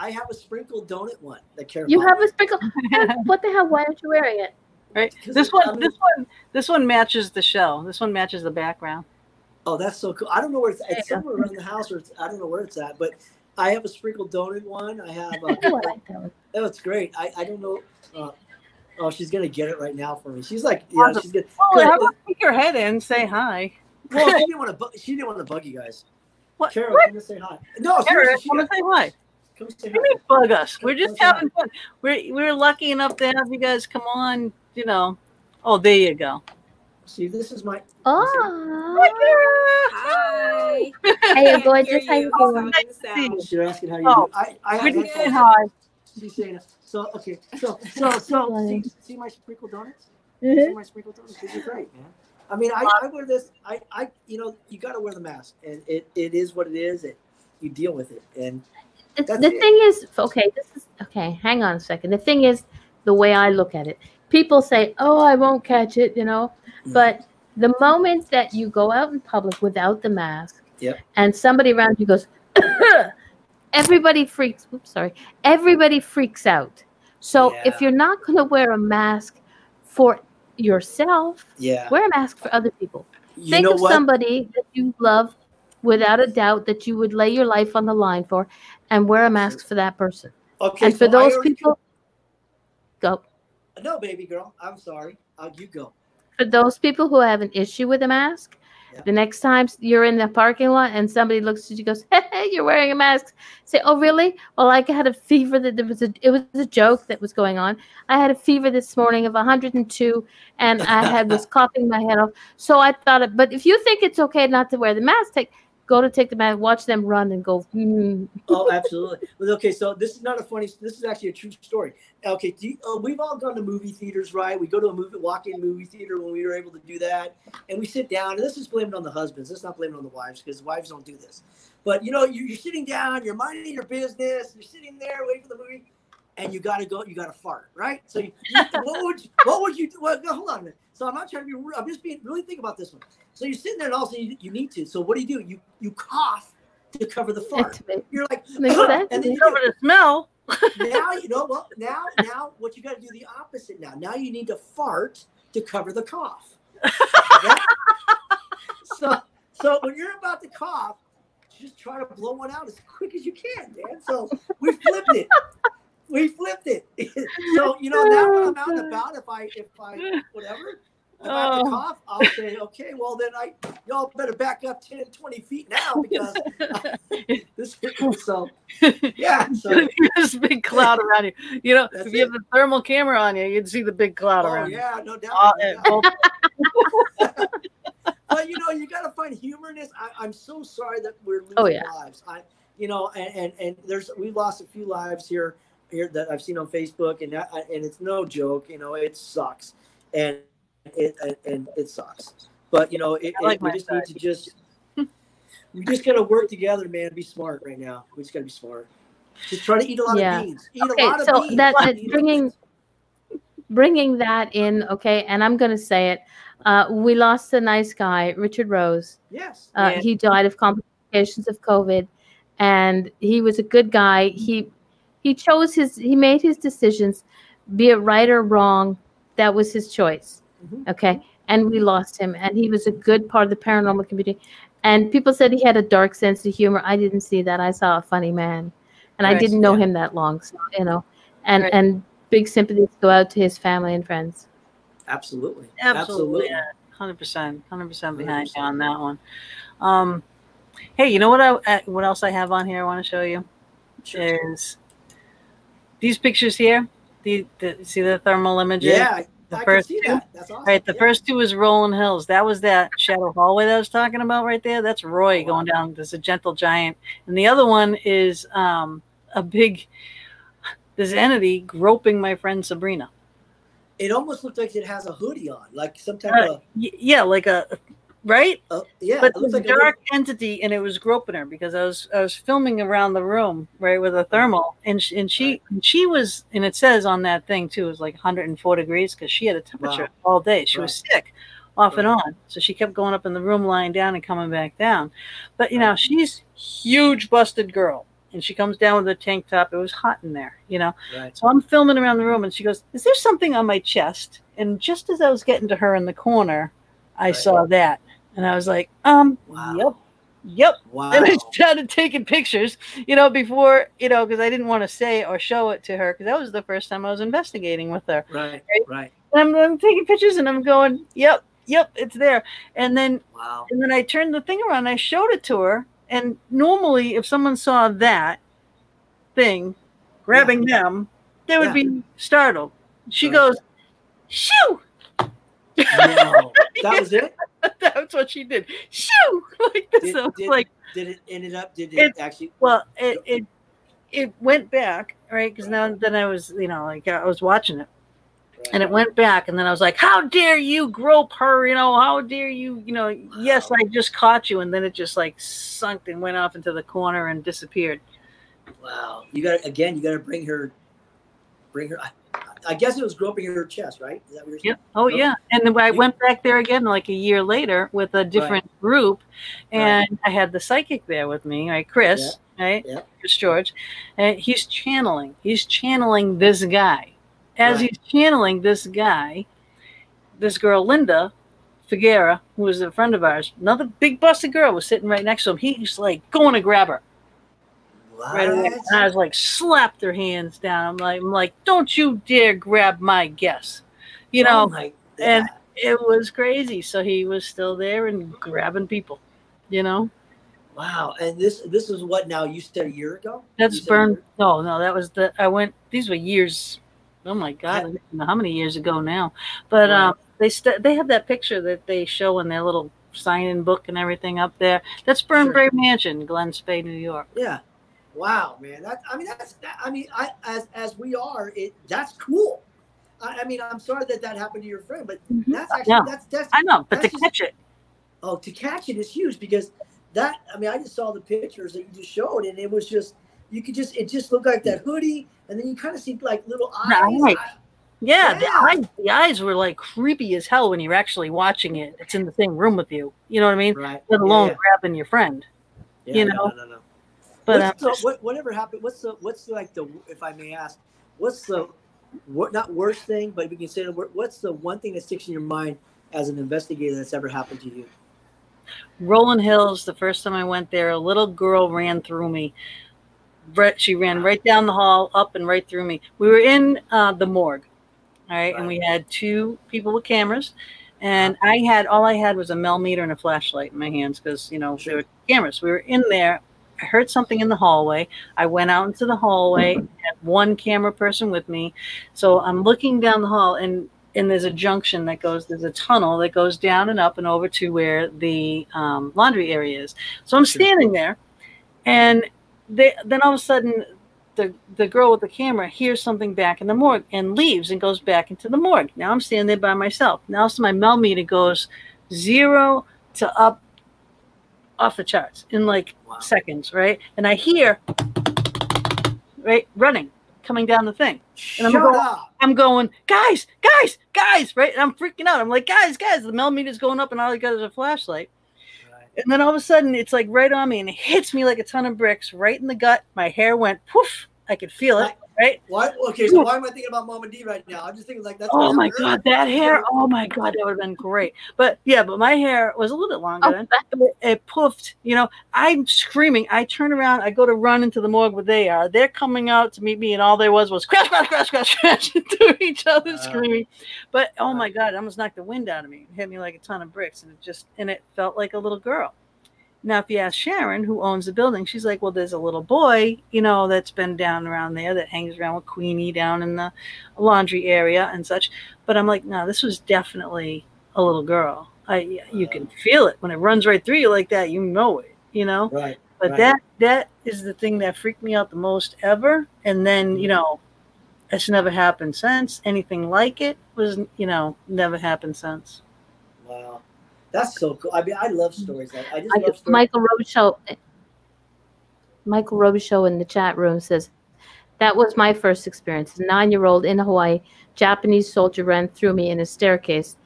[SPEAKER 4] I have a sprinkled donut one that Karen.
[SPEAKER 1] You have
[SPEAKER 4] me.
[SPEAKER 1] a sprinkle. what the hell? Why aren't you wearing it?
[SPEAKER 2] Right. This one.
[SPEAKER 4] I
[SPEAKER 2] This one. This one matches the shell. This one matches the background.
[SPEAKER 4] Oh, that's so cool. I don't know where it's, it's somewhere around the house, or it's, I don't know where it's at. But I have a sprinkled donut one. I have. A,
[SPEAKER 1] Oh, I that one.
[SPEAKER 4] it's great. I, I don't know. Uh, oh, she's gonna get it right now for me. She's like, yeah, she's good.
[SPEAKER 2] Well, how about stick your head in, say hi.
[SPEAKER 4] Well, she didn't want to. Bu- she didn't want to bug you guys.
[SPEAKER 2] What?
[SPEAKER 4] Carol,
[SPEAKER 2] what?
[SPEAKER 4] come and say hi. No,
[SPEAKER 2] Eric,
[SPEAKER 4] seriously, she
[SPEAKER 2] come and
[SPEAKER 4] got,
[SPEAKER 2] say hi.
[SPEAKER 4] Come say
[SPEAKER 2] do you mean
[SPEAKER 4] hi.
[SPEAKER 2] bug us? We're just
[SPEAKER 4] Come
[SPEAKER 2] having fun. We're we're lucky enough to have you guys come on. You know. Oh, there you go.
[SPEAKER 4] See, this is my.
[SPEAKER 1] Oh,
[SPEAKER 7] Hi.
[SPEAKER 1] Hey,
[SPEAKER 7] Can't
[SPEAKER 1] gorgeous.
[SPEAKER 7] hear
[SPEAKER 1] How you
[SPEAKER 7] you.
[SPEAKER 1] doing?
[SPEAKER 7] Sorry, the sound.
[SPEAKER 4] She's asking how you
[SPEAKER 2] Oh,
[SPEAKER 4] do. I, I
[SPEAKER 2] We're
[SPEAKER 4] have
[SPEAKER 2] just
[SPEAKER 4] headphones.
[SPEAKER 2] saying hi.
[SPEAKER 4] She's saying it. So okay, so so so
[SPEAKER 1] Funny.
[SPEAKER 4] see, see my sprinkled donuts.
[SPEAKER 1] Mhm.
[SPEAKER 4] See my sprinkled donuts. These are great, man. I mean, I, I wear this. I, I you know you got to wear the mask, and it, it is what it is. It you deal with it, and
[SPEAKER 1] the, thing is, okay, this is okay. Hang on a second. The thing is, the way I look at it, people say, "Oh, I won't catch it," you know,
[SPEAKER 4] Mm.
[SPEAKER 1] but the moment that you go out in public without the mask,
[SPEAKER 4] Yep.
[SPEAKER 1] and somebody around you goes, everybody freaks. Oops, sorry. Everybody freaks out. So if you're not going to wear a mask for yourself,
[SPEAKER 4] Yeah.
[SPEAKER 1] wear a mask for other people.
[SPEAKER 4] You
[SPEAKER 1] Think of
[SPEAKER 4] what?
[SPEAKER 1] somebody that you love without a doubt that you would lay your life on the line for and wear a mask for that person.
[SPEAKER 4] okay.
[SPEAKER 1] and for
[SPEAKER 4] so
[SPEAKER 1] those people, go.
[SPEAKER 4] No, baby girl. I'm sorry. Uh, you go.
[SPEAKER 1] For those people who have an issue with a mask,
[SPEAKER 4] Yeah.
[SPEAKER 1] the next time you're in the parking lot and somebody looks at you goes, Hey, you're wearing a mask. Say, Oh, really? Well, I had a fever that there was a it was a joke that was going on. I had a fever this morning of 102 and I had was coughing my head off. So I thought it, but if you think it's okay not to wear the mask, take go to take the mask, watch them run and go, mm.
[SPEAKER 4] Oh, absolutely. Okay, so this is not a funny. This is actually a true story. Okay, you, uh, we've all gone to movie theaters, right? We go to a movie, walk-in movie theater when we were able to do that, and we sit down. And this is blamed on the husbands. Let's not blame it on the wives because wives don't do this. But you know, you, you're sitting down, you're minding your business, you're sitting there waiting for the movie, and you gotta go, you gotta fart, right? So, you, what would you, what would you do? Well, no, hold on a minute. So I'm not trying to be. rude. I'm just being really think about this one. So you're sitting there, and also you, you need to. So what do you do? You you cough to cover the fart.
[SPEAKER 1] Makes
[SPEAKER 4] You're like,
[SPEAKER 1] Makes sense.
[SPEAKER 4] and then you
[SPEAKER 2] Cover the smell.
[SPEAKER 4] now you know well now now what you got to do the opposite now now you need to fart to cover the cough That- so so when you're about to cough just try to blow one out as quick as you can man so we flipped it we flipped it so you know now when i'm out and about if i if i whatever if I have to
[SPEAKER 2] Oh.
[SPEAKER 4] cough, I'll say, okay, well then I y'all better back up 10, 20 feet now because this so yeah. So
[SPEAKER 2] There's a big cloud around you. You know,
[SPEAKER 4] That's
[SPEAKER 2] if you have
[SPEAKER 4] it.
[SPEAKER 2] the thermal camera on you, you'd see the big cloud
[SPEAKER 4] Oh
[SPEAKER 2] around you.
[SPEAKER 4] yeah, no doubt.
[SPEAKER 2] Uh,
[SPEAKER 4] no
[SPEAKER 2] uh,
[SPEAKER 4] but you know, you got to find humor in this. I, I'm so sorry that we're losing
[SPEAKER 1] Oh, yeah.
[SPEAKER 4] lives. I, you know, and, and and there's we lost a few lives here here that I've seen on Facebook, and that, and it's no joke. You know, it sucks, and it and, and it sucks. But you know, it,
[SPEAKER 2] like
[SPEAKER 4] it- we
[SPEAKER 2] my
[SPEAKER 4] just need to just we just got to work together, man. Be smart right now. We just got to be smart. Just try to eat a lot
[SPEAKER 1] Yeah.
[SPEAKER 4] of beans. Eat
[SPEAKER 1] Okay,
[SPEAKER 4] a lot of
[SPEAKER 1] so
[SPEAKER 4] beans.
[SPEAKER 1] that-
[SPEAKER 4] Eat
[SPEAKER 1] that
[SPEAKER 4] a lot of
[SPEAKER 1] bringing- bringing that in, okay, and I'm going to say it. Uh, we lost a nice guy, Richard Rose.
[SPEAKER 4] yes.
[SPEAKER 1] Uh,
[SPEAKER 2] Yeah.
[SPEAKER 1] He died of complications of COVID, and he was a good guy. He he chose his he made his decisions, be it right or wrong. That was his choice.
[SPEAKER 4] Mhm.
[SPEAKER 1] Okay, and we lost him, and he was a good part of the paranormal community. And people said he had a dark sense of humor. I didn't see that. I saw a funny man, and I didn't know
[SPEAKER 4] yeah.
[SPEAKER 1] him that long. So you know, and
[SPEAKER 2] Right.
[SPEAKER 1] and big sympathies go out to his family and friends.
[SPEAKER 4] Absolutely.
[SPEAKER 2] Absolutely. Hundred percent. Hundred percent behind
[SPEAKER 4] 100%.
[SPEAKER 2] on that one. Um, hey, you know what? I uh, what else I have on here? I want to show you
[SPEAKER 4] Sure.
[SPEAKER 2] is these pictures here. The, the see the thermal imaging.
[SPEAKER 4] Yeah,
[SPEAKER 2] The
[SPEAKER 4] I
[SPEAKER 2] first
[SPEAKER 4] can see
[SPEAKER 2] two?
[SPEAKER 4] that. That's awesome.
[SPEAKER 2] Right, the
[SPEAKER 4] yeah.
[SPEAKER 2] first two is Rolling Hills. That was that shadow hallway that I was talking about right there. That's Roy
[SPEAKER 4] Oh, wow.
[SPEAKER 2] going down. There's a gentle giant, and the other one is um, a big this entity groping my friend Sabrina.
[SPEAKER 4] It almost looks like it has a hoodie on, like some type
[SPEAKER 2] Uh,
[SPEAKER 4] of.
[SPEAKER 2] Yeah, like a right,
[SPEAKER 4] Uh, yeah,
[SPEAKER 2] but
[SPEAKER 4] it
[SPEAKER 2] was a dark entity, and it was groping her because I was I was filming around the room right with a thermal, and she, and she and she was, and it says on that thing too, it was like 104 degrees because she had a temperature
[SPEAKER 4] Wow.
[SPEAKER 2] all day. She was sick, off and on, so she kept going up in the room, lying down, and coming back down. But you know, she's huge, busted girl, and she comes down with a tank top. It was hot in there, you know.
[SPEAKER 4] Right.
[SPEAKER 2] So I'm filming around the room, and she goes, "Is there something on my chest?" And just as I was getting to her in the corner, I
[SPEAKER 4] Right.
[SPEAKER 2] saw that, and I was like, "Um,
[SPEAKER 4] Wow.
[SPEAKER 2] yep, yep."
[SPEAKER 4] Wow.
[SPEAKER 2] And I started taking pictures, you know, before you know, because I didn't want to say or show it to her, because that was the first time I was investigating with her.
[SPEAKER 4] Right. Right.
[SPEAKER 2] And I'm, I'm taking pictures, and I'm going, "Yep, yep, it's there." And then
[SPEAKER 4] Wow.
[SPEAKER 2] and then I turned the thing around, and I showed it to her. And normally, if someone saw that thing grabbing them, they would
[SPEAKER 4] Yeah.
[SPEAKER 2] be startled. She
[SPEAKER 4] Right.
[SPEAKER 2] goes, "Shoo!"
[SPEAKER 4] No, that was it.
[SPEAKER 2] That's what she did. Shoo! Like this.
[SPEAKER 4] Did,
[SPEAKER 2] so
[SPEAKER 4] did,
[SPEAKER 2] like,
[SPEAKER 4] did it ended up? Did it
[SPEAKER 2] It-
[SPEAKER 4] actually?
[SPEAKER 2] well, it it it went back, right? Because now then I was, you know, like I was watching it, and it went back, and then I was like, "How dare you grope her? You know, how dare you? You know, yes, I just caught you," and then it just like sunk and went off into the corner and disappeared.
[SPEAKER 4] Wow. You got again. You got to bring her. Bring her. I, I guess it was groping her chest, right? Is that what you're saying?
[SPEAKER 2] Yep. Oh yeah. And then I went back there again like a year later with a different group,
[SPEAKER 4] Right.
[SPEAKER 2] and I had the psychic there with me, right? Chris, right?
[SPEAKER 4] Yep.
[SPEAKER 2] Chris George, and he's channeling. He's channeling this guy. As
[SPEAKER 4] Right.
[SPEAKER 2] he's channeling this guy, this girl Linda Figuera, who was a friend of ours, another big busted girl, was sitting right next to him. He's like going to grab her right away. And I was like, slapped their hands down. I'm like, I'm like, don't you dare grab my guess, you know.
[SPEAKER 4] Oh my
[SPEAKER 2] and it was crazy. So he was still there and grabbing people, you know.
[SPEAKER 4] wow. And this this is what now? You said a year ago.
[SPEAKER 2] That's
[SPEAKER 4] You said a
[SPEAKER 2] burned. No, no, that was the. I went. These were years. Oh my god, I don't know how many years ago now. But um, they st- they have that picture that they show in their little sign-in book and everything up there. That's Burnbrae Mansion, Glen Spey, New York.
[SPEAKER 4] Yeah. Wow, man. That I mean that's that, I mean I as as we are it that's cool. I, I mean I'm sorry that that happened to your friend, but mm-hmm. that's actually
[SPEAKER 2] know.
[SPEAKER 4] that's that's
[SPEAKER 2] I know, but to
[SPEAKER 4] just-
[SPEAKER 2] catch it,
[SPEAKER 4] oh to catch it is huge because that I mean I just saw the pictures that you just showed and it was just you could just it just looked like that hoodie and then you kind of see like little eyes.
[SPEAKER 2] Right.
[SPEAKER 4] I-
[SPEAKER 2] yeah, the eyes, the eyes were like creepy as hell when you're actually watching it. It's in the same room with you. You know what I mean?
[SPEAKER 4] right.
[SPEAKER 2] Let alone
[SPEAKER 4] Yeah,
[SPEAKER 2] grabbing your friend.
[SPEAKER 4] yeah.
[SPEAKER 2] you know?
[SPEAKER 4] No, no, no.
[SPEAKER 2] But
[SPEAKER 4] what's
[SPEAKER 2] um,
[SPEAKER 4] the, what, whatever happened? What's the what's like the if I may ask, what's the what not worst thing, but we can say the what's the one thing that sticks in your mind as an investigator that's ever happened to you?
[SPEAKER 2] Rolling Hills, the first time I went there, a little girl ran through me. Right, she ran right down the hall, up and right through me. We were in uh, the morgue, all right, and we had two people with cameras, and I had all I had was a Mel meter and a flashlight in my hands because you know there were cameras. We were in there. I heard something in the hallway. I went out into the hallway. Had one camera person with me, so I'm looking down the hall, and and there's a junction that goes. There's a tunnel that goes down and up and over to where the um, laundry area is. So I'm standing there, and they, then all of a sudden, the the girl with the camera hears something back in the morgue and leaves and goes back into the morgue. Now I'm standing there by myself. Now so my Mel meter goes zero to up off the charts in like
[SPEAKER 4] Wow.
[SPEAKER 2] seconds, right? And I hear right running coming down the thing. And I'm
[SPEAKER 4] Shut
[SPEAKER 2] going-
[SPEAKER 4] up!
[SPEAKER 2] I'm going, guys, guys, guys, right? And I'm freaking out. I'm like, guys, guys, the Mel meter's going up, and all I got is a flashlight.
[SPEAKER 4] Right.
[SPEAKER 2] And then all of a sudden, it's like right on me, and it hits me like a ton of bricks right in the gut. My hair went poof. I could feel it, right?
[SPEAKER 4] Why? Okay, so why am I thinking about Mama D right now? I'm just thinking like that's.
[SPEAKER 2] Oh my
[SPEAKER 4] happened
[SPEAKER 2] god, that hair! Oh my god, that would have been great. But yeah, but my hair was a little bit longer
[SPEAKER 1] Oh,
[SPEAKER 2] then. It, it poofed. You know, I'm screaming. I turn around. I go to run into the morgue where they are. They're coming out to meet me, and all there was was crash, crash, crash, crash, crash into each other,
[SPEAKER 4] Uh,
[SPEAKER 2] screaming. But oh my god, it almost knocked the wind out of me. It hit me like a ton of bricks, and it just and it felt like a little girl. Now, if you ask Sharon, who owns the building, she's like, "Well, there's a little boy, you know, that's been down around there that hangs around with Queenie down in the laundry area and such." But I'm like, "No, this was definitely a little girl. I, you can feel it when it runs right through you like that. You know it, you know."
[SPEAKER 4] Right.
[SPEAKER 2] But
[SPEAKER 4] Right.
[SPEAKER 2] that that is the thing that freaked me out the most ever. And then you mm-hmm. know, it's never happened since. Anything like it was, you know, never happened since.
[SPEAKER 4] Wow. That's so cool. I mean, I love stories like I just
[SPEAKER 1] I,
[SPEAKER 4] love stories.
[SPEAKER 1] Michael Robichaud, Michael Robichaud in the chat room says, "That was my first experience. A nine-year-old in Hawaii, Japanese soldier ran through me in a staircase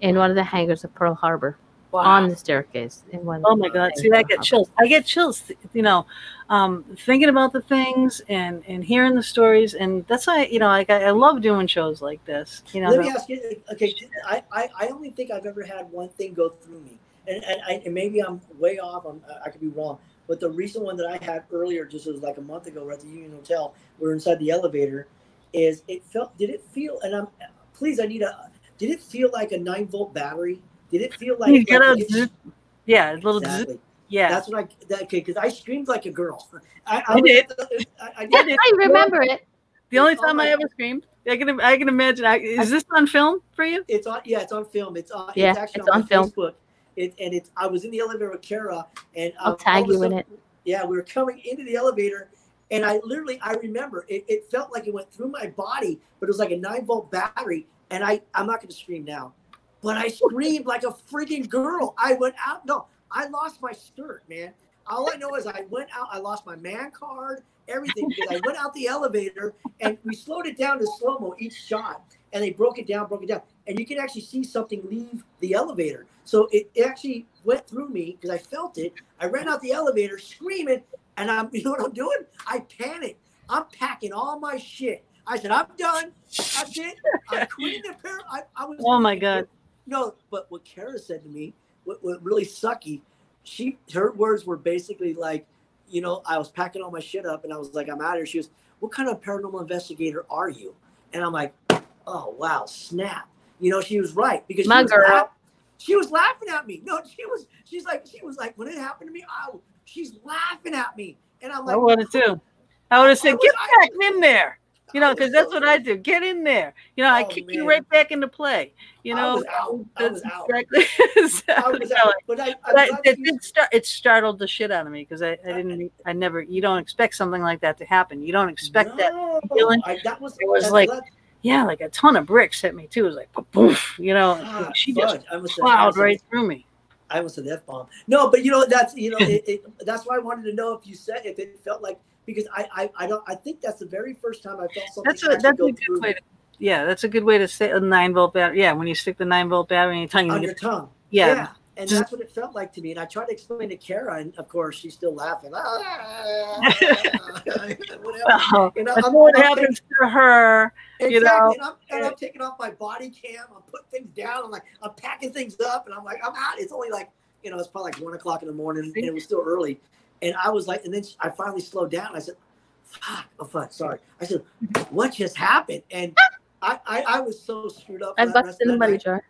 [SPEAKER 1] in one of the hangars of Pearl Harbor on the staircase. In one.
[SPEAKER 2] Oh my God! See, I get chills. I get chills. You know, um, thinking about the things and and hearing the stories, and that's why you know, like I, I love doing shows like this. You know,
[SPEAKER 4] Let me ask you. Okay, I, I, I only think I've ever had one thing go through me, and and, I, and maybe I'm way off. I'm, I could be wrong. But the recent one that I had earlier, just was like a month ago, we're at the Union Hotel. We're inside the elevator. Is it felt? Did it feel? And I'm please. I need a. Did it feel like a nine volt battery? Did it feel like?
[SPEAKER 2] You get
[SPEAKER 4] like
[SPEAKER 2] a
[SPEAKER 4] it-
[SPEAKER 2] zip- yeah, a little zip-
[SPEAKER 4] exactly.
[SPEAKER 2] yeah.
[SPEAKER 4] That's what I. That, okay, because I screamed like a girl. I, I,
[SPEAKER 2] You
[SPEAKER 4] was
[SPEAKER 2] did.
[SPEAKER 4] I, I
[SPEAKER 1] Yeah,
[SPEAKER 4] did.
[SPEAKER 1] I remember it.
[SPEAKER 2] the only time I
[SPEAKER 4] my-
[SPEAKER 2] ever screamed. I can I can imagine. I, is this on film for you?
[SPEAKER 4] It's on. Yeah, it's on film. It's on.
[SPEAKER 1] Yeah,
[SPEAKER 4] it's actually
[SPEAKER 1] it's
[SPEAKER 4] on,
[SPEAKER 1] on film.
[SPEAKER 4] Facebook. It, and it's. I was in the elevator with Kara, and
[SPEAKER 1] I'll
[SPEAKER 4] um,
[SPEAKER 1] tag
[SPEAKER 4] all of a
[SPEAKER 1] you in it.
[SPEAKER 4] Yeah, we were coming into the elevator, and I literally, I remember it, it felt like it went through my body, but it was like a nine volt battery. And I, I'm not going to scream now, but I screamed like a freaking girl. I went out. No, I lost my skirt, man. All I know is I went out. I lost my man card, everything, because I went out the elevator, and we slowed it down to slow mo each shot, and they broke it down, broke it down, and you can actually see something leave the elevator. So it, it actually went through me because I felt it. I ran out the elevator screaming, and I'm, you know what I'm doing? I panicked. I'm packing all my shit. I said, I'm done. That's it. I'm quitting the pair. I, I was.
[SPEAKER 2] Oh my God.
[SPEAKER 4] No, but what Kara said to me, what, what really sucky, she her words were basically like, you know, I was packing all my shit up and I was like, I'm out of here. She was, what kind of paranormal investigator are you? And I'm like, oh wow, snap. You know, she was right because
[SPEAKER 1] My
[SPEAKER 4] she was,
[SPEAKER 1] girl.
[SPEAKER 4] she was laughing at me. No, she was. She's like, she was like, when it happened to me, I, she's laughing at me, and I'm like,
[SPEAKER 2] I would have too. I would have said, "Get
[SPEAKER 4] I-
[SPEAKER 2] back in there," you know, because that's what I do. Get in there. You know, I
[SPEAKER 4] Oh,
[SPEAKER 2] kick you right back into play. You know,
[SPEAKER 4] was was
[SPEAKER 2] exactly.
[SPEAKER 4] Was. But I,
[SPEAKER 2] But I, it
[SPEAKER 4] you-
[SPEAKER 2] did start. It startled the shit out of me because I, I didn't. I never. You don't expect something like that to happen. You don't expect that. Feeling.
[SPEAKER 4] I, that was
[SPEAKER 2] It was like-
[SPEAKER 4] glad-
[SPEAKER 2] Yeah, like a ton of bricks hit me too. It was like poof. You know,
[SPEAKER 4] Ah,
[SPEAKER 2] she just
[SPEAKER 4] fudge. I almost
[SPEAKER 2] plowed right through me.
[SPEAKER 4] I almost said f bomb. No, but you know that's you know it, it, that's why I wanted to know if you said if it felt like because I I, I don't I think that's the very first time I felt something.
[SPEAKER 2] That's a that's a good way to. Yeah, that's a good way to say a nine volt battery. Yeah, when you stick the nine volt battery in your tongue,
[SPEAKER 4] on
[SPEAKER 2] you
[SPEAKER 4] your tongue.
[SPEAKER 2] yeah.
[SPEAKER 4] And that's what it felt like to me. And I tried to explain to Kara, and of course she's still laughing. Whatever.
[SPEAKER 2] Well,
[SPEAKER 4] You know, I'm-
[SPEAKER 2] what happens to her.
[SPEAKER 4] Exactly.
[SPEAKER 2] you know?
[SPEAKER 4] and, I'm, and I'm taking off my body cam. I'm putting things down. I'm like, I'm packing things up, and I'm like, I'm out. It's only like, you know, it's probably like one o'clock in the morning, and it was still early. And I was like, and then I finally slowed down. I said, "Fuck, oh fuck, sorry." I said, "What just happened?" And I, I, I was so screwed up. for
[SPEAKER 1] I busted
[SPEAKER 4] rest
[SPEAKER 1] in the money jar.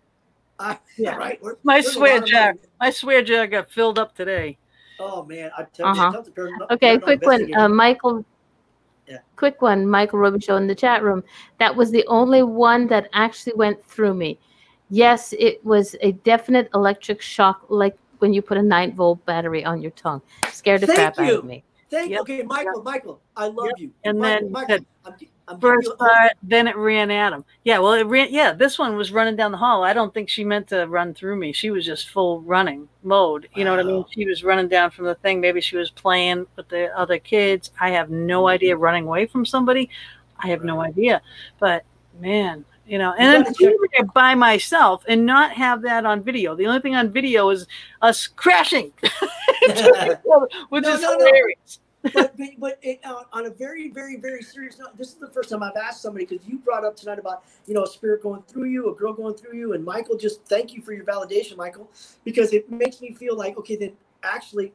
[SPEAKER 4] I,
[SPEAKER 2] Yeah.
[SPEAKER 4] right. We're-
[SPEAKER 2] My swear jar. My swear jar got filled up today.
[SPEAKER 4] Oh man, I tell
[SPEAKER 1] Uh-huh.
[SPEAKER 4] you, tell the
[SPEAKER 1] Okay,
[SPEAKER 4] paranormal
[SPEAKER 1] quick one. Uh, Michael.
[SPEAKER 4] Yeah.
[SPEAKER 1] Quick one. Michael Robichaud in the chat room. That was the only one that actually went through me. Yes, it was a definite electric shock, like when you put a nine volt battery on your tongue. Scared the
[SPEAKER 4] Thank
[SPEAKER 1] crap out of me.
[SPEAKER 4] Thank you.
[SPEAKER 2] Yep.
[SPEAKER 4] Okay, Michael, Michael, I love
[SPEAKER 2] Yep.
[SPEAKER 4] you.
[SPEAKER 2] And
[SPEAKER 4] Michael,
[SPEAKER 2] then
[SPEAKER 4] Michael,
[SPEAKER 2] the
[SPEAKER 4] I'm, I'm
[SPEAKER 2] First
[SPEAKER 4] giving you-
[SPEAKER 2] part, then it ran at him. Yeah, well, it ran. Yeah, this one was running down the hall. I don't think she meant to run through me. She was just full running mode. You know what I mean? She was running down from the thing. Maybe she was playing with the other kids. I have no mm-hmm. idea. Running away from somebody, I have no idea. But man, you know, and
[SPEAKER 4] You
[SPEAKER 2] then
[SPEAKER 4] gotta
[SPEAKER 2] to
[SPEAKER 4] check-
[SPEAKER 2] be there by myself and not have that on video. The only thing on video is us crashing, which
[SPEAKER 4] No,
[SPEAKER 2] is
[SPEAKER 4] no, no. but but, but it, uh, on a very very very serious note, this is the first time I've asked somebody because you brought up tonight about you know a spirit going through you, a girl going through you, and Michael. Just thank you for your validation, Michael, because it makes me feel like okay, then actually,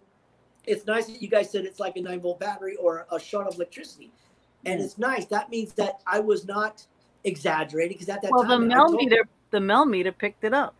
[SPEAKER 4] it's nice that you guys said it's like a nine volt battery or a shot of electricity, and it's nice. That means that I was not exaggerating because at that
[SPEAKER 2] Well, the
[SPEAKER 4] time I
[SPEAKER 2] Mel meter, the Mel meter picked it up.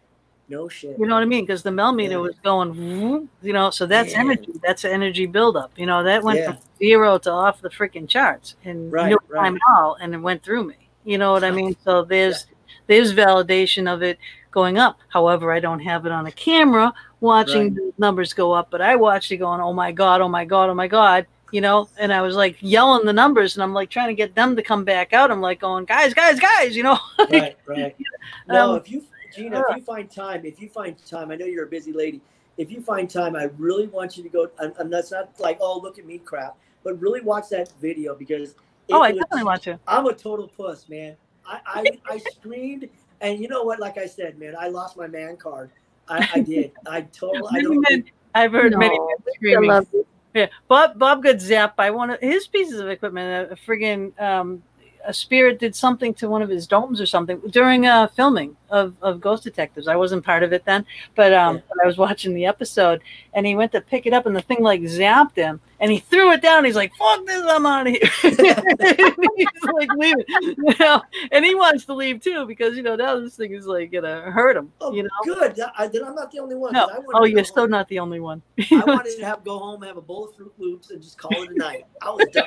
[SPEAKER 4] no shit.
[SPEAKER 2] You know what I mean? Because the Mel meter
[SPEAKER 4] Yeah.
[SPEAKER 2] was going, you know, so that's
[SPEAKER 4] Yeah.
[SPEAKER 2] energy. That's energy buildup. You know, that went
[SPEAKER 4] Yeah.
[SPEAKER 2] from zero to off the freaking charts in
[SPEAKER 4] Right,
[SPEAKER 2] no
[SPEAKER 4] right.
[SPEAKER 2] time at all, and it went through me. You know what I mean? So there's there's validation of it going up. However, I don't have it on a camera watching
[SPEAKER 4] Right.
[SPEAKER 2] the numbers go up, but I watched it going, oh my god, oh my god, oh my god. You know, and I was like yelling the numbers, and I'm like trying to get them to come back out. I'm like going, guys, guys, guys, you know.
[SPEAKER 4] right, right. No,
[SPEAKER 2] Um,
[SPEAKER 4] if you, Gina, if you find time, if you find time, I know you're a busy lady. If you find time, I really want you to go. And, and that's not like, oh, look at me, crap, but really watch that video because. it
[SPEAKER 2] oh, I definitely want to.
[SPEAKER 4] I'm a total puss, man. I, I, I screamed, and you know what? Like I said, man, I lost my man card. I, I did. I totally. I don't
[SPEAKER 2] I've heard many
[SPEAKER 1] No,
[SPEAKER 2] men
[SPEAKER 1] I
[SPEAKER 2] screaming. Yeah, Bob Bob by one of his pieces of equipment. A, a friggin' um, a spirit did something to one of his domes or something during uh, filming of, of Ghost Detectives. I wasn't part of it then, but um,
[SPEAKER 4] Yeah.
[SPEAKER 2] I was watching the episode, and he went to pick it up, and the thing like zapped him, and he threw it down. He's like, "Fuck this, I'm out of here." he's like leaving, you know, and he wants to leave too because you know now this thing is like gonna hurt him.
[SPEAKER 4] Oh,
[SPEAKER 2] you know.
[SPEAKER 4] good. I, then I'm not the only one.
[SPEAKER 2] No.
[SPEAKER 4] 'cause I wanted
[SPEAKER 2] Oh,
[SPEAKER 4] to
[SPEAKER 2] you're still
[SPEAKER 4] home.
[SPEAKER 2] not the only one.
[SPEAKER 4] I wanted to have go home, have a bowl of Froot Loops, and just call it a night. I was done.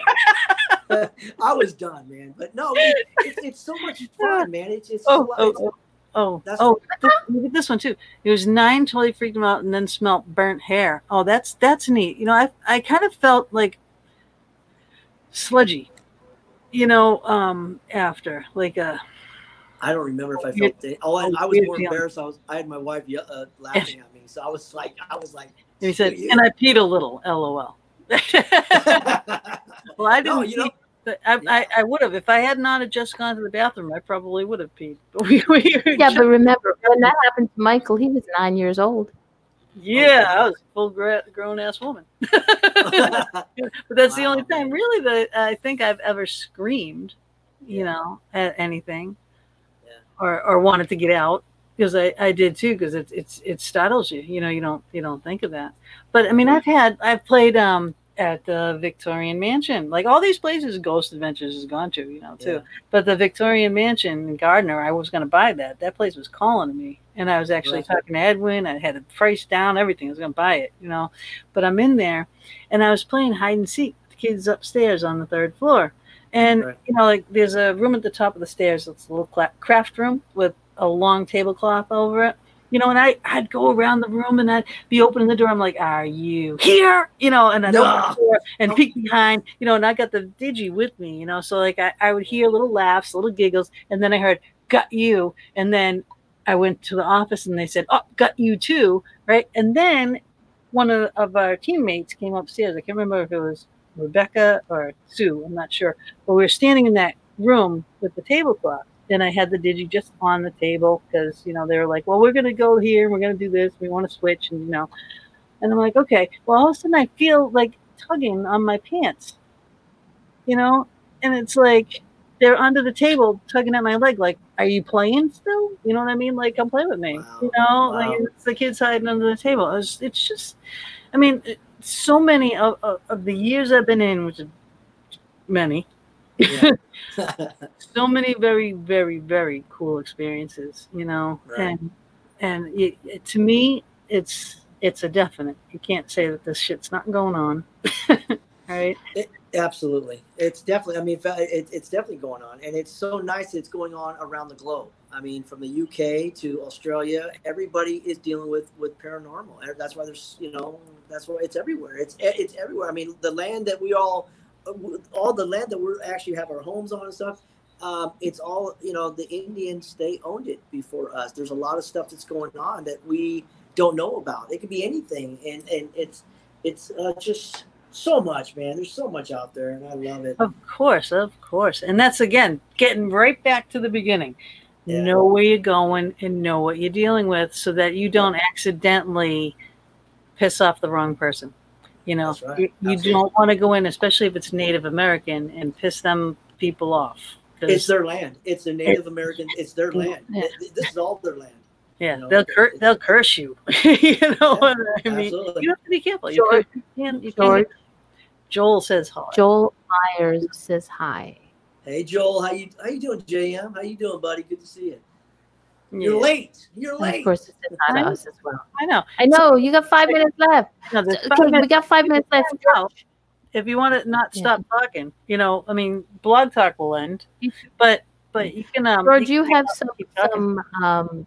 [SPEAKER 4] I was done, man. But no, it, it's, it's so much fun, man. It's it's,
[SPEAKER 2] Oh, oh, oh, oh,
[SPEAKER 4] That's-
[SPEAKER 2] oh, this, look at this one too. It was nine, totally freaked him out, and then smelt burnt hair. Oh, that's that's neat. You know, I I kind of felt like sludgy, you know, um, after like a
[SPEAKER 4] I don't remember if I felt it. Oh, I,
[SPEAKER 2] oh,
[SPEAKER 4] I was more embarrassed. I was I had my wife uh, laughing at me, so I was like, I was like,
[SPEAKER 2] and he said, and I peed a little. LOL. well, I didn't.
[SPEAKER 4] no, you know,
[SPEAKER 2] but I, I, I would have if I had not had just gone to the bathroom. I probably would have peed. But we, we
[SPEAKER 1] Yeah,
[SPEAKER 2] just-
[SPEAKER 1] but remember when that happened to Michael, he was nine years old.
[SPEAKER 2] yeah, I was a full gra- grown ass woman. but that's the only time really that I think I've ever screamed, you
[SPEAKER 4] Yeah.
[SPEAKER 2] know, at anything.
[SPEAKER 4] Yeah.
[SPEAKER 2] Or or wanted to get out. because I, I did too because it's it's it startles you you know you don't you don't think of that but i mean i've had i've played um at the victorian mansion. Like all these places ghost adventures has gone to you know too.
[SPEAKER 4] Yeah.
[SPEAKER 2] but the victorian mansion in gardner i was going to buy that. That place was calling to me. And i was actually
[SPEAKER 4] Right.
[SPEAKER 2] talking to edwin. I had the price down. Everything. I was going to buy it you know. But i'm in there and i was playing hide and seek with the kids upstairs on the third floor. And
[SPEAKER 4] Right.
[SPEAKER 2] you know like there's a room at the top of the stairs it's a little craft room with a long tablecloth over it you know and i i'd go around the room and i'd be opening the door. I'm like are you here? You know and i'd open
[SPEAKER 4] No.
[SPEAKER 2] the door and peek behind you know and i got the digi with me you know so like I, I would hear little laughs little giggles and then i heard got you and then i went to the office and they said oh got you too right? And then one of, of our teammates came upstairs. I can't remember if it was rebecca or sue i'm not sure but we were standing in that room with the tablecloth and i had the digi just on the table because you know they were like well we're going to go here we're going to do this we want to switch and you know. And i'm like okay. Well all of a sudden i feel like tugging on my pants you know? And it's like they're under the table tugging at my leg like are you playing still? You know what i mean? Like come play with me
[SPEAKER 4] Wow.
[SPEAKER 2] you know like it's the kids hiding under the table. It's, it's just i mean so many of, of, of the years i've been in which is many
[SPEAKER 4] Yeah.
[SPEAKER 2] so many very very very cool experiences you know
[SPEAKER 4] Right.
[SPEAKER 2] and and it, it- to me it's it's a definite you can't say that this shit's not going on right
[SPEAKER 4] Absolutely, it's definitely. I mean, it, it's definitely going on, and it's so nice it's going on around the globe. I mean, from the UK to Australia, everybody is dealing with with paranormal. And That's why there's, you know, that's why it's everywhere. It's it's everywhere. I mean, the land that we all, all the land that we actually have our homes on and stuff. Um, it's all you know. The Indians they owned it before us. There's a lot of stuff that's going on that we don't know about. It could be anything, and and it's it's uh, just so much, man. There's so much out there, and I love it.
[SPEAKER 2] of course of course and that's again getting right back to the beginning
[SPEAKER 4] Yeah.
[SPEAKER 2] know where you're going and know what you're dealing with so that you don't accidentally piss off the wrong person you know
[SPEAKER 4] right.
[SPEAKER 2] you, you don't want to go in especially if it's native american and piss them people off.
[SPEAKER 4] It's their land. It's the Native American. It's their land.
[SPEAKER 1] Yeah.
[SPEAKER 4] This is all their land.
[SPEAKER 2] Yeah,
[SPEAKER 4] you know,
[SPEAKER 2] they'll cur- they'll curse you. you know
[SPEAKER 4] Yeah,
[SPEAKER 2] what I mean?
[SPEAKER 4] absolutely.
[SPEAKER 2] You have to be careful. You,
[SPEAKER 1] George-
[SPEAKER 2] could- you can't. You
[SPEAKER 1] George.
[SPEAKER 2] can't. Joel says hi.
[SPEAKER 1] Joel Myers says hi.
[SPEAKER 4] Hey Joel, how you how you doing, JM? How you doing, buddy? Good to see you.
[SPEAKER 2] Yeah,
[SPEAKER 4] You're late. You're
[SPEAKER 1] And
[SPEAKER 4] late.
[SPEAKER 1] of course, he says hi to us as well.
[SPEAKER 2] I know.
[SPEAKER 1] I know you got five minutes left.
[SPEAKER 2] No, five
[SPEAKER 1] Okay, we got five minutes left.
[SPEAKER 2] to. If you want to not
[SPEAKER 1] Yeah.
[SPEAKER 2] stop talking, you know, I mean, blog talk will end, but but you can. Um,
[SPEAKER 1] George,
[SPEAKER 2] can
[SPEAKER 1] you have some some um,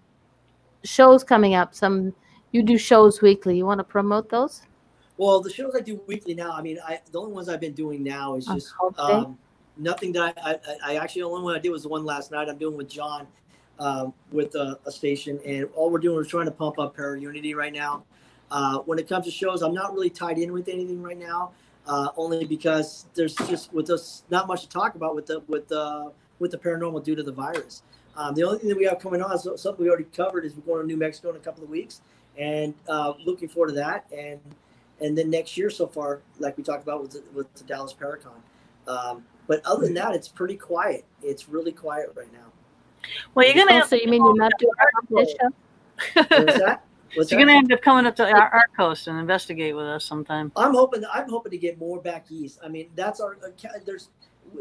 [SPEAKER 1] shows coming up. Some you do shows weekly. You want to promote those?
[SPEAKER 4] Well, the shows I do weekly now. I mean, I the only ones I've been doing now is just
[SPEAKER 1] Hump
[SPEAKER 4] um, nothing that I, I, I actually the only one I did was the one last night. I'm doing with John um, with a, a station, and all we're doing is trying to pump up Para Unity right now. Uh, when it comes to shows, I'm not really tied in with anything right now, uh, only because there's just with us not much to talk about with the with the with the paranormal due to the virus. Um, the only thing that we have coming on is something we already covered is we're going to New Mexico in a couple of weeks, and uh, looking forward to that. And and then next year so far, like we talked about with the, with the Dallas Paracon. Um, but other than that, it's pretty quiet. It's really quiet right now.
[SPEAKER 2] Well, you're gonna.
[SPEAKER 1] Oh, so you mean you're not doing this show?
[SPEAKER 4] What's that? What's
[SPEAKER 2] you're
[SPEAKER 4] that?
[SPEAKER 2] gonna end up coming up to our, our coast and investigate with us sometime.
[SPEAKER 4] I'm hoping. I'm hoping to get more back east. I mean, that's our uh, there's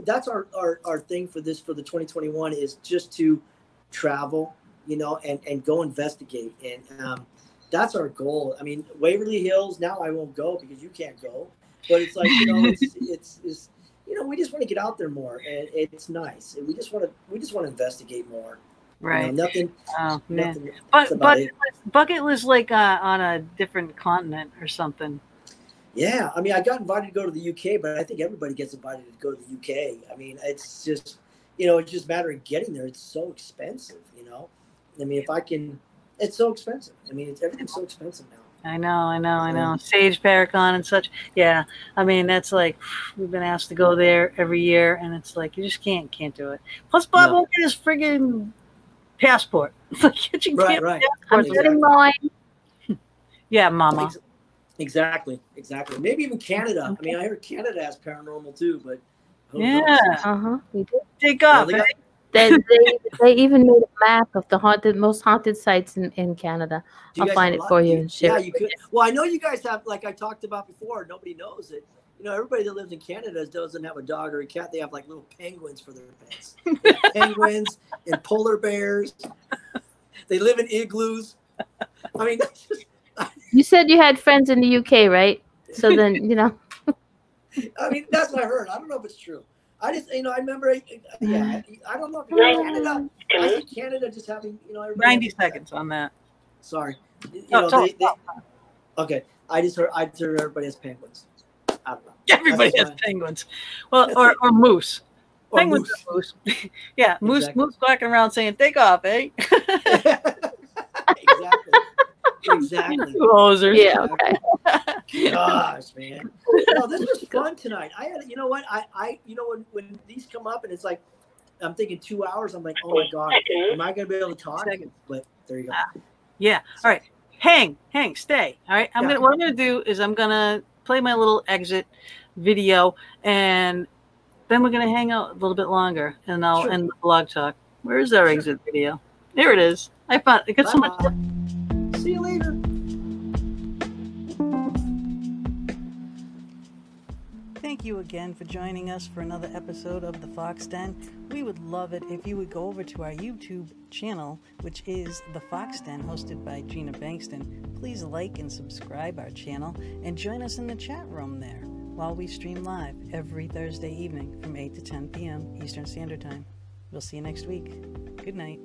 [SPEAKER 4] that's our, our our thing for this for the 2021 is just to travel, you know, and and go investigate, and um, that's our goal. I mean, Waverly Hills. Now I won't go because you can't go, but it's like you know, it's it's, it's you know, we just want to get out there more, and it's nice. And we just want to we just want to investigate more. You know,
[SPEAKER 2] Right.
[SPEAKER 4] nothing.
[SPEAKER 2] Oh man.
[SPEAKER 4] nothing
[SPEAKER 2] But but
[SPEAKER 4] it.
[SPEAKER 2] bucket list like uh, on a different continent or something.
[SPEAKER 4] Yeah, I mean, I got invited to go to the UK, but I think everybody gets invited to go to the UK. I mean, it's just, you know, it's just a matter of getting there. It's so expensive, you know. I mean, if I can, it's so expensive. I mean, it's everything's so expensive now.
[SPEAKER 2] I know, I know, I know. Sage Paracon and such. Yeah, I mean that's like we've been asked to go there every year, and it's like you just can't can't do it. Plus, Bob
[SPEAKER 4] No.
[SPEAKER 2] won't get his friggin' passport. It's like get your
[SPEAKER 4] Right,
[SPEAKER 2] damn
[SPEAKER 4] right.
[SPEAKER 1] I'm
[SPEAKER 2] passport.
[SPEAKER 1] getting mine.
[SPEAKER 2] Yeah, Mama.
[SPEAKER 4] Exactly, exactly. Maybe even Canada. I mean, I heard Canada has paranormal too, but?
[SPEAKER 2] Yeah,
[SPEAKER 1] Uh huh. We
[SPEAKER 2] take off.
[SPEAKER 4] they got-
[SPEAKER 1] They, they, they even made a map of the haunted, most haunted sites in, in Canada. I'll find it for you and share
[SPEAKER 4] Yeah, you could. Well, I know you guys have, like I talked about before. Nobody knows it. You know, everybody that lives in Canada doesn't have a dog or a cat. They have like little penguins for their pets. Penguins and polar bears. They live in igloos. I mean, just,
[SPEAKER 1] You said you had friends in the UK, right? So then, you know,
[SPEAKER 4] I mean, that's what I heard. I don't know if it's true. I just, you know, I remember. Yeah, I don't know if
[SPEAKER 3] Right.
[SPEAKER 4] Canada. I
[SPEAKER 3] Can
[SPEAKER 4] see Canada just having, you know, everybody
[SPEAKER 2] 90
[SPEAKER 4] has-
[SPEAKER 2] seconds on that.
[SPEAKER 4] Sorry. You
[SPEAKER 2] Oh,
[SPEAKER 4] know,
[SPEAKER 2] it's all-
[SPEAKER 4] they, they, okay. I just heard. I just heard everybody has penguins. I don't know.
[SPEAKER 2] Everybody
[SPEAKER 4] That's
[SPEAKER 2] has
[SPEAKER 4] fine.
[SPEAKER 2] penguins. Well, or, or moose.
[SPEAKER 4] Or
[SPEAKER 2] penguins
[SPEAKER 4] moose.
[SPEAKER 2] are moose. yeah, moose
[SPEAKER 4] Exactly.
[SPEAKER 2] moose walking around saying, take off, eh?
[SPEAKER 4] exactly. Exactly.
[SPEAKER 2] Losers.
[SPEAKER 1] yeah, okay.
[SPEAKER 4] Gosh, man. No, this was fun tonight. I had, you know what? I, I, you know, when when these come up and it's like, I'm thinking two hours. I'm like, oh my god, am I gonna be able to talk?
[SPEAKER 2] Seconds.
[SPEAKER 4] But there you go.
[SPEAKER 2] Ah, yeah. All right. Hang, hang, stay. All right. I'm
[SPEAKER 4] Yeah.
[SPEAKER 2] gonna what I'm gonna do is I'm gonna play my little exit video and then we're gonna hang out a little bit longer and I'll
[SPEAKER 4] Sure.
[SPEAKER 2] end the blog talk. Where is our
[SPEAKER 4] Sure.
[SPEAKER 2] exit video? There it is. I found it got so much
[SPEAKER 4] Bye-bye. See you later.
[SPEAKER 6] Thank you again for joining us for another episode of The Fox Den. We would love it if you would go over to our YouTube channel, which is The Fox Den, hosted by Gina Bengtson. Please like and subscribe our channel and join us in the chat room there while we stream live every Thursday evening from 8 to 10 p.m. Eastern Standard Time. We'll see you next week. Good night.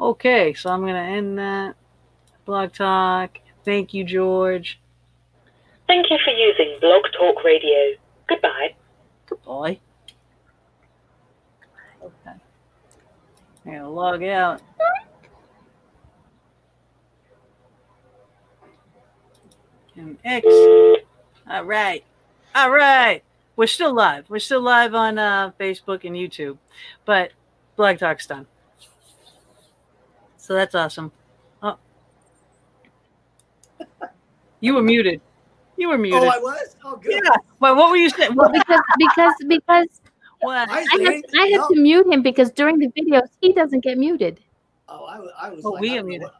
[SPEAKER 2] Okay, so I'm gonna end that blog talk. Thank you, George.
[SPEAKER 3] Thank you for using Blog Talk Radio. Goodbye.
[SPEAKER 2] Goodbye. Okay. I'm gonna log out. And X. All right. All right. We're still live. We're still live on uh, Facebook and YouTube, but Blog Talk's done. So that's awesome. Oh. You were muted. You were oh, muted.
[SPEAKER 4] Oh, I was. Oh, good.
[SPEAKER 2] yeah. Well, what were you saying?
[SPEAKER 1] Well, because because because
[SPEAKER 2] what?
[SPEAKER 4] I,
[SPEAKER 1] I had, I had
[SPEAKER 4] no.
[SPEAKER 1] to mute him because during the videos he doesn't get muted.
[SPEAKER 4] Oh, I, was- I was.
[SPEAKER 2] Oh,
[SPEAKER 4] like,
[SPEAKER 2] we
[SPEAKER 4] I don't
[SPEAKER 2] muted.
[SPEAKER 4] what-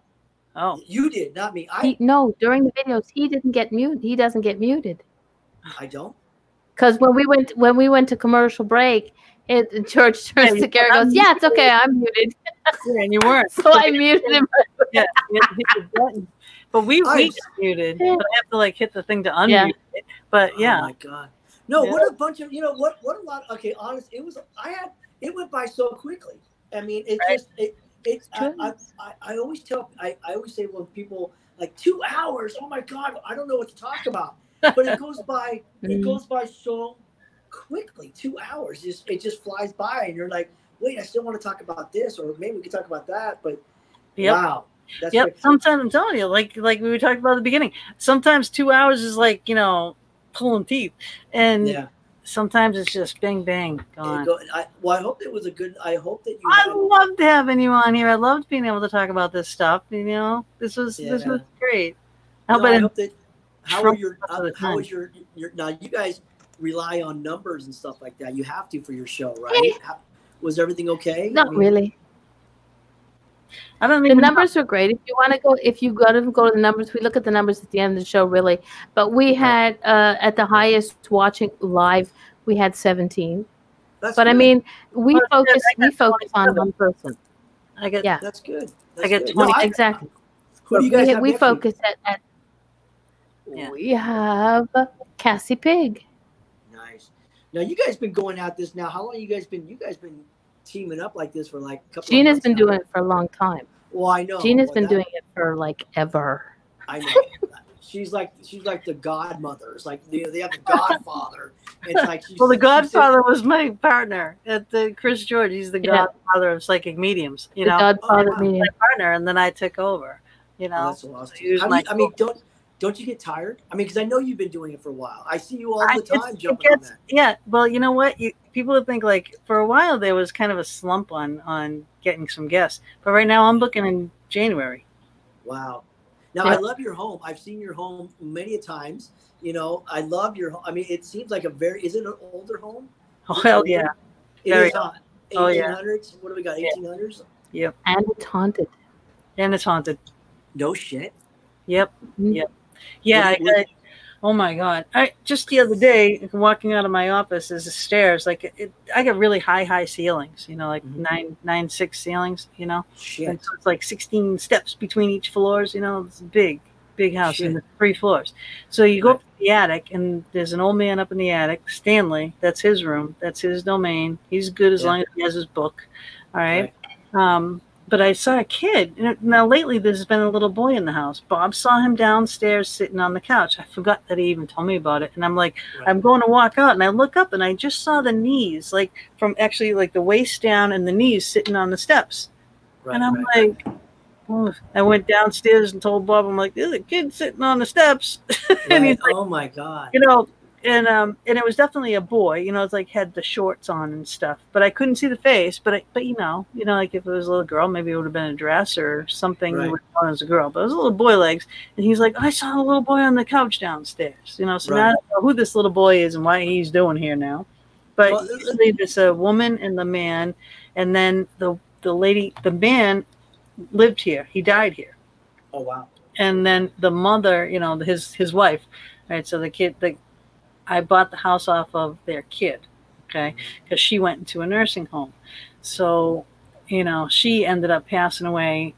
[SPEAKER 2] Oh,
[SPEAKER 4] You did, not me. I.
[SPEAKER 1] He, no, during the videos he didn't get muted. He doesn't get muted
[SPEAKER 4] I don't.
[SPEAKER 1] because when we went when we went to commercial break, it, George turns
[SPEAKER 2] you
[SPEAKER 1] to Gary and goes, "Yeah, it's okay, I'm muted."
[SPEAKER 2] yeah, and you weren't.
[SPEAKER 1] So I muted him.
[SPEAKER 2] yeah, you had to hit the button. But we
[SPEAKER 4] I-
[SPEAKER 2] we got muted. But I have to like hit the thing to unmute
[SPEAKER 1] Yeah.
[SPEAKER 2] it. But yeah.
[SPEAKER 4] Oh my god. No,
[SPEAKER 2] Yeah.
[SPEAKER 4] what a bunch of you know what what a lot. Okay, honest. It was. I had. It went by so quickly. I mean, it
[SPEAKER 2] Right.
[SPEAKER 4] just it. It's. I, I, I, I always tell. I, I always say when people like two hours. Oh my god! I don't know what to talk about. But it goes by. it
[SPEAKER 1] Mhm.
[SPEAKER 4] goes by so quickly. Two hours. Just it just flies by, and you're like, wait, I still want to talk about this, or maybe we could talk about that. But
[SPEAKER 2] Yep.
[SPEAKER 4] wow, that's
[SPEAKER 2] yep. Sometimes I'm telling you, like like we were talking about at the beginning. Sometimes two hours is like you know pulling teeth, and
[SPEAKER 4] yeah.
[SPEAKER 2] sometimes it's just bang bang gone.
[SPEAKER 4] go, I, well, I hope it was a good. I hope that you.
[SPEAKER 2] I loved having you on here. I loved being able to talk about this stuff. You know, this was this was great. How
[SPEAKER 4] No, I
[SPEAKER 2] about
[SPEAKER 4] hope that. How are
[SPEAKER 2] Trump
[SPEAKER 4] your
[SPEAKER 2] most of the
[SPEAKER 4] uh, how is your your now? You guys rely on numbers and stuff like that. You have to for your show, right? How, was everything okay?
[SPEAKER 1] Not
[SPEAKER 4] I mean,
[SPEAKER 1] really.
[SPEAKER 2] I don't
[SPEAKER 1] The
[SPEAKER 2] even
[SPEAKER 1] numbers are great. If you want to go, if you go to go to the numbers, we look at the numbers at the end of the show, really. But we had uh, at the highest watching live, we had 17.
[SPEAKER 4] That's
[SPEAKER 1] But I mean, we
[SPEAKER 2] Well,
[SPEAKER 1] focus we focus on one person.
[SPEAKER 2] I get
[SPEAKER 1] Yeah.
[SPEAKER 4] that's good.
[SPEAKER 2] I
[SPEAKER 4] That's
[SPEAKER 2] get
[SPEAKER 4] good.
[SPEAKER 2] 20
[SPEAKER 4] No, I-
[SPEAKER 1] Exactly.
[SPEAKER 4] who do you guys
[SPEAKER 1] we
[SPEAKER 4] have
[SPEAKER 1] we focus at, at
[SPEAKER 2] Yeah.
[SPEAKER 1] we have Cassie Pig.
[SPEAKER 4] Nice. Now you guys been going at this now. How long you guys been? You guys been teaming up like this for like a couple. of
[SPEAKER 1] Gina's
[SPEAKER 4] months
[SPEAKER 1] been
[SPEAKER 4] now.
[SPEAKER 1] doing it for a long time.
[SPEAKER 4] Well, I know.
[SPEAKER 1] Gina's
[SPEAKER 4] but
[SPEAKER 1] been
[SPEAKER 4] that-
[SPEAKER 1] doing it for like ever.
[SPEAKER 4] I know. She's like she's like the godmother. It's like you know, they have the Godfather. It's like she's,
[SPEAKER 2] Well, the
[SPEAKER 4] she's-
[SPEAKER 2] Godfather was my partner at the Chris George. He's the
[SPEAKER 1] Yeah.
[SPEAKER 2] Godfather of psychic mediums. You
[SPEAKER 1] the
[SPEAKER 2] know,
[SPEAKER 1] Godfather
[SPEAKER 4] Oh, wow.
[SPEAKER 2] my partner, and then I took over. You
[SPEAKER 4] Oh,
[SPEAKER 2] know,
[SPEAKER 4] that's so awesome.
[SPEAKER 2] use
[SPEAKER 4] I
[SPEAKER 2] my
[SPEAKER 4] mean, I mean, don't don't you get tired? I mean, because I know you've been doing it for a while. I see you all the
[SPEAKER 2] it's-
[SPEAKER 4] time
[SPEAKER 2] it
[SPEAKER 4] jumping on that.
[SPEAKER 2] yeah. Well, you know what? You, people would think like for a while there was kind of a slump on on getting some guests, but right now I'm booking in January.
[SPEAKER 4] Wow. Now
[SPEAKER 1] Yeah.
[SPEAKER 4] I love your home. I've seen your home many a times, You know, I love your. home. I mean, it seems like a very. Is it an older home?
[SPEAKER 2] Oh hell yeah.
[SPEAKER 4] It
[SPEAKER 2] Very
[SPEAKER 4] is hot.
[SPEAKER 2] Oh, yeah.
[SPEAKER 4] 1800s. What do we got?
[SPEAKER 2] Yeah.
[SPEAKER 4] 1800s.
[SPEAKER 1] And it's haunted.
[SPEAKER 2] And it's haunted.
[SPEAKER 4] No shit.
[SPEAKER 2] Yep.
[SPEAKER 1] Mhm.
[SPEAKER 2] Yep. Yeah. I, oh my god. I just the other day walking out of my office is the stairs. Like it, I got really high, high ceilings. You know, like
[SPEAKER 4] Mhm.
[SPEAKER 2] nine, nine, six ceilings. You know,
[SPEAKER 4] Shit.
[SPEAKER 2] and so it's like sixteen steps between each floors. You know, it's a big, big house and three floors. So you go up to the attic, and there's an old man up in the attic, Stanley. That's his room. That's his domain. He's good as
[SPEAKER 4] Yeah.
[SPEAKER 2] long as he has his book. All right. Um, but I saw a kid. Now lately, there's been a little boy in the house. Bob saw him downstairs sitting on the couch. I forgot that he even told me about it. And I'm like,
[SPEAKER 4] Right.
[SPEAKER 2] I'm going to walk out, and I look up, and I just saw the knees, like from actually like the waist down, and the knees sitting on the steps.
[SPEAKER 4] Right,
[SPEAKER 2] and I'm
[SPEAKER 4] right.
[SPEAKER 2] like, oh. I went downstairs and told Bob, I'm like, there's a kid sitting on the steps, and he's like,
[SPEAKER 4] oh my god.
[SPEAKER 2] you know, and um, and it was definitely a boy. You know, it's like had the shorts on and stuff, but I couldn't see the face. But I, but you know, you know, like if it was a little girl, maybe it would have been a dress or something.
[SPEAKER 4] Right.
[SPEAKER 2] Would as a girl, but it was a little boy legs. And he's like, I saw a little boy on the couch downstairs. You know, so now I don't know who this little boy is and why he's doing here now. But
[SPEAKER 4] Well,
[SPEAKER 2] there's a woman and the man, and then the the lady, the man lived here. He died here
[SPEAKER 4] Oh wow.
[SPEAKER 2] and then the mother, you know, his his wife, right? So the kid, the I bought the house off of their kid, okay, because she went into a nursing home. So, you know, she ended up passing away.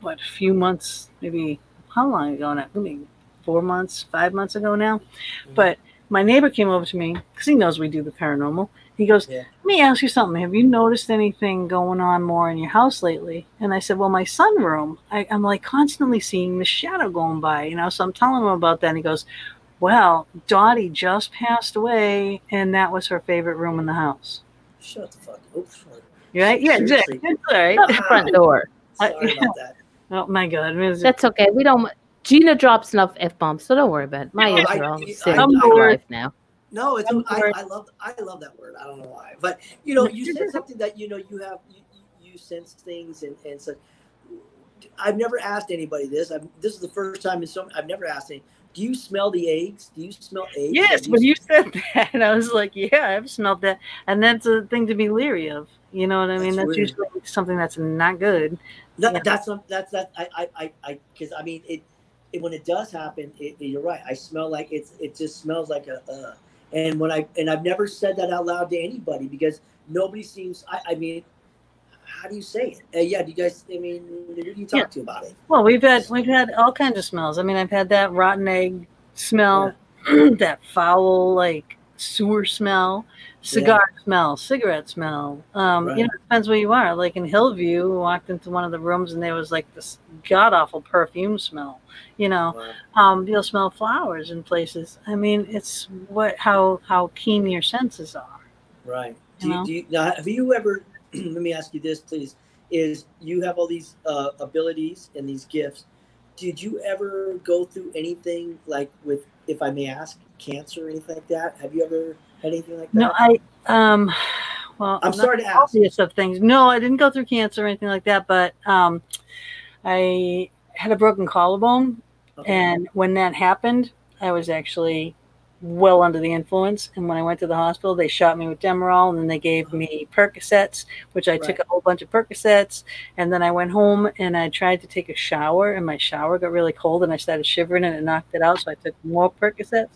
[SPEAKER 2] What a few months, maybe how long ago now? Maybe four months, five months ago now. Mm-hmm. But my neighbor came over to me because he knows we do the paranormal. He goes,
[SPEAKER 4] Yeah.
[SPEAKER 2] "Let me ask you something. Have you noticed anything going on more in your house lately?" And I said, "Well, my sunroom. I, I'm like constantly seeing the shadow going by. You know." So I'm telling him about that. And he goes, "Well, Dottie just passed away, and that was her favorite room in the house."
[SPEAKER 4] Shut the fuck. up.
[SPEAKER 2] Right? Yeah,
[SPEAKER 4] Seriously.
[SPEAKER 2] exactly. It's all right.
[SPEAKER 1] The front door.
[SPEAKER 4] Sorry about that.
[SPEAKER 2] Oh my god. It
[SPEAKER 1] That's okay. We don't. Gina drops enough f bombs, so don't worry about it. My
[SPEAKER 4] No,
[SPEAKER 1] ears
[SPEAKER 4] I-
[SPEAKER 1] are all
[SPEAKER 4] I-
[SPEAKER 1] sick
[SPEAKER 2] I'm
[SPEAKER 1] with
[SPEAKER 2] bored.
[SPEAKER 1] life now.
[SPEAKER 4] No, it's
[SPEAKER 2] I'm
[SPEAKER 4] I, love I love that word. I don't know why, but you know, you said something that you know you have you, you you sense things and and so. I've never asked anybody this. I'm, this is the first time in so I've never asked any. Do you smell the eggs? Do you smell eggs?
[SPEAKER 2] Yes, when you said that, and I was like, yeah, I've smelled that. And that's a thing to be leery of. You know what I mean?
[SPEAKER 4] That's
[SPEAKER 2] That's, usually something that's not good.
[SPEAKER 4] No,
[SPEAKER 2] Yeah.
[SPEAKER 4] that's not, that's that I I I I because I mean it, it when it does happen it, it- you're right I smell like it's it just smells like a uh, and when I and I've never said that out loud to anybody because nobody seems I I mean how do you say it uh, yeah do you guys I mean who do you talk
[SPEAKER 2] Yeah.
[SPEAKER 4] to about it
[SPEAKER 2] Well, we've had we've had all kinds of smells. I mean, I've had that rotten egg smell, that foul like sewer smell, cigar smell, cigarette smell. Um,
[SPEAKER 4] Right.
[SPEAKER 2] You know, it depends where you are. Like in Hillview, we walked into one of the rooms and there was like this god awful perfume smell. You know, um, you'll smell flowers in places. I mean, it's what how how keen your senses are.
[SPEAKER 4] right do
[SPEAKER 2] You
[SPEAKER 4] you, do you now have you ever let me ask you this please is you have all these uh, abilities and these gifts did you ever go through anything like with if I may ask cancer or anything like that have you ever had anything like that
[SPEAKER 2] No, I um, well,
[SPEAKER 4] I'm
[SPEAKER 2] not
[SPEAKER 4] sorry to ask.
[SPEAKER 2] obvious of things. No, I didn't go through cancer or anything like that, but um, I had a broken collarbone,
[SPEAKER 4] Okay.
[SPEAKER 2] and when that happened, I was actually well under the influence. And when I went to the hospital, they shot me with Demerol, and then they gave me Percocets, which I took a whole bunch of Percocets. And then I went home and I tried to take a shower, and my shower got really cold, and I started shivering, and it knocked it out. So I took more Percocets.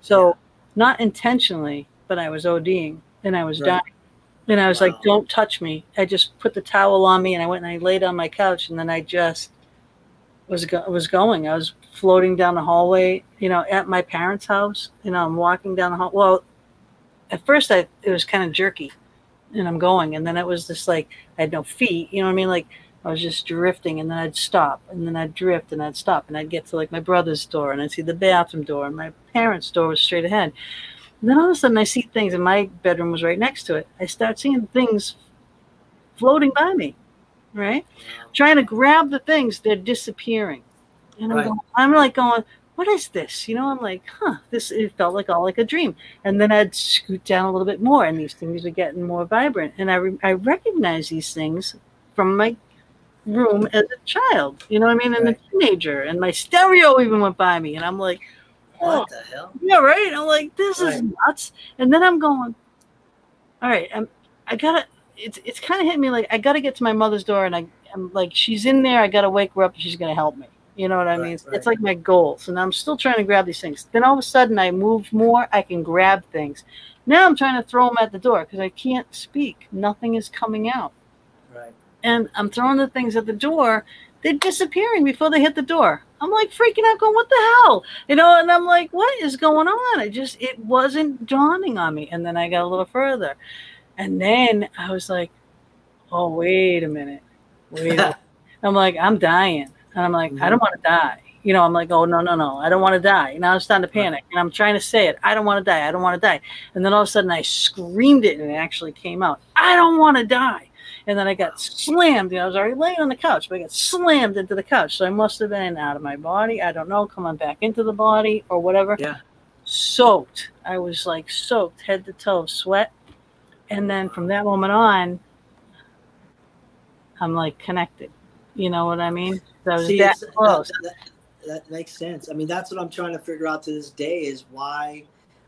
[SPEAKER 2] So not intentionally, but I was ODing, and I was
[SPEAKER 4] Right.
[SPEAKER 2] dying. And I was
[SPEAKER 4] Wow.
[SPEAKER 2] like, "Don't touch me." I just put the towel on me, and I went and I laid on my couch, and then I just was go- was going. I was floating down the hallway, you know, at my parents' house. You know, I'm walking down the hall. Well, at first, I it was kind of jerky, and I'm going, and then it was just like I had no feet. You know what I mean? Like I was just drifting, and then I'd stop, and then I'd drift, and I'd stop, and I'd get to like my brother's door, and I'd see the bathroom door, and my parents' door was straight ahead. And then all of a sudden, I see things, and my bedroom was right next to it. I start seeing things floating by me, right? Trying to grab the things, they're disappearing. And I'm,
[SPEAKER 4] Right.
[SPEAKER 2] going, I'm like going, what is this? You know, I'm like, huh, this, it felt like all like a dream. And then I'd scoot down a little bit more, and these things are getting more vibrant. And I, re- I recognize these things from my room as a child, you know what I mean? And
[SPEAKER 4] Right.
[SPEAKER 2] a teenager. And my stereo even went by me. And I'm like,
[SPEAKER 4] what the hell?
[SPEAKER 2] Yeah, right. I'm like, this is nuts. And then I'm going, all right, I'm, I gotta. It's it's kind of hitting me like I gotta get to my mother's door, and I I'm like, she's in there. I gotta wake her up, and she's gonna help me. You know what I
[SPEAKER 4] Right,
[SPEAKER 2] mean? It's,
[SPEAKER 4] right.
[SPEAKER 2] it's like my goals, and I'm still trying to grab these things. Then all of a sudden, I move more. I can grab things. Now I'm trying to throw them at the door because I can't speak. Nothing is coming out
[SPEAKER 4] Right.
[SPEAKER 2] and I'm throwing the things at the door. They're disappearing before they hit the door. I'm like freaking out, going, "What the hell?" You know? And I'm like, "What is going on?" I just it wasn't dawning on me. And then I got a little further, and then I was like, "Oh, wait a minute, wait." A minute. I'm like, "I'm dying," and I'm like, "I mm-hmm. don't want to die." You know, I'm like, "Oh no, no, no, I don't want to die." And I was starting to panic, and I'm trying to say it, "I don't want to die. I don't want to die." And then all of a sudden, I screamed it, and it actually came out. I don't want to die. And then I got slammed. You know, I was already laying on the couch, but I got slammed into the couch. So I must have been out of my body. I don't know, coming back into the body or whatever.
[SPEAKER 4] Yeah.
[SPEAKER 2] Soaked. I was like soaked head to toe, sweat. And then from that moment on, I'm like connected. You know what I mean? So
[SPEAKER 4] See,
[SPEAKER 2] that
[SPEAKER 4] that- that makes sense. I mean, that's what I'm trying to figure out to this day is why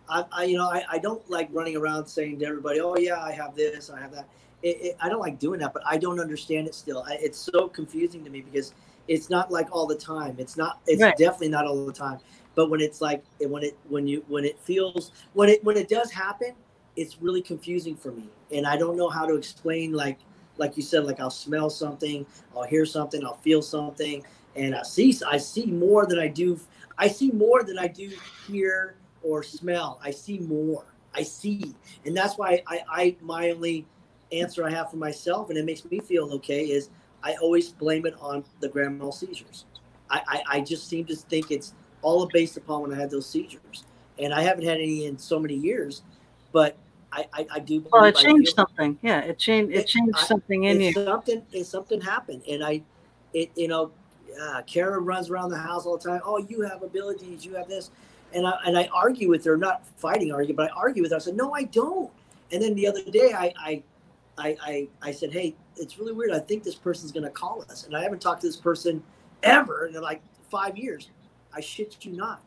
[SPEAKER 4] I, I you know, I, I don't like running around saying to everybody, oh, yeah, I have this, I have that. It, it, I don't like doing that, but I don't understand it still. I, it's so confusing to me because it's not like all the time. It's not, it's
[SPEAKER 2] Right.
[SPEAKER 4] definitely not all the time. But when it's like, when it, when you, when it feels, when it, when it does happen, it's really confusing for me. And I don't know how to explain, like, like you said, like I'll smell something, I'll hear something, I'll feel something, and I see I see more than I do. I see more than I do hear or smell. I see more. I see, and that's why I, I my only answer I have for myself, and it makes me feel okay, is I always blame it on the grand mal seizures. I, I, I just seem to think it's all based upon when I had those seizures, and I haven't had any in so many years, but I, I, I do.
[SPEAKER 2] Well, it changed something. Yeah, it changed. It
[SPEAKER 4] It-
[SPEAKER 2] changed
[SPEAKER 4] I-
[SPEAKER 2] something in you.
[SPEAKER 4] something something happened and i it you know uh, kara runs around the house all the time oh you have abilities you have this and i and i argue with her not fighting argue but i argue with her i said no i don't and then the other day i i i i, I said hey it's really weird i think this person's going to call us and i haven't talked to this person ever in like five years i shit you not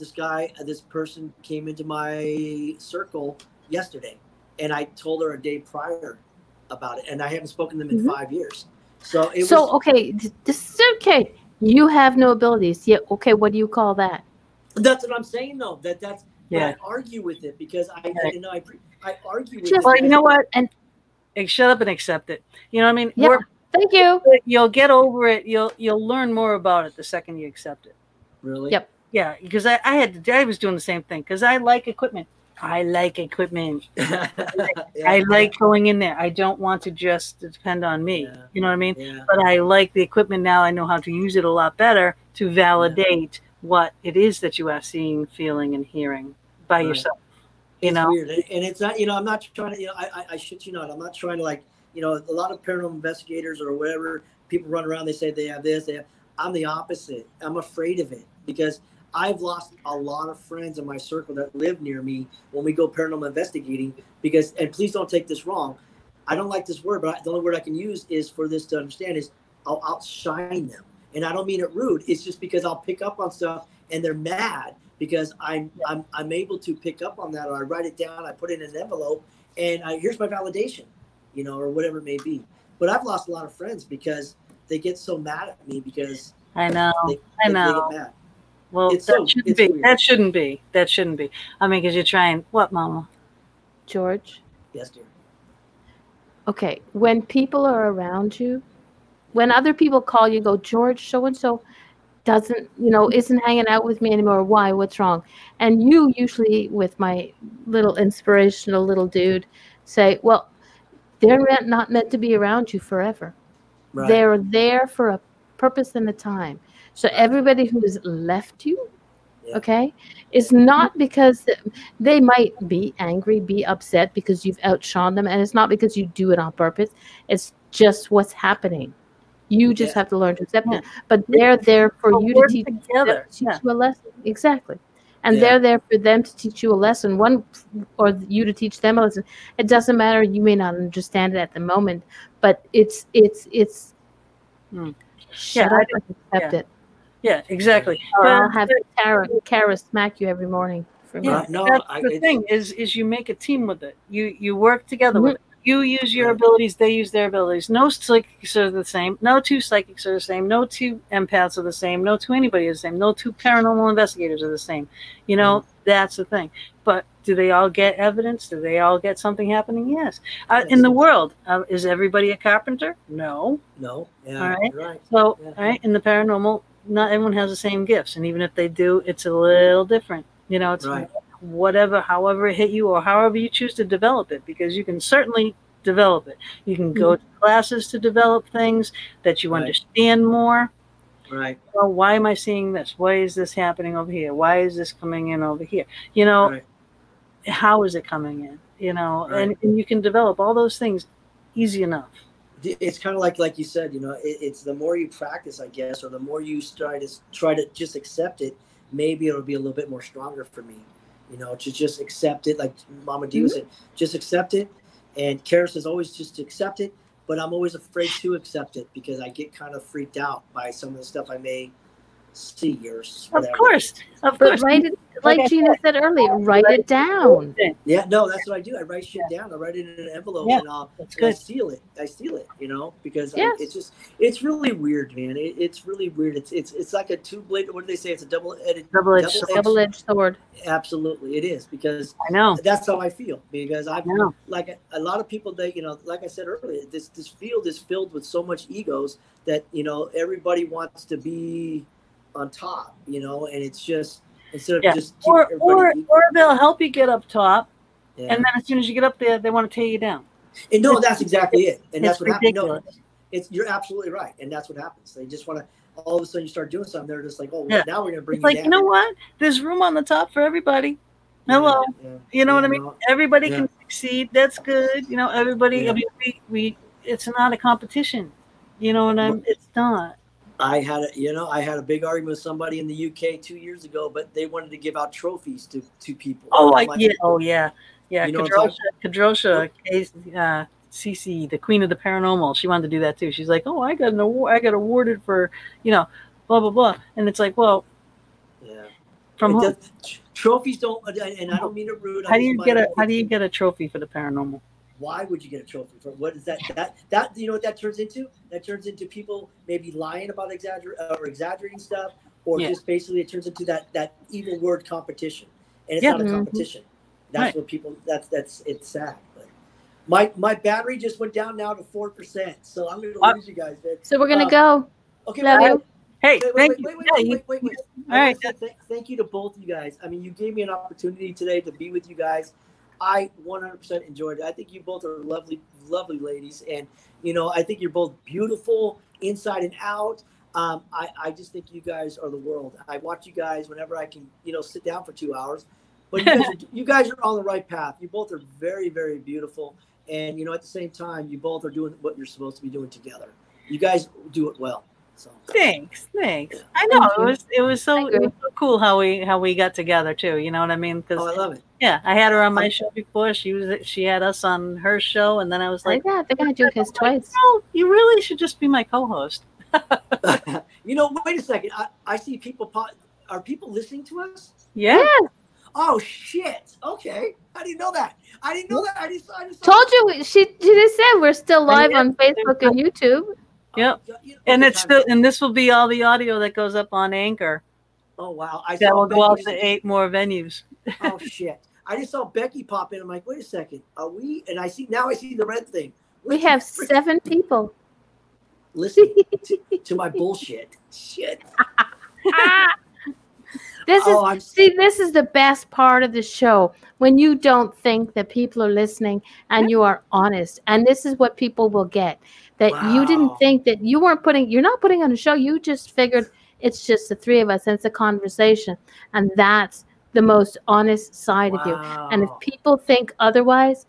[SPEAKER 4] this guy uh, this person came into my circle yesterday and i told her a day prior about it, and I haven't spoken to them in
[SPEAKER 1] Mhm.
[SPEAKER 4] five years. So it
[SPEAKER 1] so
[SPEAKER 4] was.
[SPEAKER 1] okay, th- this is okay. You have no abilities. Yeah. Okay. What do you call that?
[SPEAKER 4] That's what I'm saying, though. That that's.
[SPEAKER 2] Yeah.
[SPEAKER 4] I argue with it because I,
[SPEAKER 2] Right.
[SPEAKER 4] you know, I, I argue with
[SPEAKER 1] Just-
[SPEAKER 4] it.
[SPEAKER 2] Well, you know what?
[SPEAKER 1] And-
[SPEAKER 2] Hey, shut up and accept it. You know what I mean?
[SPEAKER 1] Yeah.
[SPEAKER 2] We're-
[SPEAKER 1] Thank you.
[SPEAKER 2] you'll get over it. You'll you'll learn more about it the second you accept it.
[SPEAKER 4] Really?
[SPEAKER 1] Yep.
[SPEAKER 2] Yeah, because I, I had to, I was doing the same thing because I like equipment. I like equipment.
[SPEAKER 4] yeah.
[SPEAKER 2] I like going in there. I don't want to just depend on me.
[SPEAKER 4] Yeah.
[SPEAKER 2] You know what I mean?
[SPEAKER 4] Yeah.
[SPEAKER 2] But I like the equipment now. I know how to use it a lot better to validate what it is that you are seeing, feeling, and hearing by
[SPEAKER 4] Right.
[SPEAKER 2] yourself. You
[SPEAKER 4] it's
[SPEAKER 2] know?
[SPEAKER 4] weird, and and it's not. You know, I'm not trying to. You know, I, I, I shit you not. I'm not trying to like. You know, a lot of paranormal investigators or whatever people run around. They say they have this. They have. I'm the opposite. I'm afraid of it because I've lost a lot of friends in my circle that live near me when we go paranormal investigating. Because, and please don't take this wrong. I don't like this word, but I, the only word I can use is for this to understand is I'll outshine them, and I don't mean it rude. It's just because I'll pick up on stuff and they're mad because I'm I'm I'm able to pick up on that, or I write it down, I put it in an envelope, and I, here's my validation, you know, or whatever it may be. But I've lost a lot of friends because they get so mad at me because
[SPEAKER 2] I know.
[SPEAKER 4] they,
[SPEAKER 2] I
[SPEAKER 4] they-
[SPEAKER 2] know.
[SPEAKER 4] They get mad.
[SPEAKER 2] Well,
[SPEAKER 4] It's
[SPEAKER 2] that
[SPEAKER 4] so-
[SPEAKER 2] shouldn't
[SPEAKER 4] it's
[SPEAKER 2] be.
[SPEAKER 4] weird.
[SPEAKER 2] That shouldn't be. That shouldn't be. I mean, because you're trying. What, Mama?
[SPEAKER 1] George.
[SPEAKER 4] Yes, dear.
[SPEAKER 1] Okay. When people are around you, when other people call you, go George, so and so doesn't, you know, isn't hanging out with me anymore. Why? What's wrong? And you usually, with my little inspirational little dude, say, well, they're not meant to be around you forever.
[SPEAKER 4] Right.
[SPEAKER 1] They're there for a purpose and a time. So everybody who has left you,
[SPEAKER 4] Yeah.
[SPEAKER 1] okay, is not because they might be angry, be upset because you've outshone them, and it's not because you do it on purpose. It's just what's happening. You just
[SPEAKER 4] Yeah.
[SPEAKER 1] have to learn to accept
[SPEAKER 2] Yeah.
[SPEAKER 1] it. But they're there for
[SPEAKER 2] Well,
[SPEAKER 1] you to teach,
[SPEAKER 2] together.
[SPEAKER 1] teach you a lesson. Exactly. And
[SPEAKER 4] Yeah.
[SPEAKER 1] they're there for them to teach you a lesson. One or you to teach them a lesson. It doesn't matter. You may not understand it at the moment, but it's it's it's
[SPEAKER 2] hmm.
[SPEAKER 1] shut
[SPEAKER 2] Yeah, I
[SPEAKER 1] and accept
[SPEAKER 2] yeah.
[SPEAKER 1] it.
[SPEAKER 2] Yeah, exactly.
[SPEAKER 1] Or I'll have Tara, Kara smack you every morning. For
[SPEAKER 2] Yeah,
[SPEAKER 4] no,
[SPEAKER 2] that's
[SPEAKER 4] I-
[SPEAKER 2] the
[SPEAKER 4] it's-
[SPEAKER 2] thing is is you make a team with it. You you work together
[SPEAKER 1] Mm-hmm.
[SPEAKER 2] with it. You use your abilities, they use their abilities. No psychics are the same. No two psychics are the same. No two empaths are the same. No two anybody is the same. No two paranormal investigators are the same. You know,
[SPEAKER 4] Mm-hmm.
[SPEAKER 2] that's the thing. But do they all get evidence? Do they all get something happening? Yes. Uh, in the world, uh, is everybody a carpenter? No.
[SPEAKER 4] No, yeah,
[SPEAKER 2] All right.
[SPEAKER 4] right.
[SPEAKER 2] So,
[SPEAKER 4] Yeah.
[SPEAKER 2] all right, in the paranormal, not everyone has the same gifts, and even if they do, it's a little different. You know, it's
[SPEAKER 4] Right.
[SPEAKER 2] whatever, however it hit you, or however you choose to develop it, because you can certainly develop it. You can go hmm. to classes to develop things that you
[SPEAKER 4] Right.
[SPEAKER 2] understand more.
[SPEAKER 4] Right,
[SPEAKER 2] Well, why am I seeing this? Why is this happening over here? Why is this coming in over here? You know,
[SPEAKER 4] right,
[SPEAKER 2] how is it coming in? You know,
[SPEAKER 4] Right.
[SPEAKER 2] and, and you can develop all those things easy enough.
[SPEAKER 4] It's kind of like like you said you know it, it's the more you practice i guess or the more you try to try to just accept it maybe it'll be a little bit more stronger for me. You know to just accept it like mama d was saying just accept it. And Kara says always just to accept it but i'm always afraid to accept it because i get kind of freaked out by some of the stuff i may see or
[SPEAKER 2] Of course, of
[SPEAKER 1] But
[SPEAKER 2] course.
[SPEAKER 1] write it,
[SPEAKER 2] Like
[SPEAKER 1] like Gina said earlier, write it down.
[SPEAKER 4] yeah no that's what i do i write shit down i write it in an envelope
[SPEAKER 2] Yeah,
[SPEAKER 4] and i'll And I seal it. I seal it, you know, because I- it's just it's really weird, man. It, it's really weird. It's it's it's like a two blade. What do they say? It's a double edged.
[SPEAKER 2] Double-edged sword.
[SPEAKER 1] Double edged sword.
[SPEAKER 4] Absolutely, it is because
[SPEAKER 2] I know.
[SPEAKER 4] that's how I feel. Because I've
[SPEAKER 2] I know.
[SPEAKER 4] like a, a lot of people that you know, like I said earlier, this this field is filled with so much egos that you know everybody wants to be on top, you know, and it's just instead of
[SPEAKER 2] Yeah.
[SPEAKER 4] just
[SPEAKER 2] Or, or,
[SPEAKER 4] equal.
[SPEAKER 2] or they'll help you get up top,
[SPEAKER 4] Yeah.
[SPEAKER 2] and then as soon as you get up there, they want to tear you down.
[SPEAKER 4] And no, that's exactly it, and that's what happens. No, it's you're absolutely right, and that's what happens. They just want to. All of a sudden, you start doing something. They're just like, "Oh,
[SPEAKER 2] Yeah.
[SPEAKER 4] now we're gonna bring
[SPEAKER 2] It's
[SPEAKER 4] you
[SPEAKER 2] like,
[SPEAKER 4] down."
[SPEAKER 2] you know what? There's room on the top for everybody. Hello.
[SPEAKER 4] Yeah,
[SPEAKER 2] You know what I mean?
[SPEAKER 4] no,
[SPEAKER 2] Everybody
[SPEAKER 4] Yeah.
[SPEAKER 2] can succeed. That's good. You know, everybody.
[SPEAKER 4] Yeah.
[SPEAKER 2] I mean, we, we. It's not a competition. You know what I'm? It's not.
[SPEAKER 4] I had a, you know, I had a big argument with somebody in the UK two years ago, but they wanted to give out trophies to to people.
[SPEAKER 2] Oh,
[SPEAKER 4] like,
[SPEAKER 2] yeah. Oh, yeah. Yeah.
[SPEAKER 4] You know
[SPEAKER 2] Kadrosha, Kadrosha, uh, CC, the queen of the paranormal. She wanted to do that too. She's like, oh, I got an award. I got awarded for, you know, blah blah blah. And it's like, well,
[SPEAKER 4] Yeah.
[SPEAKER 2] from
[SPEAKER 4] does- trophies don't, and I don't mean it rude. I
[SPEAKER 2] How do you get a How do you get a trophy for the paranormal?
[SPEAKER 4] Why would you get a trophy for what is that that that you know what that turns into that turns into people maybe lying about exagger or exaggerating stuff or
[SPEAKER 2] Yeah.
[SPEAKER 4] just basically it turns into that that evil word competition and it's
[SPEAKER 2] Yeah.
[SPEAKER 4] not a
[SPEAKER 1] Mhm.
[SPEAKER 4] competition that's
[SPEAKER 2] Right.
[SPEAKER 4] what people that's that's it's sad but my my battery just went down now to four percent so i'm gonna
[SPEAKER 2] What?
[SPEAKER 4] lose you guys man.
[SPEAKER 1] So we're gonna
[SPEAKER 4] Uh,
[SPEAKER 1] go.
[SPEAKER 4] okay
[SPEAKER 1] Love
[SPEAKER 4] wait,
[SPEAKER 1] you.
[SPEAKER 2] Hey,
[SPEAKER 4] wait, wait,
[SPEAKER 2] thank
[SPEAKER 4] wait,
[SPEAKER 2] you.
[SPEAKER 4] wait, wait,
[SPEAKER 2] Yeah,
[SPEAKER 4] wait, wait, wait, wait.
[SPEAKER 2] All
[SPEAKER 4] I
[SPEAKER 2] right.
[SPEAKER 4] th- thank you to both you guys. I mean, you gave me an opportunity today to be with you guys. I 100% enjoyed it. I think you both are lovely, lovely ladies, and you know, I think you're both beautiful inside and out. Um, I, I just think you guys are the world. I watch you guys whenever I can, you know, sit down for two hours. But you guys, are, you guys are on the right path. You both are very, very beautiful, and you know, at the same time, you both are doing what you're supposed to be doing together. You guys do it well. So
[SPEAKER 2] Thanks, thanks. I know
[SPEAKER 1] Thank
[SPEAKER 2] it was it was so it was so cool how we how we got together too. You know what I mean? Because
[SPEAKER 4] oh, I love it.
[SPEAKER 2] yeah, I had her on my show before. She was she had us on her show, and then I was oh,
[SPEAKER 1] Like
[SPEAKER 2] like,
[SPEAKER 1] that. They're gonna do his twice.
[SPEAKER 2] "No, you really should just be my co-host."
[SPEAKER 4] you know, wait a second. I, I see people. Po- are people listening to us?
[SPEAKER 2] Yeah,
[SPEAKER 4] Oh shit! Okay, I didn't know that. I didn't know that. I just, I just
[SPEAKER 1] Told you she she just said we're still live on Facebook and YouTube.
[SPEAKER 2] Yep.
[SPEAKER 4] Um, you know,
[SPEAKER 2] and it's still and this will be all the audio that goes up on Anchor.
[SPEAKER 4] Oh wow! I
[SPEAKER 2] That
[SPEAKER 4] saw
[SPEAKER 2] will go out to eight more venues.
[SPEAKER 4] oh shit! I just saw Becky pop in. I'm like, wait a second. Are we? And I see now. I see the red thing.
[SPEAKER 1] We have
[SPEAKER 4] frick-
[SPEAKER 1] seven people.
[SPEAKER 4] Listen to, to my bullshit. Shit.
[SPEAKER 1] This is
[SPEAKER 4] oh,
[SPEAKER 1] see, this is the best part of the show when you don't think that people are listening and you are honest. And this is what people will get that you didn't think that you weren't putting. You're not putting on a show. You just figured it's just the three of us and it's a conversation, and that's the most honest side of you. And if people think otherwise,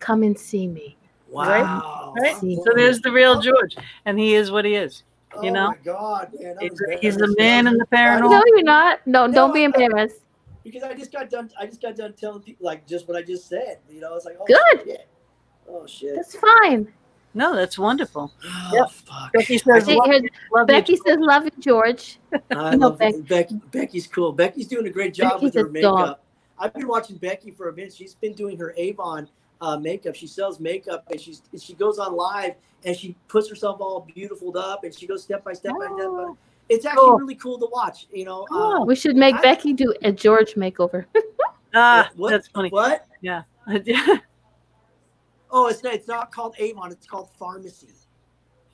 [SPEAKER 1] come and see me.
[SPEAKER 4] Wow.
[SPEAKER 2] Right?
[SPEAKER 1] See.
[SPEAKER 2] So there's the real George, and he is what he is. Oh, you
[SPEAKER 4] oh
[SPEAKER 2] know?
[SPEAKER 4] my god, man!
[SPEAKER 2] He's,
[SPEAKER 4] was
[SPEAKER 2] the man in the
[SPEAKER 4] I
[SPEAKER 2] paranormal.
[SPEAKER 1] No, you're not. No,
[SPEAKER 4] No,
[SPEAKER 1] don't be
[SPEAKER 4] I-
[SPEAKER 1] embarrassed.
[SPEAKER 4] because I just got done. I just got done telling people like just what I just said. You know, it's like, oh
[SPEAKER 1] Good.
[SPEAKER 4] shit. Oh shit.
[SPEAKER 1] That's fine.
[SPEAKER 2] No, that's wonderful.
[SPEAKER 4] Oh,
[SPEAKER 2] Yep.
[SPEAKER 4] fuck.
[SPEAKER 2] Becky says, love,
[SPEAKER 1] here,
[SPEAKER 2] you, love
[SPEAKER 1] Becky
[SPEAKER 2] you.
[SPEAKER 1] says, "Love you, George."
[SPEAKER 4] I
[SPEAKER 1] No,
[SPEAKER 4] love
[SPEAKER 1] Becky.
[SPEAKER 4] Becky. Becky's cool. Becky's doing a great job with
[SPEAKER 1] Becky's
[SPEAKER 4] her
[SPEAKER 1] a
[SPEAKER 4] makeup.
[SPEAKER 1] dog.
[SPEAKER 4] I've been watching Becky for a minute. She's been doing her Avon uh, makeup. She sells makeup, and she's she goes on live and she puts herself all beautiful up, and she goes step by step by step.
[SPEAKER 2] Oh.
[SPEAKER 4] By. It's actually
[SPEAKER 2] Cool.
[SPEAKER 4] really cool to watch. You know.
[SPEAKER 2] Cool.
[SPEAKER 4] Uh,
[SPEAKER 1] We should make
[SPEAKER 4] I-
[SPEAKER 1] Becky do a George makeover.
[SPEAKER 2] Ah,
[SPEAKER 4] what?
[SPEAKER 2] that's funny.
[SPEAKER 4] What?
[SPEAKER 2] Yeah.
[SPEAKER 4] Oh, it's not. It's not called Avon. It's called Farmasi.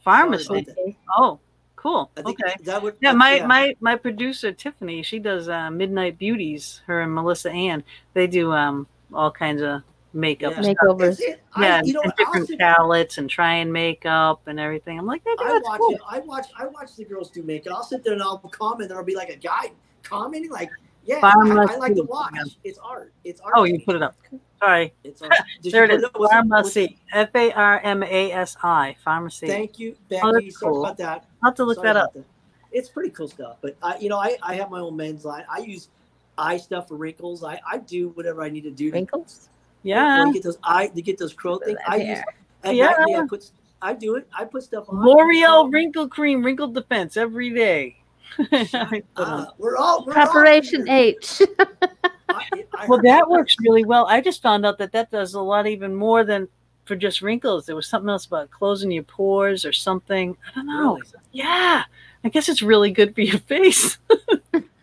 [SPEAKER 4] Farmasi.
[SPEAKER 2] Oh, cool. Okay.
[SPEAKER 4] that would.
[SPEAKER 2] Yeah,
[SPEAKER 4] uh,
[SPEAKER 2] my my my producer Tiffany, she does uh, Midnight Beauties. Her and Melissa Ann, they do um all kinds of makeup.
[SPEAKER 4] Yeah.
[SPEAKER 1] Makeovers.
[SPEAKER 4] That's it. I-
[SPEAKER 2] Yeah,
[SPEAKER 4] you know,
[SPEAKER 2] and
[SPEAKER 4] what,
[SPEAKER 2] different
[SPEAKER 4] sit-
[SPEAKER 2] palettes and trying makeup and everything. I'm like, they do
[SPEAKER 4] I watch
[SPEAKER 2] cool.
[SPEAKER 4] it. I watch. I watch the girls do makeup. I'll sit there and I'll comment. And I'll be like a guy commenting, like, "Yeah, I, I like to watch. It's art. It's oh, art.
[SPEAKER 2] Oh, you put it up. Sorry.
[SPEAKER 4] It's art.
[SPEAKER 2] There
[SPEAKER 4] you
[SPEAKER 2] it
[SPEAKER 4] put
[SPEAKER 2] is.
[SPEAKER 4] up? Was it- was
[SPEAKER 2] Farmasi. F A R M A S I. Farmasi.
[SPEAKER 4] Thank you,
[SPEAKER 2] Oh,
[SPEAKER 4] Becky.
[SPEAKER 2] that's
[SPEAKER 4] Sorry
[SPEAKER 2] cool.
[SPEAKER 4] about that.
[SPEAKER 2] I'll have to look
[SPEAKER 4] Sorry
[SPEAKER 2] that up.
[SPEAKER 4] that. It's pretty cool stuff. But I, you know, I, I have my own men's line. I use eye stuff for wrinkles. I, I do whatever I need to do to,
[SPEAKER 1] Wrinkles.
[SPEAKER 2] Yeah.
[SPEAKER 4] to get those eye to get those crow things. I use. At
[SPEAKER 2] Yeah.
[SPEAKER 4] night, I put. I do it. I put stuff on.
[SPEAKER 2] L'Oreal wrinkle cream, wrinkle defense every day. I put on.
[SPEAKER 4] Uh, we're all we're
[SPEAKER 1] Preparation
[SPEAKER 4] all,
[SPEAKER 1] H.
[SPEAKER 4] I, I,
[SPEAKER 2] Well, that works really well. I just found out that that does a lot even more than for just wrinkles. There was something else about closing your pores or something. I don't know.
[SPEAKER 4] Really?
[SPEAKER 2] Yeah, I guess it's really good for your face.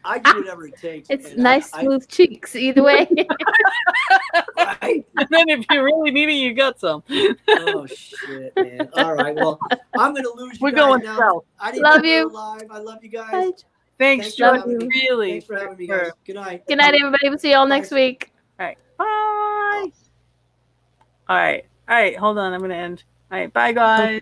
[SPEAKER 4] I ah, do whatever it takes.
[SPEAKER 1] It's
[SPEAKER 4] and I-
[SPEAKER 1] nice,
[SPEAKER 4] I-
[SPEAKER 1] smooth cheeks. Either way.
[SPEAKER 4] right?
[SPEAKER 2] and then if you really need it, you got some.
[SPEAKER 4] Oh shit, man! All right, well, I'm gonna lose you
[SPEAKER 2] We're
[SPEAKER 4] guys
[SPEAKER 2] going
[SPEAKER 4] now.
[SPEAKER 2] south.
[SPEAKER 4] I didn't
[SPEAKER 1] Love you.
[SPEAKER 4] live. I love you guys.
[SPEAKER 1] Bye.
[SPEAKER 2] Thanks,
[SPEAKER 4] Thanks
[SPEAKER 2] George.
[SPEAKER 4] having.
[SPEAKER 2] Really.
[SPEAKER 4] Thanks for having me,
[SPEAKER 2] for-
[SPEAKER 4] guys. Good night.
[SPEAKER 1] Good night, everybody. We'll see you all next week.
[SPEAKER 2] All right. Bye. All right. All right. Hold on. I'm going to end. All right. Bye, guys.